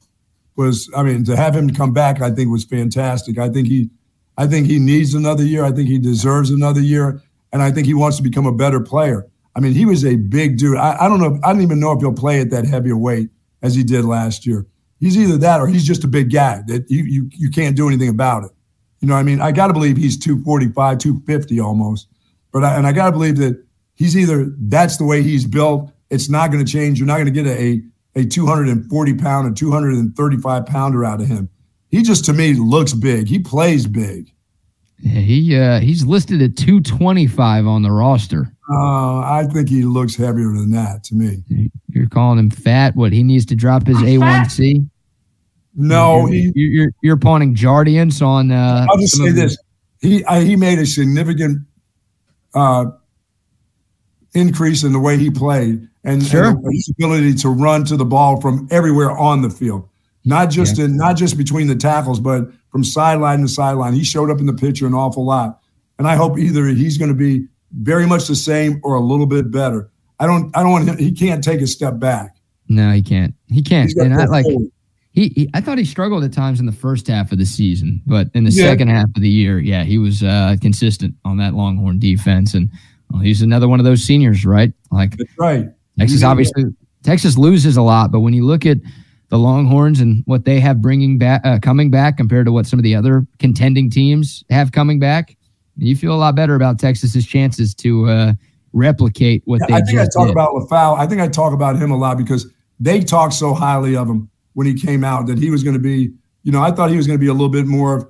was. I mean, to have him come back, I think was fantastic. I think he, I think he needs another year. I think he deserves another year, and I think he wants to become a better player. I mean, he was a big dude. I, I don't know. I don't even know if he'll play at that heavier weight as he did last year. He's either that or he's just a big guy that you you you can't do anything about it. You know, what I mean, I got to believe he's 245, 250 almost. But I, and I got to believe that he's either that's the way he's built. It's not going to change. You're not going to get a a 240 pound and 235 pounder out of him. He just to me looks big. He plays big. Yeah, he uh, he's listed at 225 on the roster. Uh, I think he looks heavier than that to me. You're calling him fat. What he needs to drop his A1C. No, you're, he. you're, you're you're pawning Jardiance on. Uh, I'll just say this: he I, he made a significant uh, increase in the way he played and, Sure. and his ability to run to the ball from everywhere on the field, not just in not just between the tackles, but from sideline to sideline. He showed up in the picture an awful lot, and I hope either he's going to be very much the same or a little bit better. I don't I don't want him. He can't take a step back. No, he can't. He can't. And I like. He, he, I thought he struggled at times in the first half of the season, but in the Yeah. second half of the year, yeah, he was uh, consistent on that Longhorn defense, and well, he's another one of those seniors, right? Like That's right. Texas, Yeah. obviously, Texas loses a lot, but when you look at the Longhorns and what they have bringing back, uh, coming back compared to what some of the other contending teams have coming back, you feel a lot better about Texas's chances to uh, replicate what Yeah, they I think I talk did. about Lefau. I think I talk about him a lot because they talked so highly of him when he came out that he was going to be, you know, I thought he was going to be a little bit more of,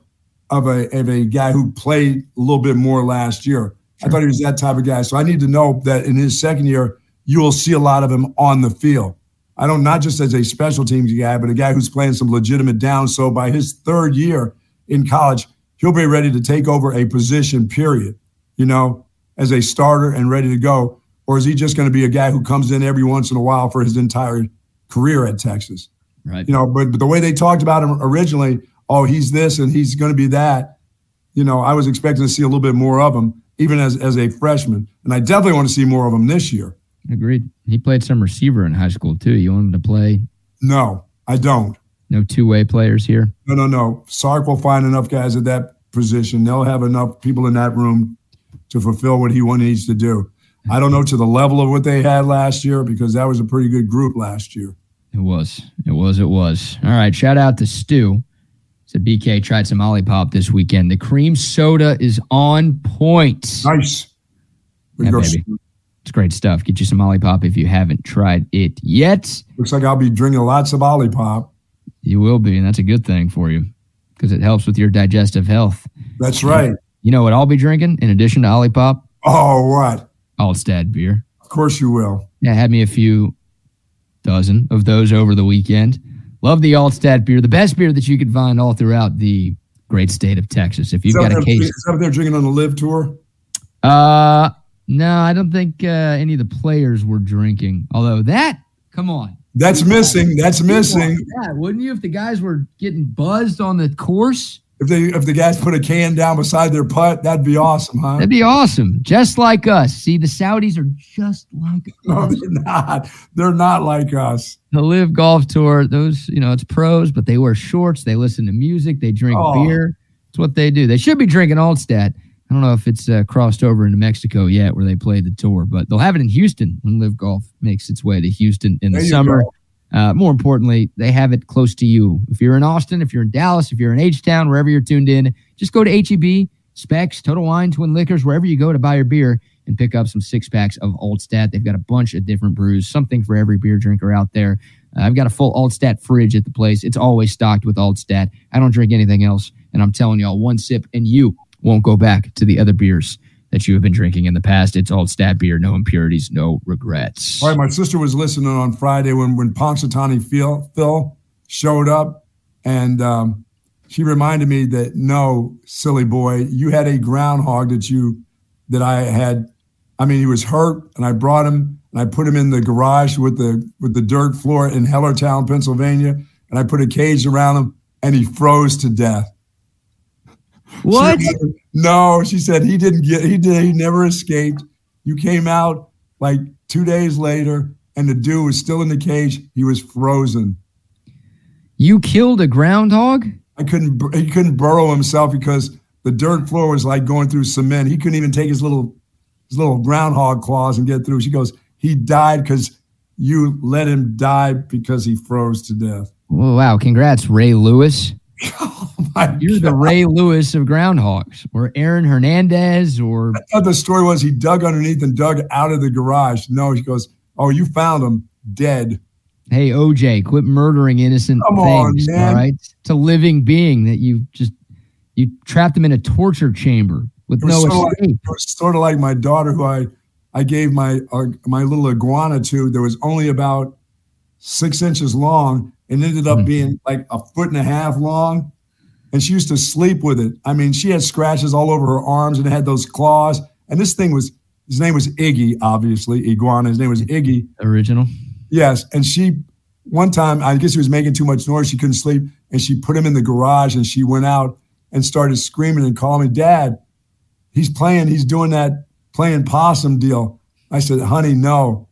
of a of a guy who played a little bit more last year. I thought he was that type of guy. So I need to know that in his second year, you will see a lot of him on the field. I don't not just as a special teams guy, but a guy who's playing some legitimate down. So by his third year in college, he'll be ready to take over a position, period. You know, as a starter and ready to go? Or is he just going to be a guy who comes in every once in a while for his entire career at Texas? Right. You know, but, but the way they talked about him originally, oh, he's this and he's going to be that. You know, I was expecting to see a little bit more of him, even as, as a freshman. And I definitely want to see more of him this year. Agreed. He played some receiver in high school too. You want him to play No, I don't. No two way players here. No, no, no. Sark will find enough guys at that position. They'll have enough people in that room to fulfill what he needs to do. I don't know to the level of what they had last year because that was a pretty good group last year. It was. It was. It was. All right. Shout out to Stu. Said BK tried some Olipop this weekend. The cream soda is on point. Nice. Yeah, baby. It's great stuff. Get you some Olipop if you haven't tried it yet. Looks like I'll be drinking lots of Olipop. You will be, and that's a good thing for you because it helps with your digestive health. That's right. You know what I'll be drinking in addition to Olipop? Oh, what? Altstadt beer. Of course you will. Yeah, I had me a few dozen of those over the weekend. Love the Altstadt beer, the best beer that you could find all throughout the great state of Texas. If you've got a case, is that what they're drinking on the LIV tour? uh, no, I don't think uh, any of the players were drinking. Although that, come on, That's missing. That's missing. yeah, wouldn't you if the guys were getting buzzed on the course? If they if the guys put a can down beside their putt, that'd be awesome, huh? That'd be awesome. Just like us. See, the Saudis are just like No, us. they're not. They're not like us. the LIV Golf Tour, those, you know, it's pros, but they wear shorts, they listen to music, they drink Oh. beer. It's what they do. They should be drinking Altstadt. I don't know if it's uh, crossed over into Mexico yet where they play the tour, but they'll have it in Houston when LIV Golf makes its way to Houston in the There you summer. Uh, more importantly, they have it close to you. If you're in Austin, if you're in Dallas, if you're in H Town, wherever you're tuned in, just go to HEB, Specs, Total Wine, Twin Liquors, wherever you go to buy your beer and pick up some six packs of Altstadt. They've got a bunch of different brews, something for every beer drinker out there. Uh, I've got a full Altstadt fridge at the place. It's always stocked with Altstadt. I don't drink anything else, and I'm telling y'all, one sip and you won't go back to the other beers that you have been drinking in the past. It's Altstadt beer, no impurities, no regrets. All right, my sister was listening on Friday when when Punxsutawney Phil Phil showed up, and um, she reminded me that no, silly boy, you had a groundhog that you that I had. I mean, he was hurt, and I brought him and I put him in the garage with the with the dirt floor in Hellertown, Pennsylvania, and I put a cage around him, and he froze to death. What? She- no, she said he didn't get. He did. He never escaped. You came out like two days later, and the dude was still in the cage. He was frozen. You killed a groundhog? I couldn't. He couldn't burrow himself because the dirt floor was like going through cement. He couldn't even take his little his little groundhog claws and get through. She goes, he died because you let him die because he froze to death. Oh, wow. Congrats, Ray Lewis. Oh You're the Ray Lewis of groundhogs, or Aaron Hernandez, or I thought the story was he dug underneath and dug out of the garage. No, he goes, oh, you found him dead. hey, OJ, quit murdering innocent Come on, things. man. All right. It's a living being that you just, you trapped him in a torture chamber with no sort of like- escape. It was sort of like my daughter, who I I gave my uh, my little iguana to. That was only about six inches long, and ended up Hmm. being like a foot and a half long. And she used to sleep with it. I mean, she had scratches all over her arms and it had those claws. And this thing was his name was Iggy, obviously iguana. His name was Iggy. Original. Yes, and she one time I guess he was making too much noise. She couldn't sleep, and she put him in the garage, and she went out and started screaming and calling me, "Dad, he's playing. He's doing that playing possum deal." I said, "Honey, no."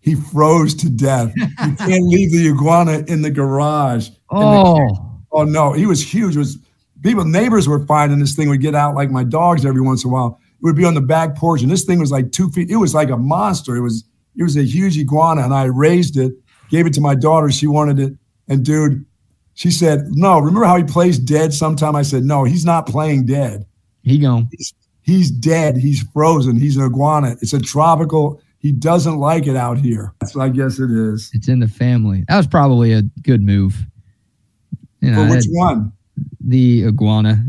He froze to death. you can't leave the iguana in the garage. Oh, oh no, he was huge. It was people, neighbors were finding this thing would get out like my dogs every once in a while. It would be on the back porch, and this thing was like two feet. It was like a monster. It was it was a huge iguana, and I raised it, gave it to my daughter. She wanted it, and dude, she said, "No, remember how he plays dead?" Sometime I said, "No, he's not playing dead. he gone. He's, he's dead. He's frozen. He's an iguana. It's a tropical. He doesn't like it out here. That's what I guess it is. It's in the family. That was probably a good move. You know, which one? the iguana.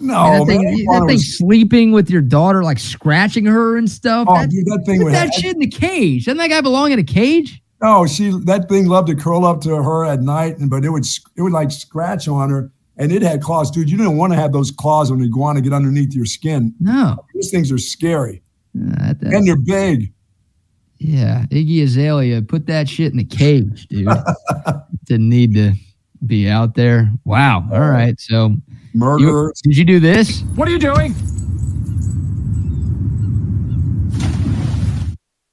No, that, thing, man, that thing was- sleeping with your daughter, like scratching her and stuff. Oh, That- dude, that thing put that have- shit in the cage. Doesn't that guy belong in a cage? No, she that thing loved to curl up to her at night, and but it would it would like scratch on her, and it had claws, dude. You didn't want to have those claws on the iguana get underneath your skin. No. These things are scary, Uh, and they're big. Yeah, Iggy Azalea, put that shit in the cage, dude. Didn't need to be out there. Wow. All right. So, you, did you do this? What are you doing?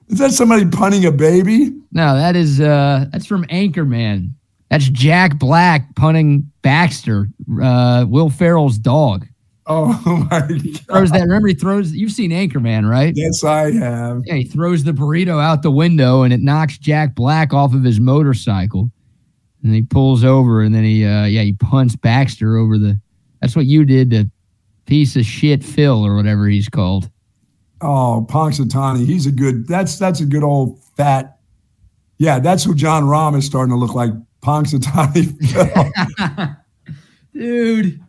Is that somebody punting a baby? No, that is uh that's from Anchorman. That's Jack Black punting Baxter, uh, Will Ferrell's dog. Oh my god! Throws that. Remember, he throws. You've seen Anchorman, right? Yes, I have. Yeah, he throws the burrito out the window and it knocks Jack Black off of his motorcycle. And he pulls over and then he uh yeah, he punts Baxter over the that's what you did to piece of shit Phil or whatever he's called. Oh, Punxsutawney. He's a good. That's that's a good old fat. Yeah, that's who Jon Rahm is starting to look like. Punxsutawney. Dude.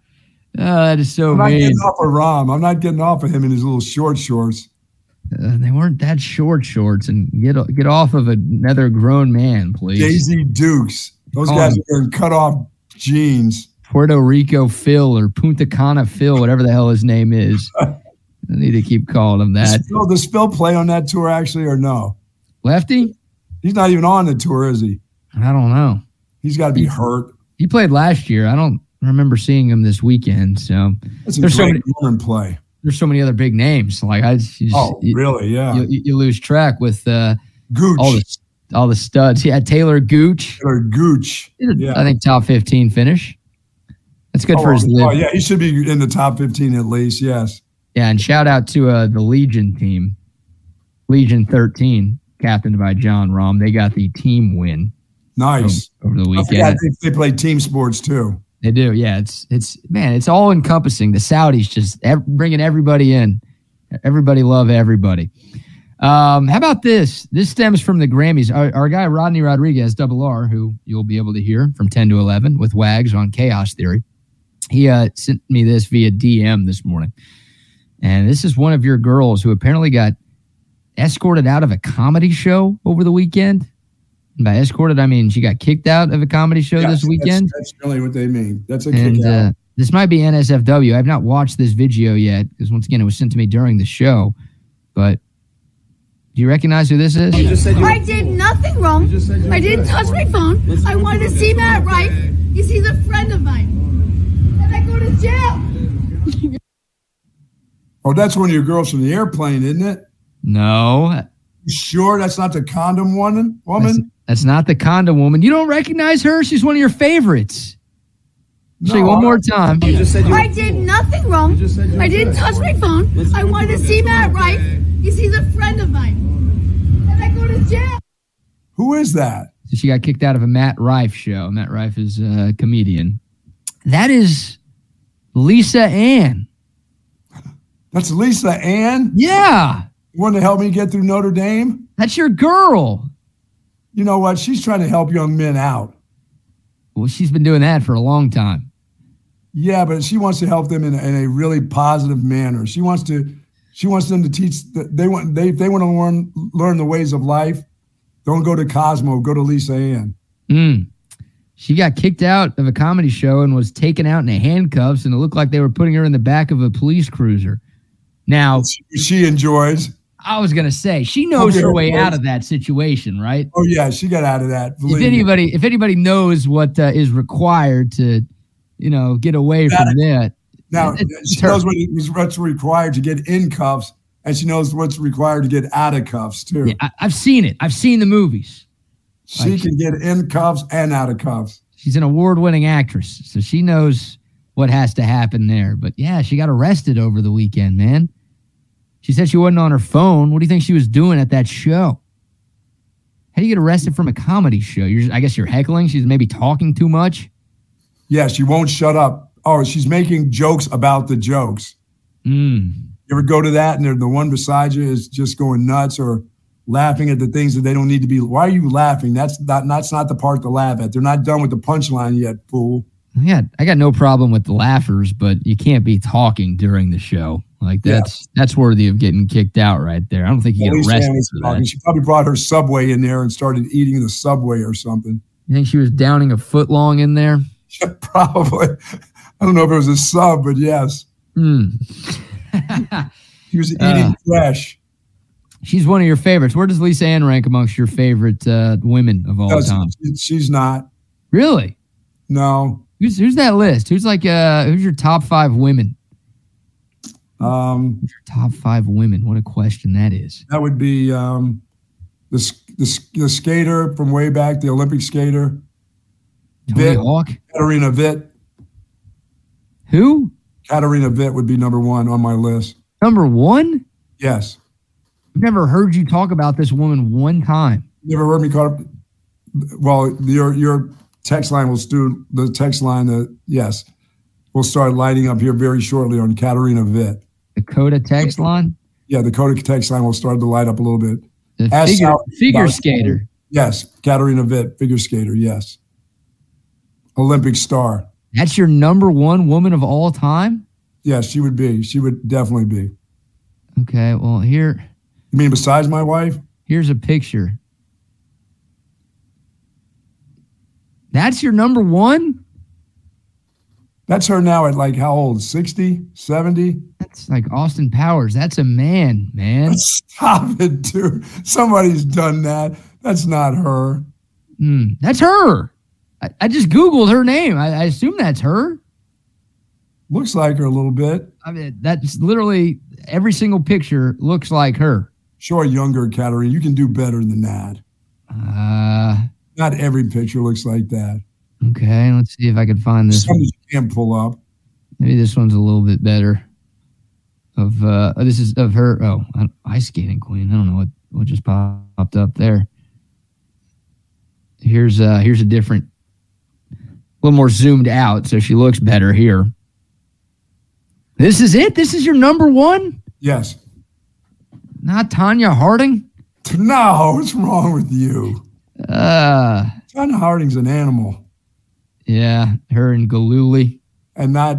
Oh, that is so I'm not mean. getting off of Rahm. I'm not getting off of him in his little short shorts. Uh, they weren't that short shorts and get get off of another grown man, please. Daisy Dukes. Those Oh. guys are wearing cut off jeans. Puerto Rico Phil or Punta Cana Phil, whatever the hell his name is. I need to keep calling him that. Does Phil, does Phil play on that tour actually or no? Lefty? He's not even on the tour, is he? I don't know. He's got to be hurt. He played last year. I don't remember seeing him this weekend. So That's a there's so many, play. there's so many other big names. Like I, just, Oh, you, really? Yeah. you, you lose track with uh, Gooch. all the all the studs. Yeah, Taylor Gooch. or Gooch. Yeah. I think top 15 finish. That's good oh, for his oh, live. yeah, he should be in the top 15 at least. Yes. Yeah, and shout out to uh, the Legion team, Legion 13, captained by Jon Rahm. They got the team win Nice. over the weekend. they, they play team sports too. They do, yeah. It's it's man, it's all encompassing. The Saudis just ev- bringing everybody in. Everybody love everybody. Um, how about this? This stems from the Grammys. Our, our guy Rodney Rodriguez, double R, who you'll be able to hear from ten to eleven with Wags on Chaos Theory. He uh, sent me this via DM this morning, and this is one of your girls who apparently got escorted out of a comedy show over the weekend. And by escorted, I mean she got kicked out of a comedy show Yes, this weekend. That's, really what they mean. That's a And kick uh, out. this might be NSFW. I've not watched this video yet because once again it was sent to me during the show. But do you recognize who this is? I did nothing wrong. I didn't touch my phone. I wanted to see Matt Rife. He's, he's a friend of mine. And I go to jail. Oh, that's one of your girls from the airplane, isn't it? No, You sure that's not the condom woman? that's, Woman? That's not the condom woman. You don't recognize her? She's one of your favorites. Say one I- more time. I did nothing wrong. I didn't touch my phone. I wanted to see Matt Rife. He's, he's a friend of mine. And I go to jail. Who is that? So she got kicked out of a Matt Rife show. Matt Rife is a comedian. That is Lisa Ann. That's Lisa Ann. Yeah, You want to help me get through Notre Dame? that's your girl. You know what? She's trying to help young men out. Well, she's been doing that for a long time. Yeah, but she wants to help them in a, in a really positive manner. She wants to she wants them to teach that they want they they want to learn learn the ways of life. Don't go to Cosmo, go to Lisa Ann. Mm. She got kicked out of a comedy show and was taken out in handcuffs, and it looked like they were putting her in the back of a police cruiser. Now, She enjoys. I was gonna say she knows Okay, her way out of that situation, right? Oh yeah, she got out of that. If believe me. anybody, if anybody knows what uh, is required to, you know, get away Got from that, Now It's she her. knows what it was what's required to get in cuffs and she knows what's required to get out of cuffs too. Yeah, I, I've seen it. I've seen the movies. she like- can get in cuffs and out of cuffs. She's an award-winning actress, so she knows what has to happen there. But yeah, she got arrested over the weekend, man. She said she wasn't on her phone. What do you think she was doing at that show? How do you get arrested from a comedy show? You're, I guess you're heckling. She's maybe talking too much. Yeah, she won't shut up. Oh, she's making jokes about the jokes. Mm. You ever go to that and they're- the one beside you is just going nuts or laughing at the things that they don't need to be? Why are you laughing? That's not that's not the part to laugh at. They're not done with the punchline yet, fool. Yeah, I got no problem with the laughers, but you can't be talking during the show. Like Yeah. that's that's worthy of getting kicked out right there. I don't think you get arrested for talking. that. She probably brought her subway in there and started eating the subway or something. You think she was downing a foot long in there? probably. I don't know if it was a sub, but yes, Hmm. he was eating Uh. fresh. She's one of your favorites. Where does Lisa Ann rank amongst your favorite uh, women of all Does- time? she's not. Really? No. Who's who's that list? Who's like uh who's your top five women? Um, your top five women? What a question that is. that would be um, the, the the skater from way back, the Olympic skater, Tony Vitt. Hawk? Katarina Witt. Who? Katarina Witt would be number one on my list. Number one? Yes. I've never heard you talk about this woman one time. You ever heard me call? Well, your your text line will do the text line that yes, will start lighting up here very shortly on Katarina Witt. Dakota text line? Yeah, the Kodak text line will start to light up a little bit. The Ask figure, figure about- skater. Yes, Katarina Witt, figure skater. Yes, Olympic star. That's your number one woman of all time? Yes, she would be. She would definitely be. Okay, well here You mean besides my wife? here's a picture. That's your number one? That's her now at like how old? 60, 70? That's like Austin Powers. That's a man, man. Stop it, dude. Somebody's done that. That's not her. Hmm, that's her. I, I just Googled her name. I, I assume that's her. Looks like her a little bit. I mean, that's literally every single picture looks like her. Sure, younger Katarina. You can do better than that. Uh, Not every picture looks like that. Okay, let's see if I can find this. Some you can't pull up. Maybe this one's a little bit better. Of uh, oh, this is of her. Oh, ice skating queen. I don't know what what just popped up there. Here's uh here's a different, a little more zoomed out, so she looks better here. This is it. This is your number one. Yes. Not Tonya Harding. No, what's wrong with you? Uh, Tonya Harding's an animal yeah, her and Gillooly. and not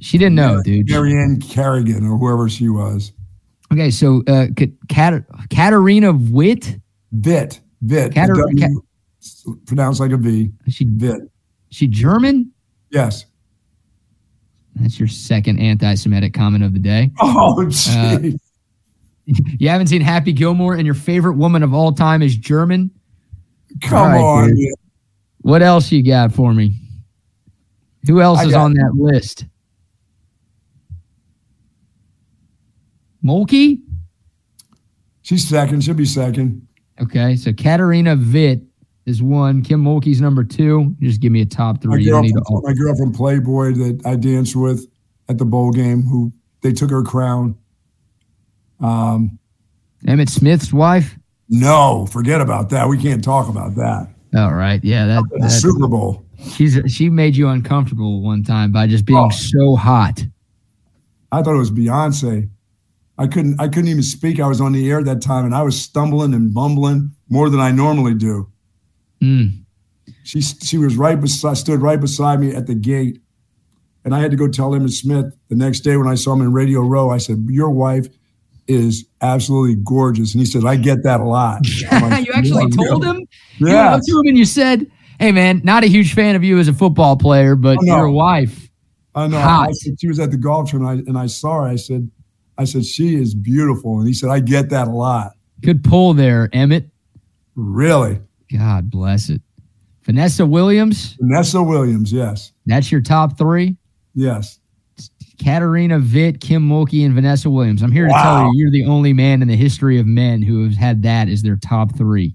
She didn't know, dude. Marianne Kerrigan or whoever she was. Okay, so uh, Ka- Kat- Katarina Witt. Vit. Vit. Katar- W- pronounced like a V. She Vit. she German. Yes. That's your second anti-Semitic comment of the day. Oh, gee. You haven't seen Happy Gilmore, and your favorite woman of all time is German. Come right, on. dude. Man. What else you got for me? Who else I is got- on that list? Mulkey? She's second. She'll be second. Okay, so Katarina Witt is one. Kim Mulkey's number two. Just give me a top three. You girl, don't to from, my girl from Playboy that I danced with at the bowl game, who they took her crown. Um, Emmitt Smith's wife. no, forget about that. We can't talk about that. All right, yeah, that, The Super Bowl. she's she made you uncomfortable one time by just being Oh. so hot. I thought it was Beyonce. I couldn't. I couldn't even speak. I was on the air that time, and I was stumbling and bumbling more than I normally do. Mm. She she was right beside, stood right beside me at the gate, and I had to go tell Emmitt Smith the next day when I saw him in Radio Row. I said, "Your wife is absolutely gorgeous," and he said, "I get that a lot." Like, you actually "Yeah, told yeah." him? You Yeah. up to him and you said, "Hey, man, not a huge fan of you as a football player, but your wife." I know. Hot. I said, she was at the golf tournament, and I, and I saw her. I said, "I said she is beautiful," and he said, "I get that a lot." Good pull there, Emmitt. Really, God bless it. Vanessa Williams, Vanessa Williams. Yes, that's your top three. yes. Katarina Witt, Kim Mulkey, and Vanessa Williams. I'm here to tell you, you're the only man in the history of men who has had that as their top three.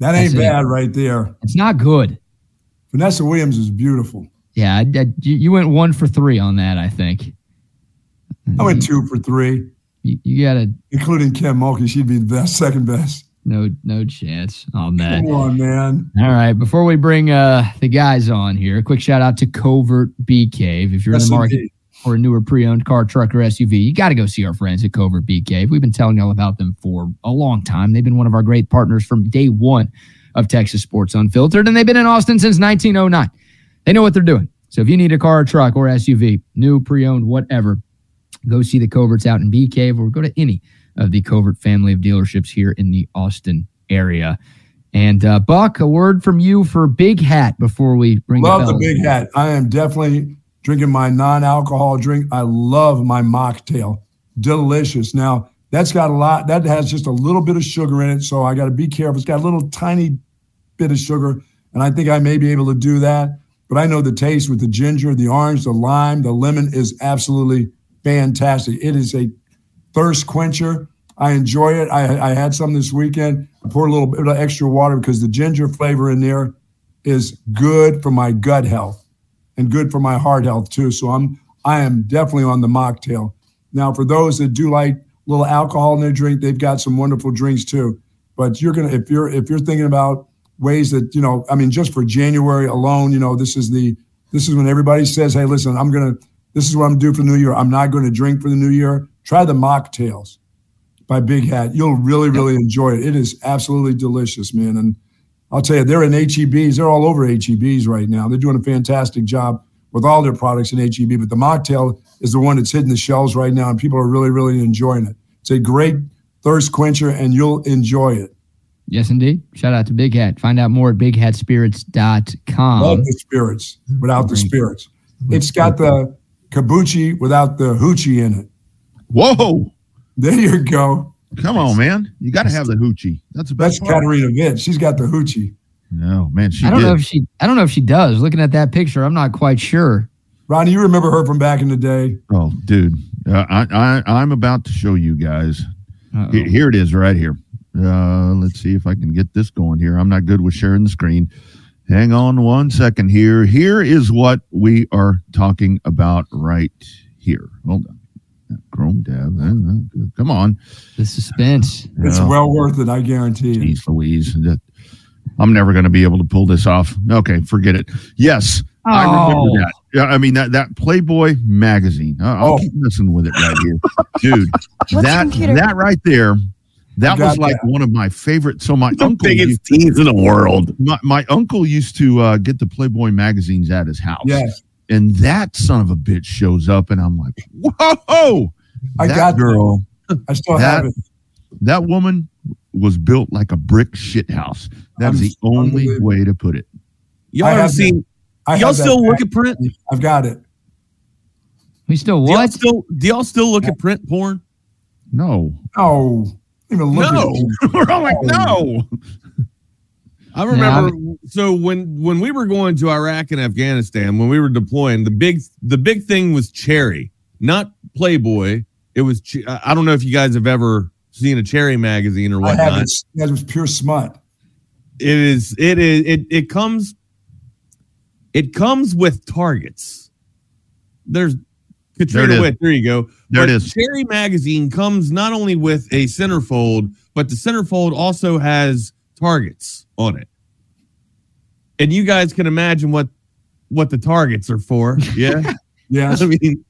That ain't That's it. bad right there. It's not good. Vanessa Williams is beautiful. Yeah, I, I- you you went one for three on that. I think I went two for three, you, you got to including Kim Mulkey. She'd be the best, second best. No no chance on that. Come on, man. All right, before we bring uh, the guys on here, a quick shout out to Covert Bee Cave. If you're in the market for a newer pre-owned car, truck, or SUV, you got to go see our friends at Covert Bee Cave. We've been telling y'all about them for a long time. They've been one of our great partners from day one of Texas Sports Unfiltered, and they've been in Austin since 1909. They know what they're doing. So if you need a car, truck, or SUV, new, pre-owned, whatever, go see the Coverts out in Bee Cave or go to any of the Covert family of dealerships here in the Austin area. And uh, Buck, a word from you for Big Hat before we bring it up. Love the fellas big hat. I am definitely drinking my non-alcohol drink. I love my mocktail. Delicious. Now that's got a lot. That has just a little bit of sugar in it, so I got to be careful. It's got a little tiny bit of sugar, and I think I may be able to do that. But I know the taste with the ginger, the orange, the lime, the lemon is absolutely fantastic. It is a thirst quencher. I enjoy it. I, I had some this weekend. I poured a little bit of extra water because the ginger flavor in there is good for my gut health and good for my heart health too. So I'm I am definitely on the mocktail. Now, for those that do like a little alcohol in their drink, they've got some wonderful drinks too. But you're gonna if you're if you're thinking about ways that you know, I mean, just for January alone, you know, this is the this is when everybody says, "Hey, listen, I'm gonna this is what I'm doing for the new year. I'm not going to drink for the new year." Try the mocktails by Big Hat. You'll really, really enjoy it. It is absolutely delicious, man. And I'll tell you, they're in HEBs. They're all over HEBs right now. They're doing a fantastic job with all their products in HEB. But the mocktail is the one that's hitting the shelves right now, and people are really, really enjoying it. It's a great thirst quencher, and you'll enjoy it. Yes, indeed. Shout out to Big Hat. Find out more at bighatspirits.com. Love the spirits without the spirits. It's got the kabuchi without the hoochie in it. Whoa. There you go. Come on, man. You got to have the hoochie. That's the That's best part. Katarina Witt. She's got the hoochie. No, man, she I don't did. know if she I don't know if she does. Looking at that picture, I'm not quite sure. Ronnie, you remember her from back in the day? Oh, dude, uh, I, I I'm about to show you guys. Here, here it is, right here. Uh, let's see if I can get this going here. I'm not good with sharing the screen. Hang on one second here. Here is what we are talking about right here. Hold on. Chrome tab. Uh, uh, Come on. The suspense. It's Oh, well worth it, I guarantee you. Jeez Louise. I'm never going to be able to pull this off. Okay, forget it. Yes, I remember Oh. that. Yeah, I mean that that Playboy magazine. Uh, I'll Oh. keep messing with it right here, dude. What's that computer? that right there, that was like that. one of my favorite. So my The uncle, biggest used, teens in the world. my, my uncle used to uh, get the Playboy magazines at his house. Yes. And that son of a bitch shows up, and I'm like, whoa! I that got girl. I still that- have it. That woman was built like a brick shit house. That's the only way to put it. Y'all I ever have seen? I y'all have that still look at print? I've got it. We still y'all what? still do y'all still look at print porn? No, Oh, even look No. at we're all like, oh. no. I remember so when when we were going to Iraq and Afghanistan, when we were deploying, the big the big thing was cherry, not Playboy. It was I I don't know if you guys have ever seen a cherry magazine or I have whatnot. That was pure smut. It is it is it it comes it comes with targets. There's Katrina There it is. Witt. There you go. There it But is. Cherry magazine comes not only with a centerfold, but the centerfold also has targets on it. And you guys can imagine what what the targets are for. Yeah. yeah. I mean,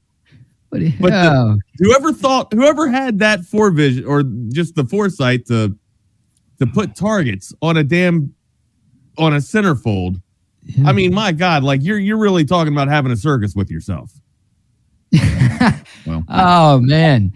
But, But the- oh, whoever thought whoever had that forevision or just the foresight to to put targets on a damn on a centerfold. I mean, my God, like you're you're really talking about having a circus with yourself. Well, oh man,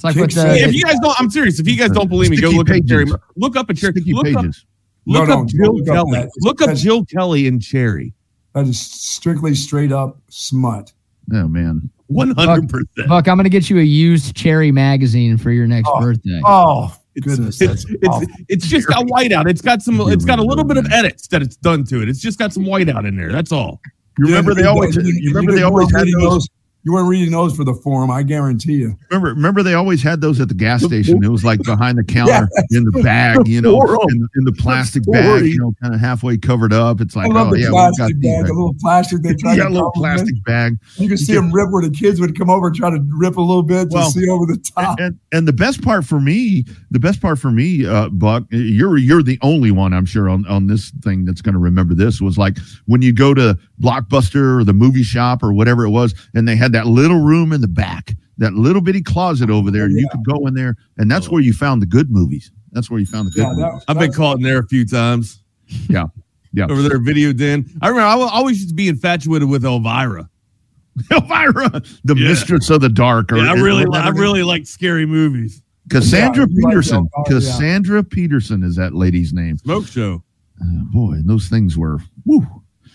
it's like Kick what the uh, if you guys don't, I'm serious. If you guys don't believe me, go look up pages. Cherry. Look up a Cherry. sticky Look up, pages. look No, up no, Jill look Kelly. that. Look up That's- Jill Kelly and Cherry. That is strictly straight up smut. Oh man, One hundred percent. Buck, I'm gonna get you a used cherry magazine for your next Oh. birthday. Oh, goodness. It's that's it's, awful. Oh. it's just got whiteout. It's got some. It's got a little bit of edits that it's done to it. It's just got some whiteout in there. That's all. you remember they always You you remember they always had those. You weren't reading those for the forum, I guarantee you. Remember, remember they always had those at the gas station. It was like behind the counter in the bag, you know, in, in the plastic bag, you know, kind of halfway covered up. It's like, oh yeah, we got plastic bag, the little plastic they try yeah, to a little them in. plastic bag. You could see them rip where the kids would come over and try to rip a little bit to Well, see over the top. And, and the best part for me, the best part for me, uh, Buck, you're you're the only one I'm sure on on this thing that's going to remember this was like when you go to Blockbuster or the movie shop or whatever it was, and they had that little room in the back, that little bitty closet over there, and you could go in there, and that's where you found the good movies. That's where you found the good Yeah, that- movies. I've been caught in there a few times. Yeah, yeah. Over there, video den. I remember I always used to be infatuated with Elvira. Elvira, the Yeah. mistress of the dark. Or, Yeah, I really, or I really like scary movies. Cassandra Yeah, you like Peterson. Elvira, yeah. Cassandra Peterson is that lady's name. Smoke show. Uh, boy, and those things were. Woo.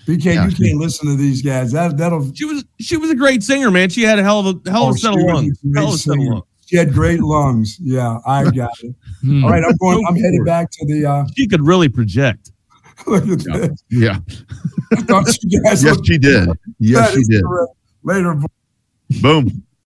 BK, Yeah. you can't listen to these guys. That that'll She was, she was a great singer, man. She had a hell of a hell of Oh, a set she of was a lungs. Hell of a set of lungs. She had great lungs. Yeah, I got it. Hmm. All right, I'm going. I'm headed back to the. uh She could really project. Look at this. Yeah. I thought you guys Yes, looked- she did. Yes, she did. correct. Later. Boom.